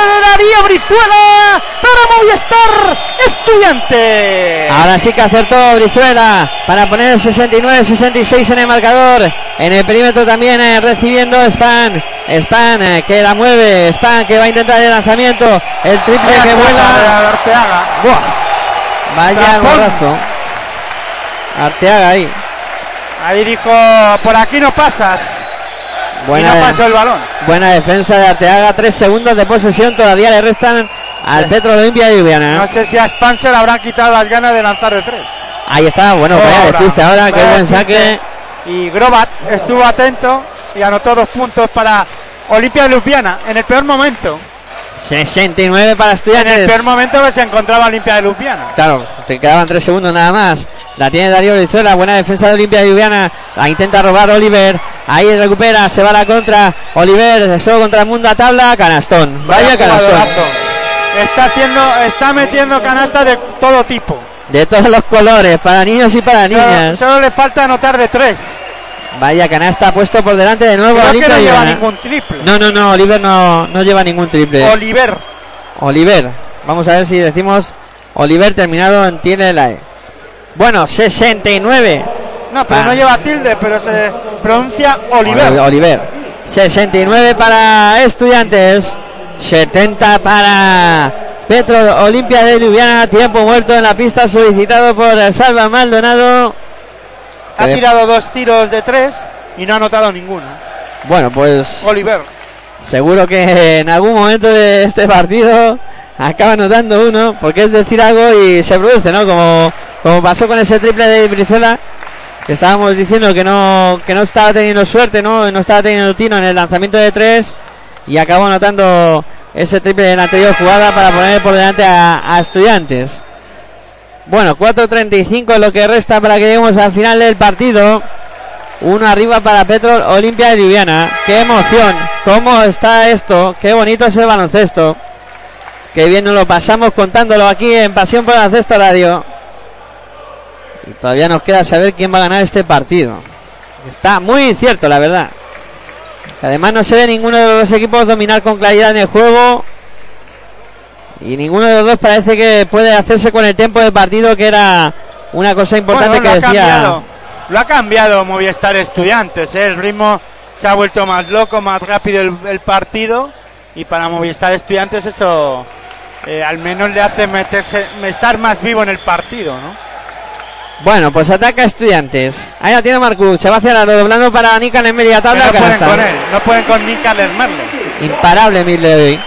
de Darío Brizuela Movistar Estudiante. Ahora sí que acertó Brizuela para poner el 69-66 en el marcador. En el perímetro también eh, recibiendo Span. Span eh, que la mueve. Span que va a intentar el lanzamiento. El triple Vaya que vuela. Arteaga. Buah. Vaya golazo. Arteaga ahí. Ahí dijo, por aquí no pasas. Buena, y no pasó el balón. buena defensa de Arteaga. Tres segundos de posesión. Todavía le restan al Petro Olimpia de Ljubljana. No sé si a Spancer habrán quitado las ganas de lanzar de tres. Ahí está. Bueno, vaya Ahora, despiste ahora. Qué vaya buen saque. Y Grobat estuvo atento y anotó dos puntos para Olimpia de Ljubljana en el peor momento. 69 para En estudiantes. el peor momento que se encontraba Olimpia de Ljubljana. Claro, te quedaban tres segundos nada más. La tiene Darío Brizuela, buena defensa de Olimpia de Ljubljana. La intenta robar Oliver. Ahí recupera, se va a la contra. Oliver, solo contra el mundo a tabla. Canastón. Vaya, canastón. Está haciendo, está metiendo canastas de todo tipo. De todos los colores, para niños y para niñas. solo le falta anotar de tres. Vaya canasta puesto por delante de nuevo. Creo que no lleva ningún triple. No, no, no, Oliver no, no lleva ningún triple. Oliver. Oliver. Vamos a ver si decimos Oliver terminado en tiene la E. Bueno, 69. No, pero Ah. no lleva tilde, pero se pronuncia Oliver. Oli- Oliver. 69 para Estudiantes. 70 para Petro Olimpia de Ljubljana. Tiempo muerto en la pista solicitado por Salva Maldonado. Ha Eh. tirado dos tiros de tres y no ha anotado ninguno. Bueno, pues Oliver. seguro que en algún momento de este partido acaba anotando uno, porque es decir algo y se produce, ¿no? Como, como pasó con ese triple de Brizuela, que estábamos diciendo que no, que no estaba teniendo suerte, ¿no? No estaba teniendo tino en el lanzamiento de tres y acabó anotando ese triple en la anterior jugada para poner por delante a, estudiantes. Bueno, 4.35 es lo que resta para que lleguemos al final del partido. Uno arriba para Petro Olimpia de Ljubljana. Qué emoción. ¿Cómo está esto? Qué bonito es el baloncesto. Qué bien nos lo pasamos contándolo aquí en Pasión por el Baloncesto Radio. Y todavía nos queda saber quién va a ganar este partido. Está muy incierto, la verdad. Además no se ve ninguno de los dos equipos dominar con claridad en el juego. Y ninguno de los dos parece que puede hacerse con el tiempo de partido, que era una cosa importante Bueno, que decía. cambiado. Lo ha cambiado Movistar Estudiantes. ¿eh? El ritmo se ha vuelto más loco, más rápido el, el partido. Y para Movistar Estudiantes eso eh, al menos le hace meterse, estar más vivo en el partido, ¿no? Bueno, pues ataca a estudiantes. Ahí la tiene Marcus. Se va hacia la doblando para Nikan en media tabla. no pueden con él, no pueden con Nick Merle. Imparable Midley.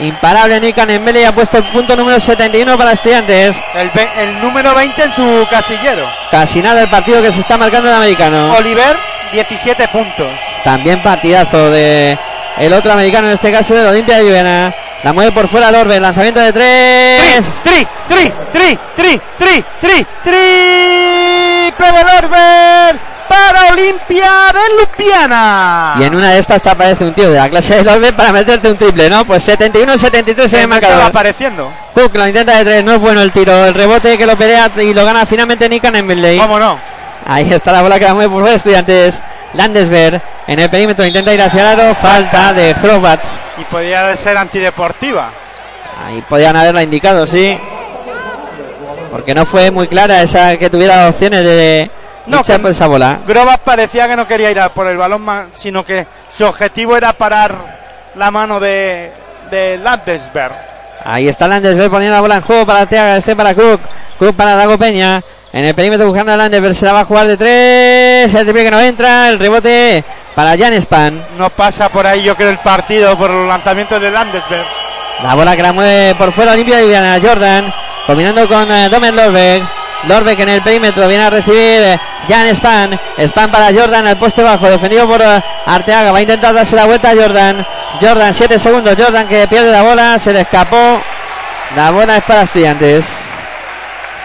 Imparable Nikan en media. Ha puesto el punto número 71 para estudiantes. El, número 20 en su casillero. Casi nada el partido que se está marcando el americano. Oliver, 17 puntos. También partidazo de el otro americano, en este caso del Olimpia de Ljubljana. La mueve por fuera Lorbe. Lanzamiento de tres. Tri, tri, tri, tri, tri, tri, triple del Orber para Olimpia de Lupiana. Y en una de estas te aparece un tío de la clase de Lorbe para meterte un triple, ¿no? Pues 71-73 en el Se me marcador. apareciendo. Cook lo intenta de tres, no es bueno el tiro. El rebote que lo pelea y lo gana finalmente Nikan en Midley. ¿Cómo no? Ahí está la bola que la mueve por fuera estudiantes. Landesberg en el perímetro intenta ir hacia el aro. Falta de Hrobat. Y podía ser antideportiva. Ahí podían haberla indicado, sí. Porque no fue muy clara esa que tuviera opciones de No, que- por esa bola. Grobas parecía que no quería ir a por el balón, sino que su objetivo era parar la mano de, de Landesberg. Ahí está Landesberg poniendo la bola en juego para Teaga, este para Cook. Cook para Dago Peña. En el perímetro buscando a Landesberg, se la va a jugar de tres. El triple que no entra. El rebote para Jan Span. No pasa por ahí, yo creo, el partido por los lanzamientos de Landesberg. La bola que la mueve por fuera Olimpia de Viviana Jordan. Combinando con eh, Domen Lorbeck. Lorbeck en el perímetro viene a recibir eh, Jan Span. Span para Jordan al poste bajo. Defendido por eh, Arteaga. Va a intentar darse la vuelta a Jordan. Jordan, 7 segundos. Jordan que pierde la bola. Se le escapó. La bola es para estudiantes.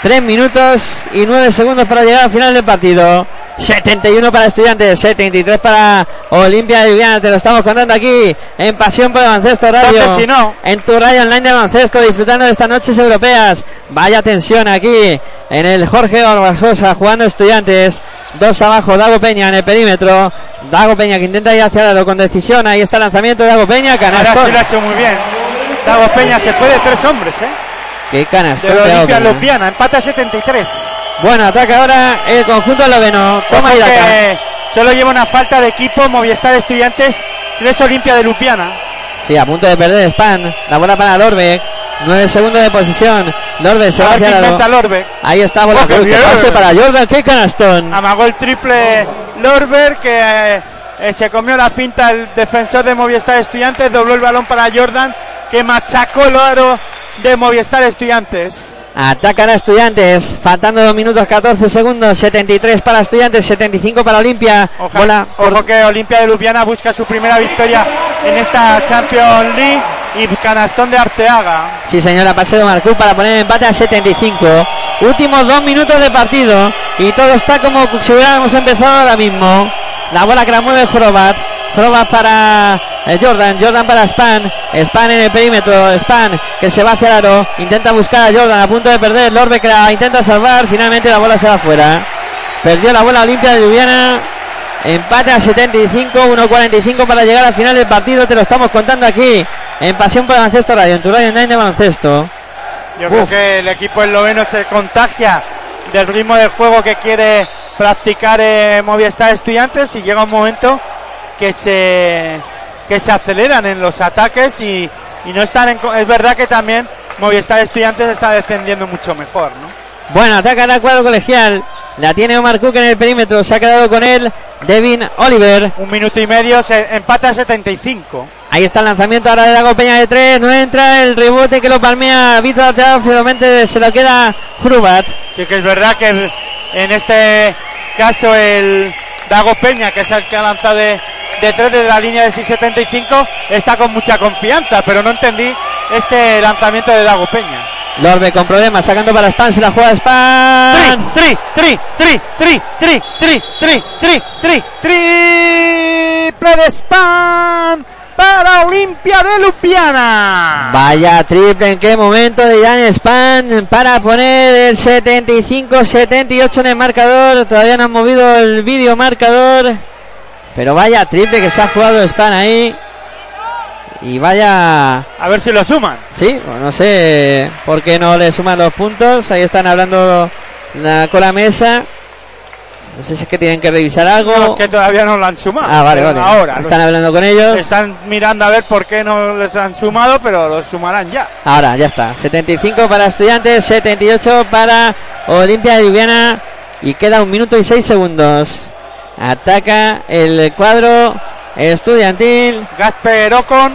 3 minutos y 9 segundos para llegar al final del partido. 71 para estudiantes, 73 para Olimpia de Viviana. Te lo estamos contando aquí en Pasión por el Baloncesto Radio. Entonces, si no. En tu radio online de baloncesto, disfrutando de estas noches europeas. Vaya tensión aquí en el Jorge Barbasosa jugando estudiantes. Dos abajo, Dago Peña en el perímetro. Dago Peña que intenta ir hacia el con decisión. Ahí está el lanzamiento de Dago Peña. Ahora Canastón. sí lo ha hecho muy bien. Dago Peña se fue de tres hombres, ¿eh? Qué canastón De Olimpia. Lupiana, empate a 73. Bueno, ataca ahora el conjunto esloveno. Toma Ojo y daca. solo lleva una falta de equipo Movistar Estudiantes, 3 Olimpia de Lupiana. Sí, a punto de perder Span. La bola para Lorbeck. 9 segundos de posición. Lorbe se va hacia la Lorbe. Ahí está bola ¡Oh, que pase para Jordan. ¡Qué canastón! Amagó el triple Lorber que eh, se comió la finta el defensor de Movistar Estudiantes, dobló el balón para Jordan que machacó el aro de Movistar Estudiantes. Atacan a Estudiantes, faltando 2 minutos 14 segundos, 73 para Estudiantes, 75 para Olimpia. Oja- Bola por- ojo que Olimpia de Ljubljana busca su primera victoria en esta Champions League y canastón de Arteaga. Sí, señora, pase de Marcú para poner empate a 75. Últimos dos minutos de partido y todo está como si hubiéramos empezado ahora mismo. La bola que la mueve Jorobat. Jorobat para eh, Jordan, Jordan para Span. Span en el perímetro. Span que se va hacia el aro. Intenta buscar a Jordan a punto de perder. Lorde que la intenta salvar. Finalmente la bola se va fuera. Perdió la bola Olimpia de Ljubljana. Empate a 75, 1.45 para llegar al final del partido. Te lo estamos contando aquí en Pasión por el Baloncesto Radio, en tu radio online de baloncesto. Yo creo que el equipo esloveno se contagia del ritmo de juego que quiere practicar eh, Movistar Estudiantes y llega un momento que se que se aceleran en los ataques y, y no están en, es verdad que también Movistar Estudiantes está defendiendo mucho mejor, ¿no? Bueno, ataca el cuadro colegial. La tiene Omar Cook en el perímetro. Se ha quedado con él Devin Oliver. Un minuto y medio, se empata a 75. Ahí está el lanzamiento ahora de Dago Peña de tres. No entra el rebote que lo palmea Víctor Arteaga. Finalmente se lo queda Hrubat. Sí que es verdad que en este caso el Dago Peña, que es el que ha lanzado de, de tres desde la línea de 6.75, está con mucha confianza, pero no entendí este lanzamiento de Dago Peña. Lorbe con problemas, sacando para Span. Se la juega Span. Tri, tri, tri, tri, tri, tri, tri, tri, tri, triple de spam para Olimpia de Lupiana. Vaya triple, en qué momento de Jan Span para poner el 75-78 en el marcador. Todavía no han movido el vídeo marcador. Pero vaya triple que se ha jugado Span ahí. Y vaya. A ver si lo suman. Sí, no sé por qué no le suman los puntos. Ahí están hablando la- con la mesa. No sé si es que tienen que revisar algo. No, es que todavía no lo han sumado. Ah, vale, vale. Ahora. Están hablando con ellos. Están mirando a ver por qué no les han sumado, pero los sumarán ya. Ahora, ya está. 75 para Estudiantes, 78 para Olimpia de Ljubljana. Y queda un minuto y seis segundos. Ataca el cuadro estudiantil. Gasper Ocon,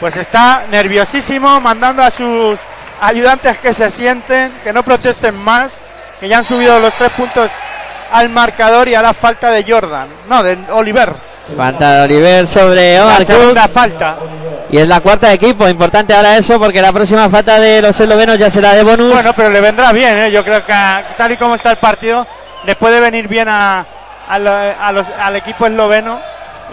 pues está nerviosísimo, mandando a sus ayudantes que se sienten, que no protesten más, que ya han subido los tres puntos al marcador y a la falta de Jordan, no, de Oliver. Falta de Oliver sobre La Omar Cook. segunda falta. Y es la cuarta de equipo. Importante ahora eso porque la próxima falta de los eslovenos ya será de bonus. Bueno, pero le vendrá bien, ¿eh? yo creo que a- tal y como está el partido, le puede venir bien a, a lo- a los- al equipo esloveno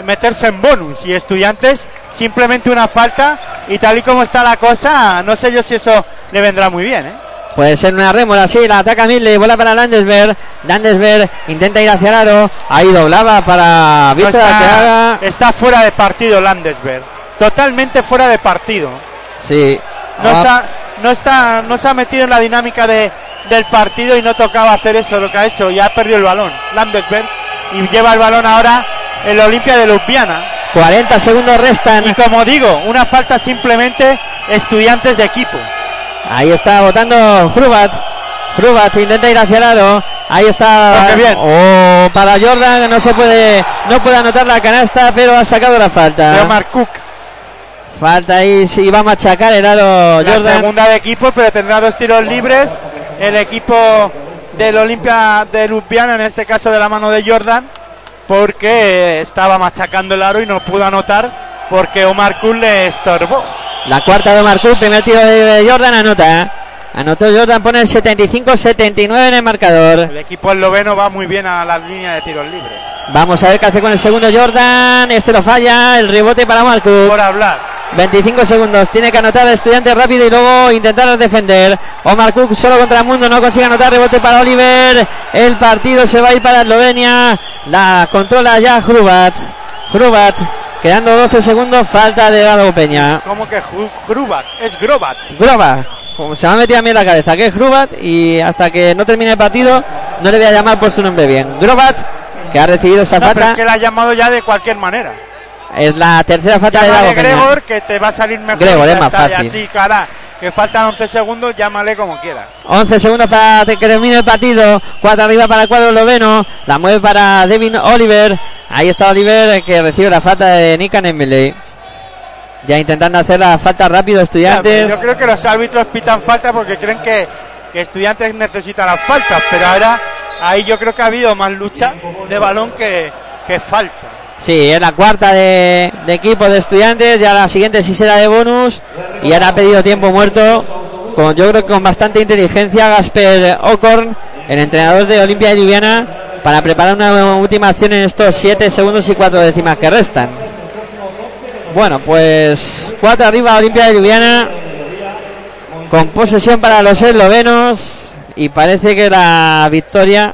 meterse en bonus y estudiantes simplemente una falta y tal y como está la cosa, no sé yo si eso le vendrá muy bien. ¿eh? Puede ser una rémora, sí, la ataca Midley, bola para Landesberg. Landesberg intenta ir hacia el aro. Ahí doblaba para Víctor está, está fuera de partido Landesberg, totalmente fuera de partido. Sí. No, Ah, no, está, no se ha metido en la dinámica de, del partido y no tocaba hacer eso, lo que ha hecho, y ha perdido el balón, Landesberg, y lleva el balón ahora el Olimpia de Ljubljana. 40 segundos restan. Y como digo, una falta simplemente estudiantes de equipo. Ahí está votando Hrubat. Hrubat intenta ir hacia el aro. Ahí está. Oh, bien. Oh, para Jordan no se puede, no puede anotar la canasta, pero ha sacado la falta. Omar Cook, Falta ahí, sí, va a machacar el aro la Jordan. segunda de equipo, pero tendrá dos tiros libres. El equipo del Olimpia de Ljubljana, en este caso de la mano de Jordan, porque estaba machacando el aro y no pudo anotar porque Omar Cook le estorbó. La cuarta de Omar Cook, primer tiro de Jordan, anota. Anotó Jordan, pone el 75-79 en el marcador. El equipo esloveno va muy bien a la línea de tiros libres. Vamos a ver qué hace con el segundo Jordan. Este lo falla, el rebote para Omar Cook. Por hablar. 25 segundos, tiene que anotar el estudiante rápido y luego intentar defender. Omar Cook solo contra el mundo, no consigue anotar, rebote para Oliver. El partido se va a ir para Eslovenia. La controla ya Hrubat. Hrubat, quedando 12 segundos, falta de Galo Peña. Como que Grubat, es Grobat. Groba, como se me ha metido a mí en la cabeza que es Hrubat y hasta que no termine el partido no le voy a llamar por su nombre bien. Grobat, que ha recibido esa No, pero es falta, que la ha llamado ya de cualquier manera. Es la tercera falta Galo de Peña. Gregor que te va a salir mejor. Gregor, es más fácil. así, cara, que faltan 11 segundos, llámale como quieras. 11 segundos para que termine el partido. 4 arriba para el cuadro esloveno. La mueve para Devin Oliver. Ahí está Oliver que recibe la falta de Nikan Embele. Ya intentando hacer la falta rápido estudiantes. Yo creo que los árbitros pitan falta porque creen que, que estudiantes necesitan las faltas, pero ahora ahí yo creo que ha habido más lucha de balón que, que falta. Sí, es la cuarta de, equipo de estudiantes. Ya la siguiente sí será de bonus. Y ahora ha pedido tiempo muerto. Con, yo creo que con bastante inteligencia Gasper Ocorn, el entrenador de Olimpia de Ljubljana, para preparar una última acción en estos 7 segundos y 4 décimas que restan. Bueno, pues 4 arriba Olimpia de Ljubljana. Con posesión para los eslovenos. Y parece que la victoria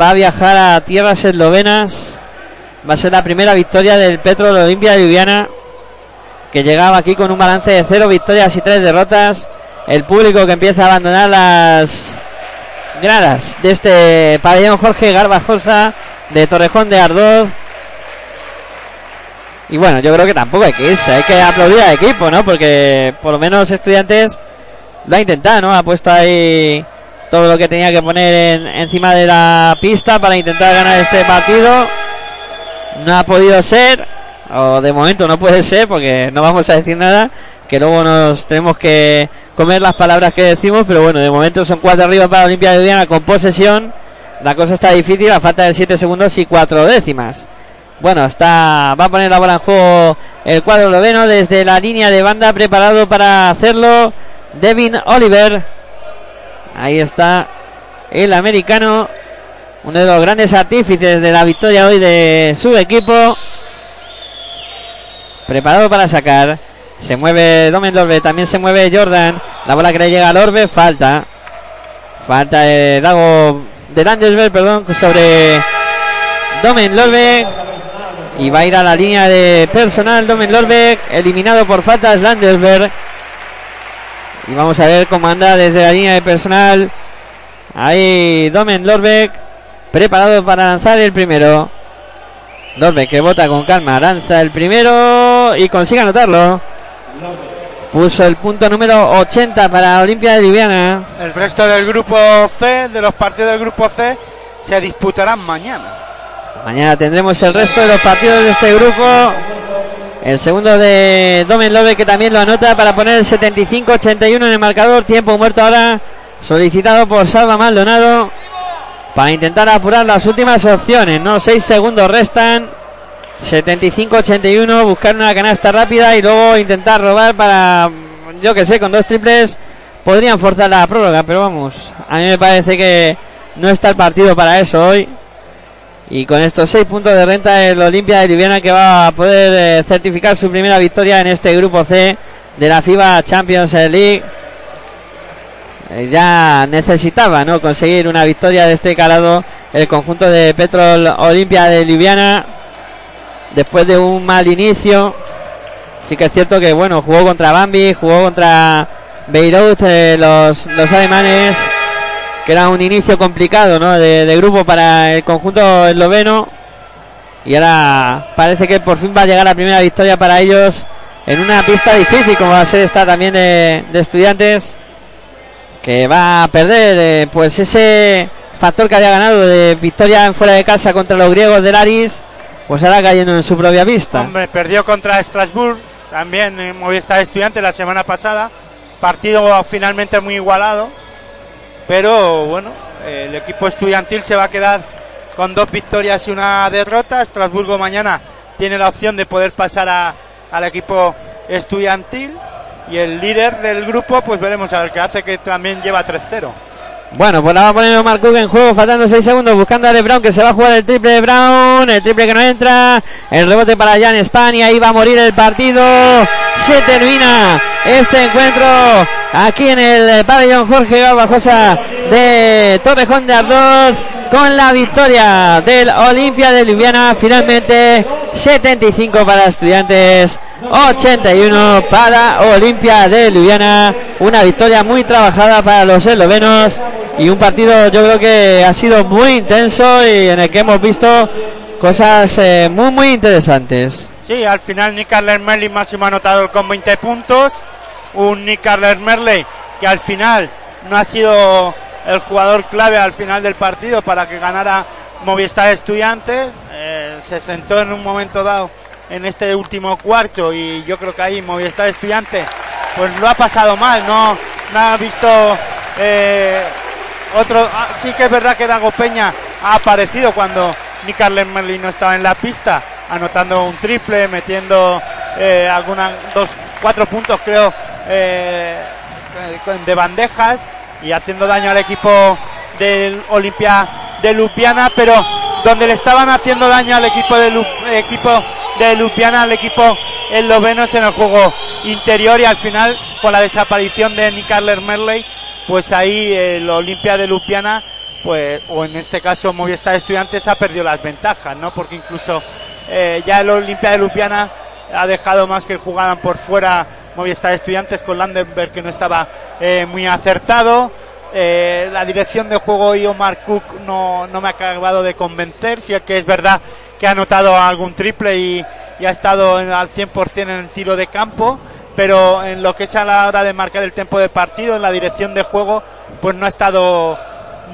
va a viajar a tierras eslovenas. Va a ser la primera victoria del Petro de Olimpia de Ljubljana que llegaba aquí con un balance de cero victorias y tres derrotas. El público que empieza a abandonar las gradas de este pabellón Jorge Garbajosa de Torrejón de Ardoz. Y bueno, yo creo que tampoco hay que irse, hay que aplaudir al equipo, ¿no? Porque por lo menos estudiantes lo ha intentado, ¿no? Ha puesto ahí todo lo que tenía que poner en- encima de la pista para intentar ganar este partido. No ha podido ser, o de momento no puede ser, porque no vamos a decir nada, que luego nos tenemos que comer las palabras que decimos, pero bueno, de momento son cuatro arriba para Olimpia de Ljubljana con posesión. La cosa está difícil, a falta de 7 segundos y 4 décimas. Bueno, está va a poner la bola en juego el cuadro esloveno desde la línea de banda, preparado para hacerlo Devin Oliver. Ahí está el americano, uno de los grandes artífices de la victoria hoy de su equipo. Preparado para sacar. Se mueve Domen Lorbe, también se mueve Jordan. La bola que le llega al Orbe, falta. Falta de Dago de Landesberg, perdón, sobre Domen Lorbe. Y va a ir a la línea de personal Domen Lorbe, eliminado por faltas Landesberg. Y vamos a ver cómo anda desde la línea de personal. Ahí Domen Lorbeck, preparado para lanzar el primero. Lorbeck que bota con calma, lanza el primero y consigue anotarlo. Puso el punto número 80 para Olimpia de Ljubljana. El resto del grupo C, de los partidos del grupo C, se disputarán mañana. Mañana tendremos el resto de los partidos de este grupo. El segundo de Domen Love que también lo anota para poner el 75-81 en el marcador. Tiempo muerto ahora solicitado por Salva Maldonado para intentar apurar las últimas opciones. No, 6 segundos restan. 75-81, buscar una canasta rápida y luego intentar robar para, yo que sé, con dos triples podrían forzar la prórroga, pero vamos, a mí me parece que no está el partido para eso hoy. Y con estos seis puntos de renta el Olimpia de Ljubljana que va a poder eh, certificar su primera victoria en este grupo C de la FIBA Champions League. Eh, ya necesitaba ¿no? conseguir una victoria de este calado el conjunto de Petrol Olimpia de Ljubljana después de un mal inicio. Sí que es cierto que bueno, jugó contra Bambi, jugó contra Beirut, eh, los, los alemanes que era un inicio complicado ¿no? de, grupo para el conjunto esloveno. Y ahora parece que por fin va a llegar la primera victoria para ellos en una pista difícil, como va a ser esta también de estudiantes, que va a perder eh, pues ese factor que había ganado de victoria en fuera de casa contra los griegos del Aris, pues ahora cayendo en su propia pista. Hombre, perdió contra Strasbourg, también en Movistar Estudiante la semana pasada. Partido finalmente muy igualado. Pero bueno, el equipo estudiantil se va a quedar con dos victorias y una derrota. Estrasburgo mañana tiene la opción de poder pasar a- al equipo estudiantil. Y el líder del grupo, pues veremos a ver qué hace, que también lleva 3-0. Bueno, pues la va a poner Omar Cook en juego, faltando 6 segundos, buscando a De Brown, que se va a jugar el triple de Brown, el triple que no entra, el rebote para Jan España, ahí va a morir el partido, se termina este encuentro aquí en el pabellón Jorge Garbajosa de Torrejón de Ardoz, con la victoria del Olimpia de Ljubljana, finalmente 75 para estudiantes, 81 para Olimpia de Ljubljana, una victoria muy trabajada para los eslovenos y un partido yo creo que ha sido muy intenso y en el que hemos visto cosas eh, muy muy interesantes. Sí, al final Nick Merlin máximo anotador con 20 puntos. Un Nick Carler Merley que al final no ha sido el jugador clave al final del partido para que ganara Movistar Estudiantes. Eh, se sentó en un momento dado en este último cuarto y yo creo que ahí Movistar Estudiantes pues lo ha pasado mal, no, no ha visto eh, otro. ah, sí que es verdad que Dago Peña ha aparecido cuando Nick Carler Merlin no estaba en la pista, anotando un triple, metiendo eh, algunas dos, cuatro puntos creo eh, de bandejas y haciendo daño al equipo del Olimpia de Lupiana, pero donde le estaban haciendo daño al equipo de equipo de Lupiana, al equipo esloveno es en el juego interior y al final con la desaparición de Nick Carler Merley, pues ahí el Olimpia de Lupiana pues o en este caso Movistar Estudiantes ha perdido las ventajas, ¿no? Porque incluso eh, ya el Olimpia de Lupiana ha dejado más que jugaran por fuera Movistar Estudiantes con Landenberg que no estaba eh, muy acertado. Eh, la dirección de juego y Omar Cook no, no me ha acabado de convencer. Si es que es verdad que ha anotado algún triple y, y ha estado en- al 100% en el tiro de campo, pero en lo que echa la hora de marcar el tiempo de partido, en la dirección de juego, pues no ha estado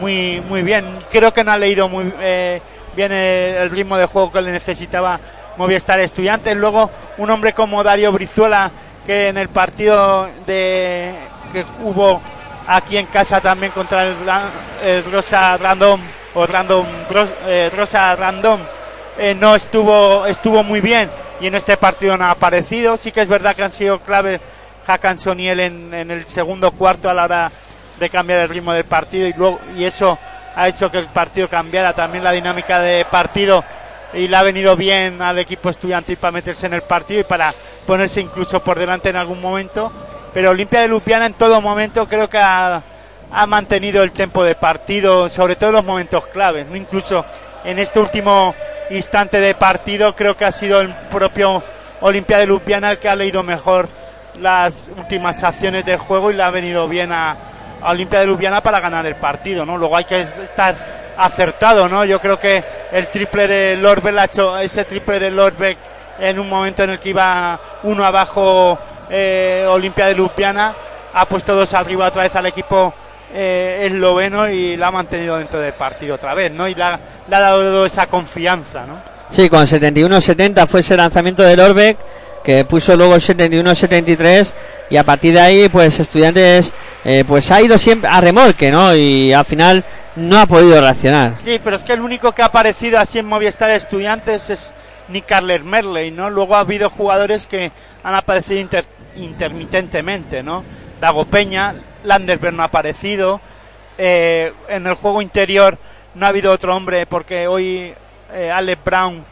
muy, muy bien. Creo que no ha leído muy eh, bien el, el ritmo de juego que le necesitaba Movistar Estudiantes. Luego, un hombre como Dario Brizuela, que en el partido de que hubo aquí en casa también contra el, el Rosa Random o Random eh, Rosa Random eh, no estuvo estuvo muy bien y en este partido no ha aparecido. Sí que es verdad que han sido clave Hakanson y él en, en el segundo cuarto a la hora de cambiar el ritmo del partido y luego y eso ha hecho que el partido cambiara también la dinámica de partido y le ha venido bien al equipo estudiantil para meterse en el partido y para ponerse incluso por delante en algún momento. Pero Olimpia de Lupiana en todo momento creo que ha, mantenido el tiempo de partido, sobre todo en los momentos claves, ¿no? incluso en este último instante de partido creo que ha sido el propio Olimpia de Lupiana el que ha leído mejor las últimas acciones del juego y le ha venido bien a, a Olimpia de Lupiana para ganar el partido, ¿no? Luego hay que estar acertado, ¿no? Yo creo que el triple de Lorbeck ese triple de Lorbeck en un momento en el que iba uno abajo eh, Olimpia de Lupiana ha puesto dos arriba otra vez al equipo eh, esloveno y la ha mantenido dentro del partido otra vez, ¿no? Y le ha, dado esa confianza, ¿no? Sí, con 71-70 fue ese lanzamiento del Orbeck que puso luego el 71-73 y a partir de ahí pues estudiantes eh, pues ha ido siempre a remolque, ¿no? Y al final no ha podido reaccionar. Sí, pero es que el único que ha aparecido así en Movistar Estudiantes es Nick Carler Merley, ¿no? Luego ha habido jugadores que han aparecido inter- intermitentemente, ¿no? Dago Peña, Landersberg no ha aparecido, eh, en el juego interior no ha habido otro hombre porque hoy eh, Brown,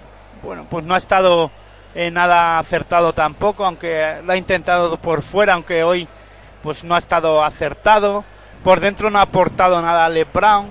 bueno, pues no ha estado eh, nada acertado tampoco, aunque lo ha intentado por fuera, aunque hoy pues no ha estado acertado. Por dentro no ha aportado nada Alex Brown.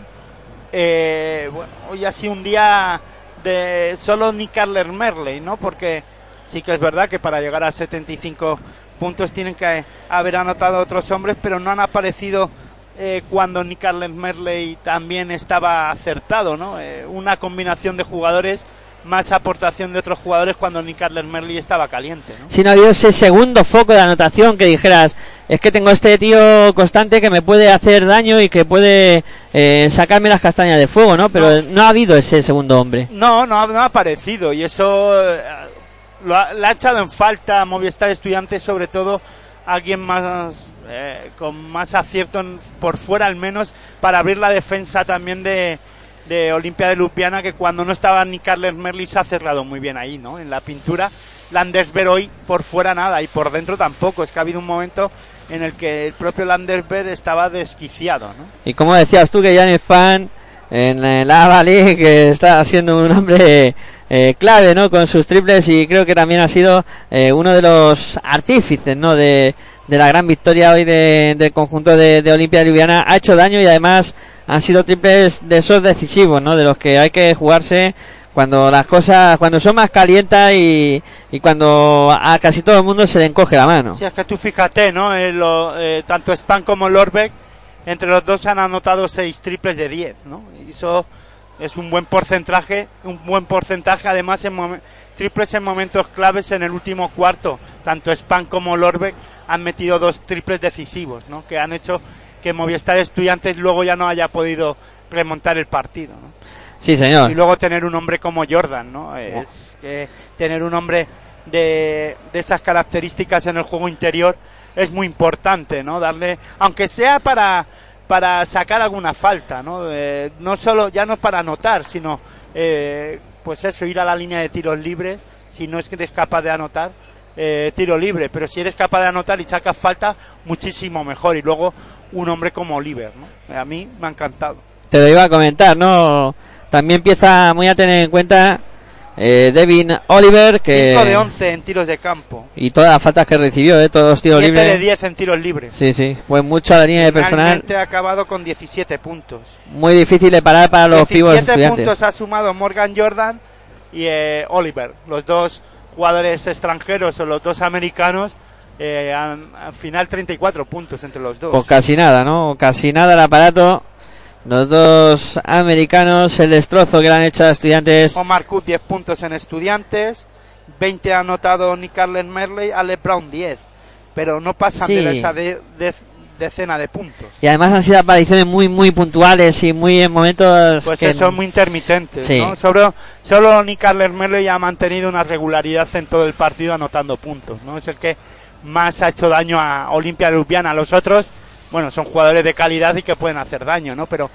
Eh, bueno, hoy ha sido un día de solo Nick Carler Merley, ¿no? Porque sí que es verdad que para llegar a 75 puntos tienen que haber anotado otros hombres, pero no han aparecido eh, cuando Nick Carler Merley también estaba acertado, ¿no? Eh, una combinación de jugadores más aportación de otros jugadores cuando Nick Carler Merley estaba caliente, ¿no? Si no ha habido ese segundo foco de anotación que dijeras, es que tengo este tío constante que me puede hacer daño y que puede eh, sacarme las castañas de fuego, ¿no? Pero no, ha habido ese segundo hombre. No, no, ha- no ha aparecido y eso eh, lo ha, le ha echado en falta a Movistar Estudiantes, sobre todo alguien más eh, con más acierto en- por fuera al menos para abrir la defensa también de, de Olimpia de Lupiana que cuando no estaba ni Carles Merli se ha cerrado muy bien ahí, ¿no? En la pintura. Landersberg hoy por fuera nada y por dentro tampoco. Es que ha habido un momento en el que el propio Landersberg estaba desquiciado, ¿no? Y como decías tú que Span en eh, la ABA League que está siendo un hombre eh, clave, ¿no? Con sus triples y creo que también ha sido eh, uno de los artífices, ¿no? De, de la gran victoria hoy de- del conjunto de, de Olimpia Ljubljana. Ha hecho daño y además han sido triples de esos decisivos, ¿no? De los que hay que jugarse cuando las cosas, cuando son más calientas y, y cuando a casi todo el mundo se le encoge la mano. Sí, es que tú fíjate, ¿no? Eh, tanto Span como Lorbeck, entre los dos han anotado seis triples de 10, ¿no? Y eso es un buen porcentaje, un buen porcentaje además en triples en momentos claves en el último cuarto. Tanto Span como Lorbeck han metido dos triples decisivos, ¿no? Que han hecho que Movistar Estudiantes luego ya no haya podido remontar el partido, ¿no? Sí, señor. Y luego tener un hombre como Jordan, ¿no? Es que tener un hombre de, de esas características en el juego interior es muy importante, ¿no? Darle, aunque sea para, para sacar alguna falta, ¿no? Eh, no solo, ya no para anotar, sino, eh, pues eso, ir a la línea de tiros libres, si no es que eres capaz de anotar, eh, tiro libre, pero si eres capaz de anotar y sacas falta, muchísimo mejor. Y luego un hombre como Oliver, ¿no? A mí me ha encantado. Te lo iba a comentar, ¿no? También empieza muy a tener en cuenta eh, Devin Oliver, que... 5 de 11 en tiros de campo. Y todas las faltas que recibió, ¿eh? Todos los tiros 7 de libres. 10 en tiros libres. Sí, sí. Fue mucho a la línea de personal. Ha acabado con 17 puntos. Muy difícil de parar para los pibos 17 estudiantes. puntos ha sumado Morgan Jordan y eh, Oliver, los dos jugadores extranjeros o los dos americanos. eh, al final 34 puntos entre los dos. Pues casi nada, ¿no? Casi nada el aparato. Los dos americanos, el destrozo que le han hecho a estudiantes. Omar Cook 10 puntos en estudiantes, 20 ha anotado Nick Arlen Merley, Alex Brown 10, pero no pasan Sí. de esa de- de- decena de puntos. Y además han sido apariciones muy, muy puntuales y muy en momentos. Pues que son muy intermitentes, Sí. ¿no? Solo, solo Nick Arlen Merley ha mantenido una regularidad en todo el partido anotando puntos, ¿no? Es el que más ha hecho daño a Olimpia Ljubljana. Los otros, bueno, son jugadores de calidad y que pueden hacer daño, ¿no? Pero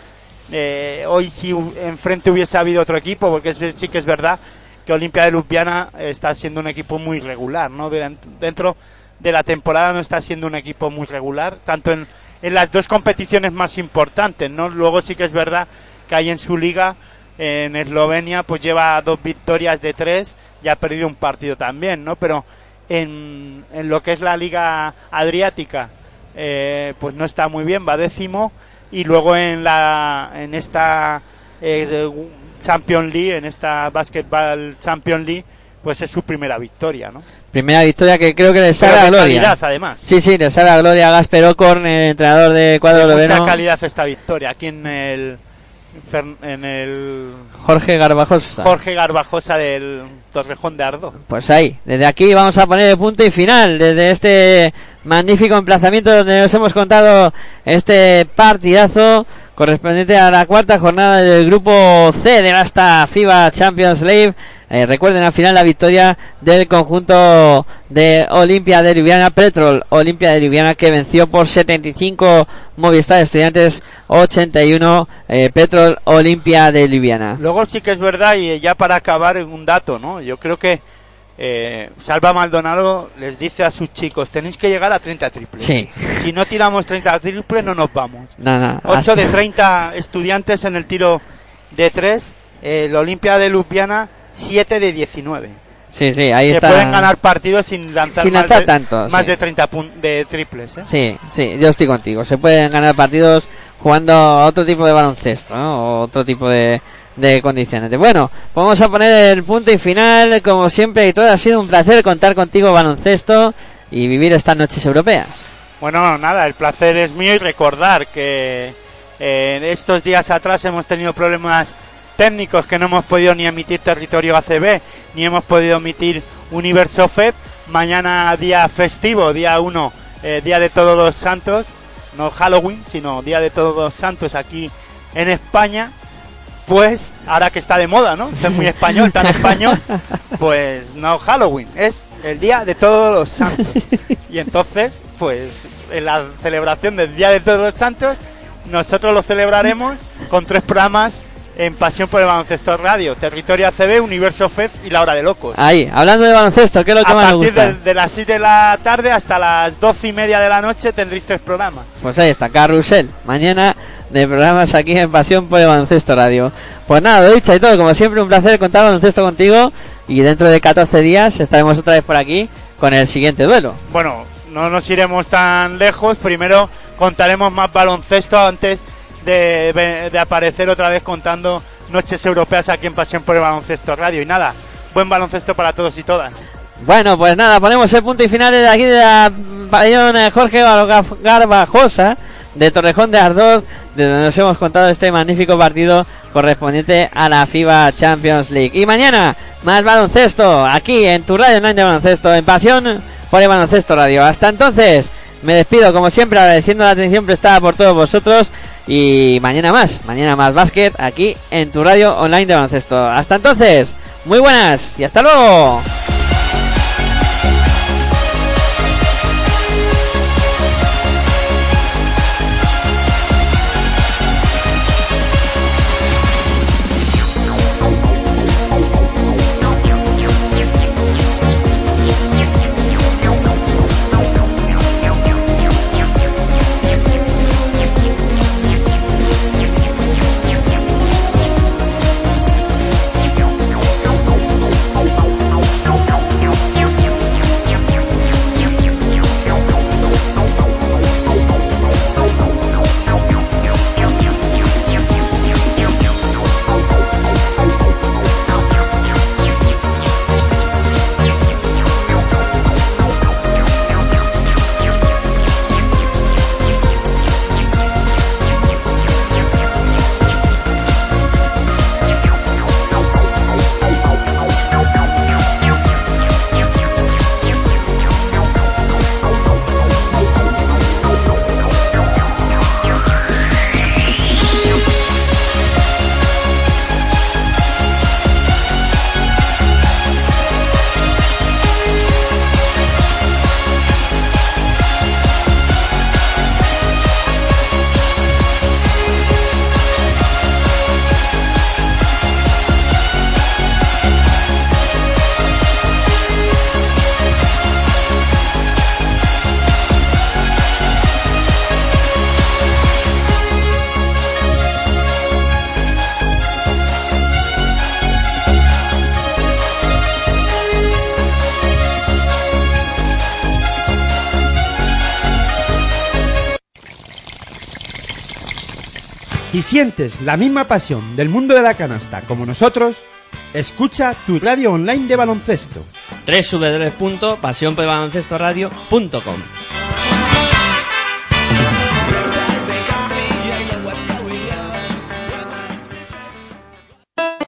eh, hoy si enfrente hubiese habido otro equipo, porque es, sí que es verdad que Olimpia de Ljubljana está siendo un equipo muy regular, ¿no? De- Dentro de la temporada no está siendo un equipo muy regular, tanto en, en las dos competiciones más importantes, ¿no? Luego sí que es verdad que hay en su liga, en Eslovenia, pues lleva dos victorias de tres y ha perdido un partido también, ¿no? Pero en, en lo que es la liga adriática, eh, pues no está muy bien, va décimo y luego en la en esta eh, Champions League, en esta Basketball Champions League, pues es su primera victoria, ¿no? Primera victoria que creo que Pero sale a gloria. calidad, además. Sí, sí, les sale a gloria Gasper Ocorn, el entrenador de cuadro De mucha calidad esta victoria aquí en el en el Jorge Garbajosa. Jorge Garbajosa del Torrejón de Ardo. Pues ahí, desde aquí vamos a poner el punto y final, desde este magnífico emplazamiento donde nos hemos contado este partidazo correspondiente a la cuarta jornada del grupo C de esta FIBA Champions League. Eh, recuerden al final la victoria del conjunto de Olimpia de Ljubljana Petrol, Olimpia de Ljubljana que venció por 75 Movistar Estudiantes 81 eh, Petrol Olimpia de Ljubljana. Luego sí que es verdad, y ya para acabar, un dato, ¿no? Yo creo que eh, Salva Maldonado les dice a sus chicos, tenéis que llegar a 30 triples. Sí. Si no tiramos 30 triples, no nos vamos. No, no, 8 hasta- de 30 estudiantes en el tiro de 3. El Olimpia de Ljubljana, 7 de 19. Sí, sí, ahí Se está. pueden ganar partidos sin lanzar, Sin más, lanzar de, tanto, más sí. de 30 pun- de triples. ¿eh? Sí, sí, yo estoy contigo. Se pueden ganar partidos jugando a otro tipo de baloncesto, ¿no? O otro tipo de, de condiciones. Bueno, vamos a poner el punto y final. Como siempre y todo, ha sido un placer contar contigo baloncesto y vivir estas noches europeas. Bueno, nada, el placer es mío y recordar que eh, estos días atrás hemos tenido problemas técnicos que no hemos podido ni emitir territorio ACB, ni hemos podido emitir Universo FEP. Mañana día festivo, día 1, eh, día de todos los santos, no Halloween, sino día de todos los santos aquí en España. Pues ahora que está de moda, ¿no? Ser muy español, tan español, pues no Halloween, es el día de todos los santos. Y entonces, pues en la celebración del Día de Todos los Santos, nosotros lo celebraremos con tres programas en Pasión por el Baloncesto Radio, Territorio ACB, Universo FEF y La Hora de Locos. Ahí, hablando de baloncesto, ¿qué es lo que A más me partir de las 6 de la tarde hasta las 12 y media de la noche tendréis tres programas. Pues ahí está, Carrusel. Mañana de programas aquí en Pasión por el Baloncesto Radio. Pues nada, lo dicho y todo, como siempre, un placer contar baloncesto contigo. Y dentro de 14 días estaremos otra vez por aquí con el siguiente duelo. Bueno, no nos iremos tan lejos. Primero contaremos más baloncesto antes de, de aparecer otra vez contando noches europeas aquí en Pasión por el Baloncesto Radio. Y nada, buen baloncesto para todos y todas. Bueno, pues nada, ponemos el punto y final de aquí de la Jorge Garba- Garbajosa de Torrejón de Ardoz, de donde nos hemos contado este magnífico partido correspondiente a la FIBA Champions League. Y mañana, más baloncesto, aquí en tu radio online de baloncesto, en Pasión por el Baloncesto Radio. Hasta entonces, me despido como siempre agradeciendo la atención prestada por todos vosotros y mañana más, mañana más básquet aquí en tu radio online de baloncesto. Hasta entonces, muy buenas y hasta luego. Sientes la misma pasión del mundo de la canasta como nosotros, escucha tu radio online de baloncesto. www.pasionpelbaloncestoradio.com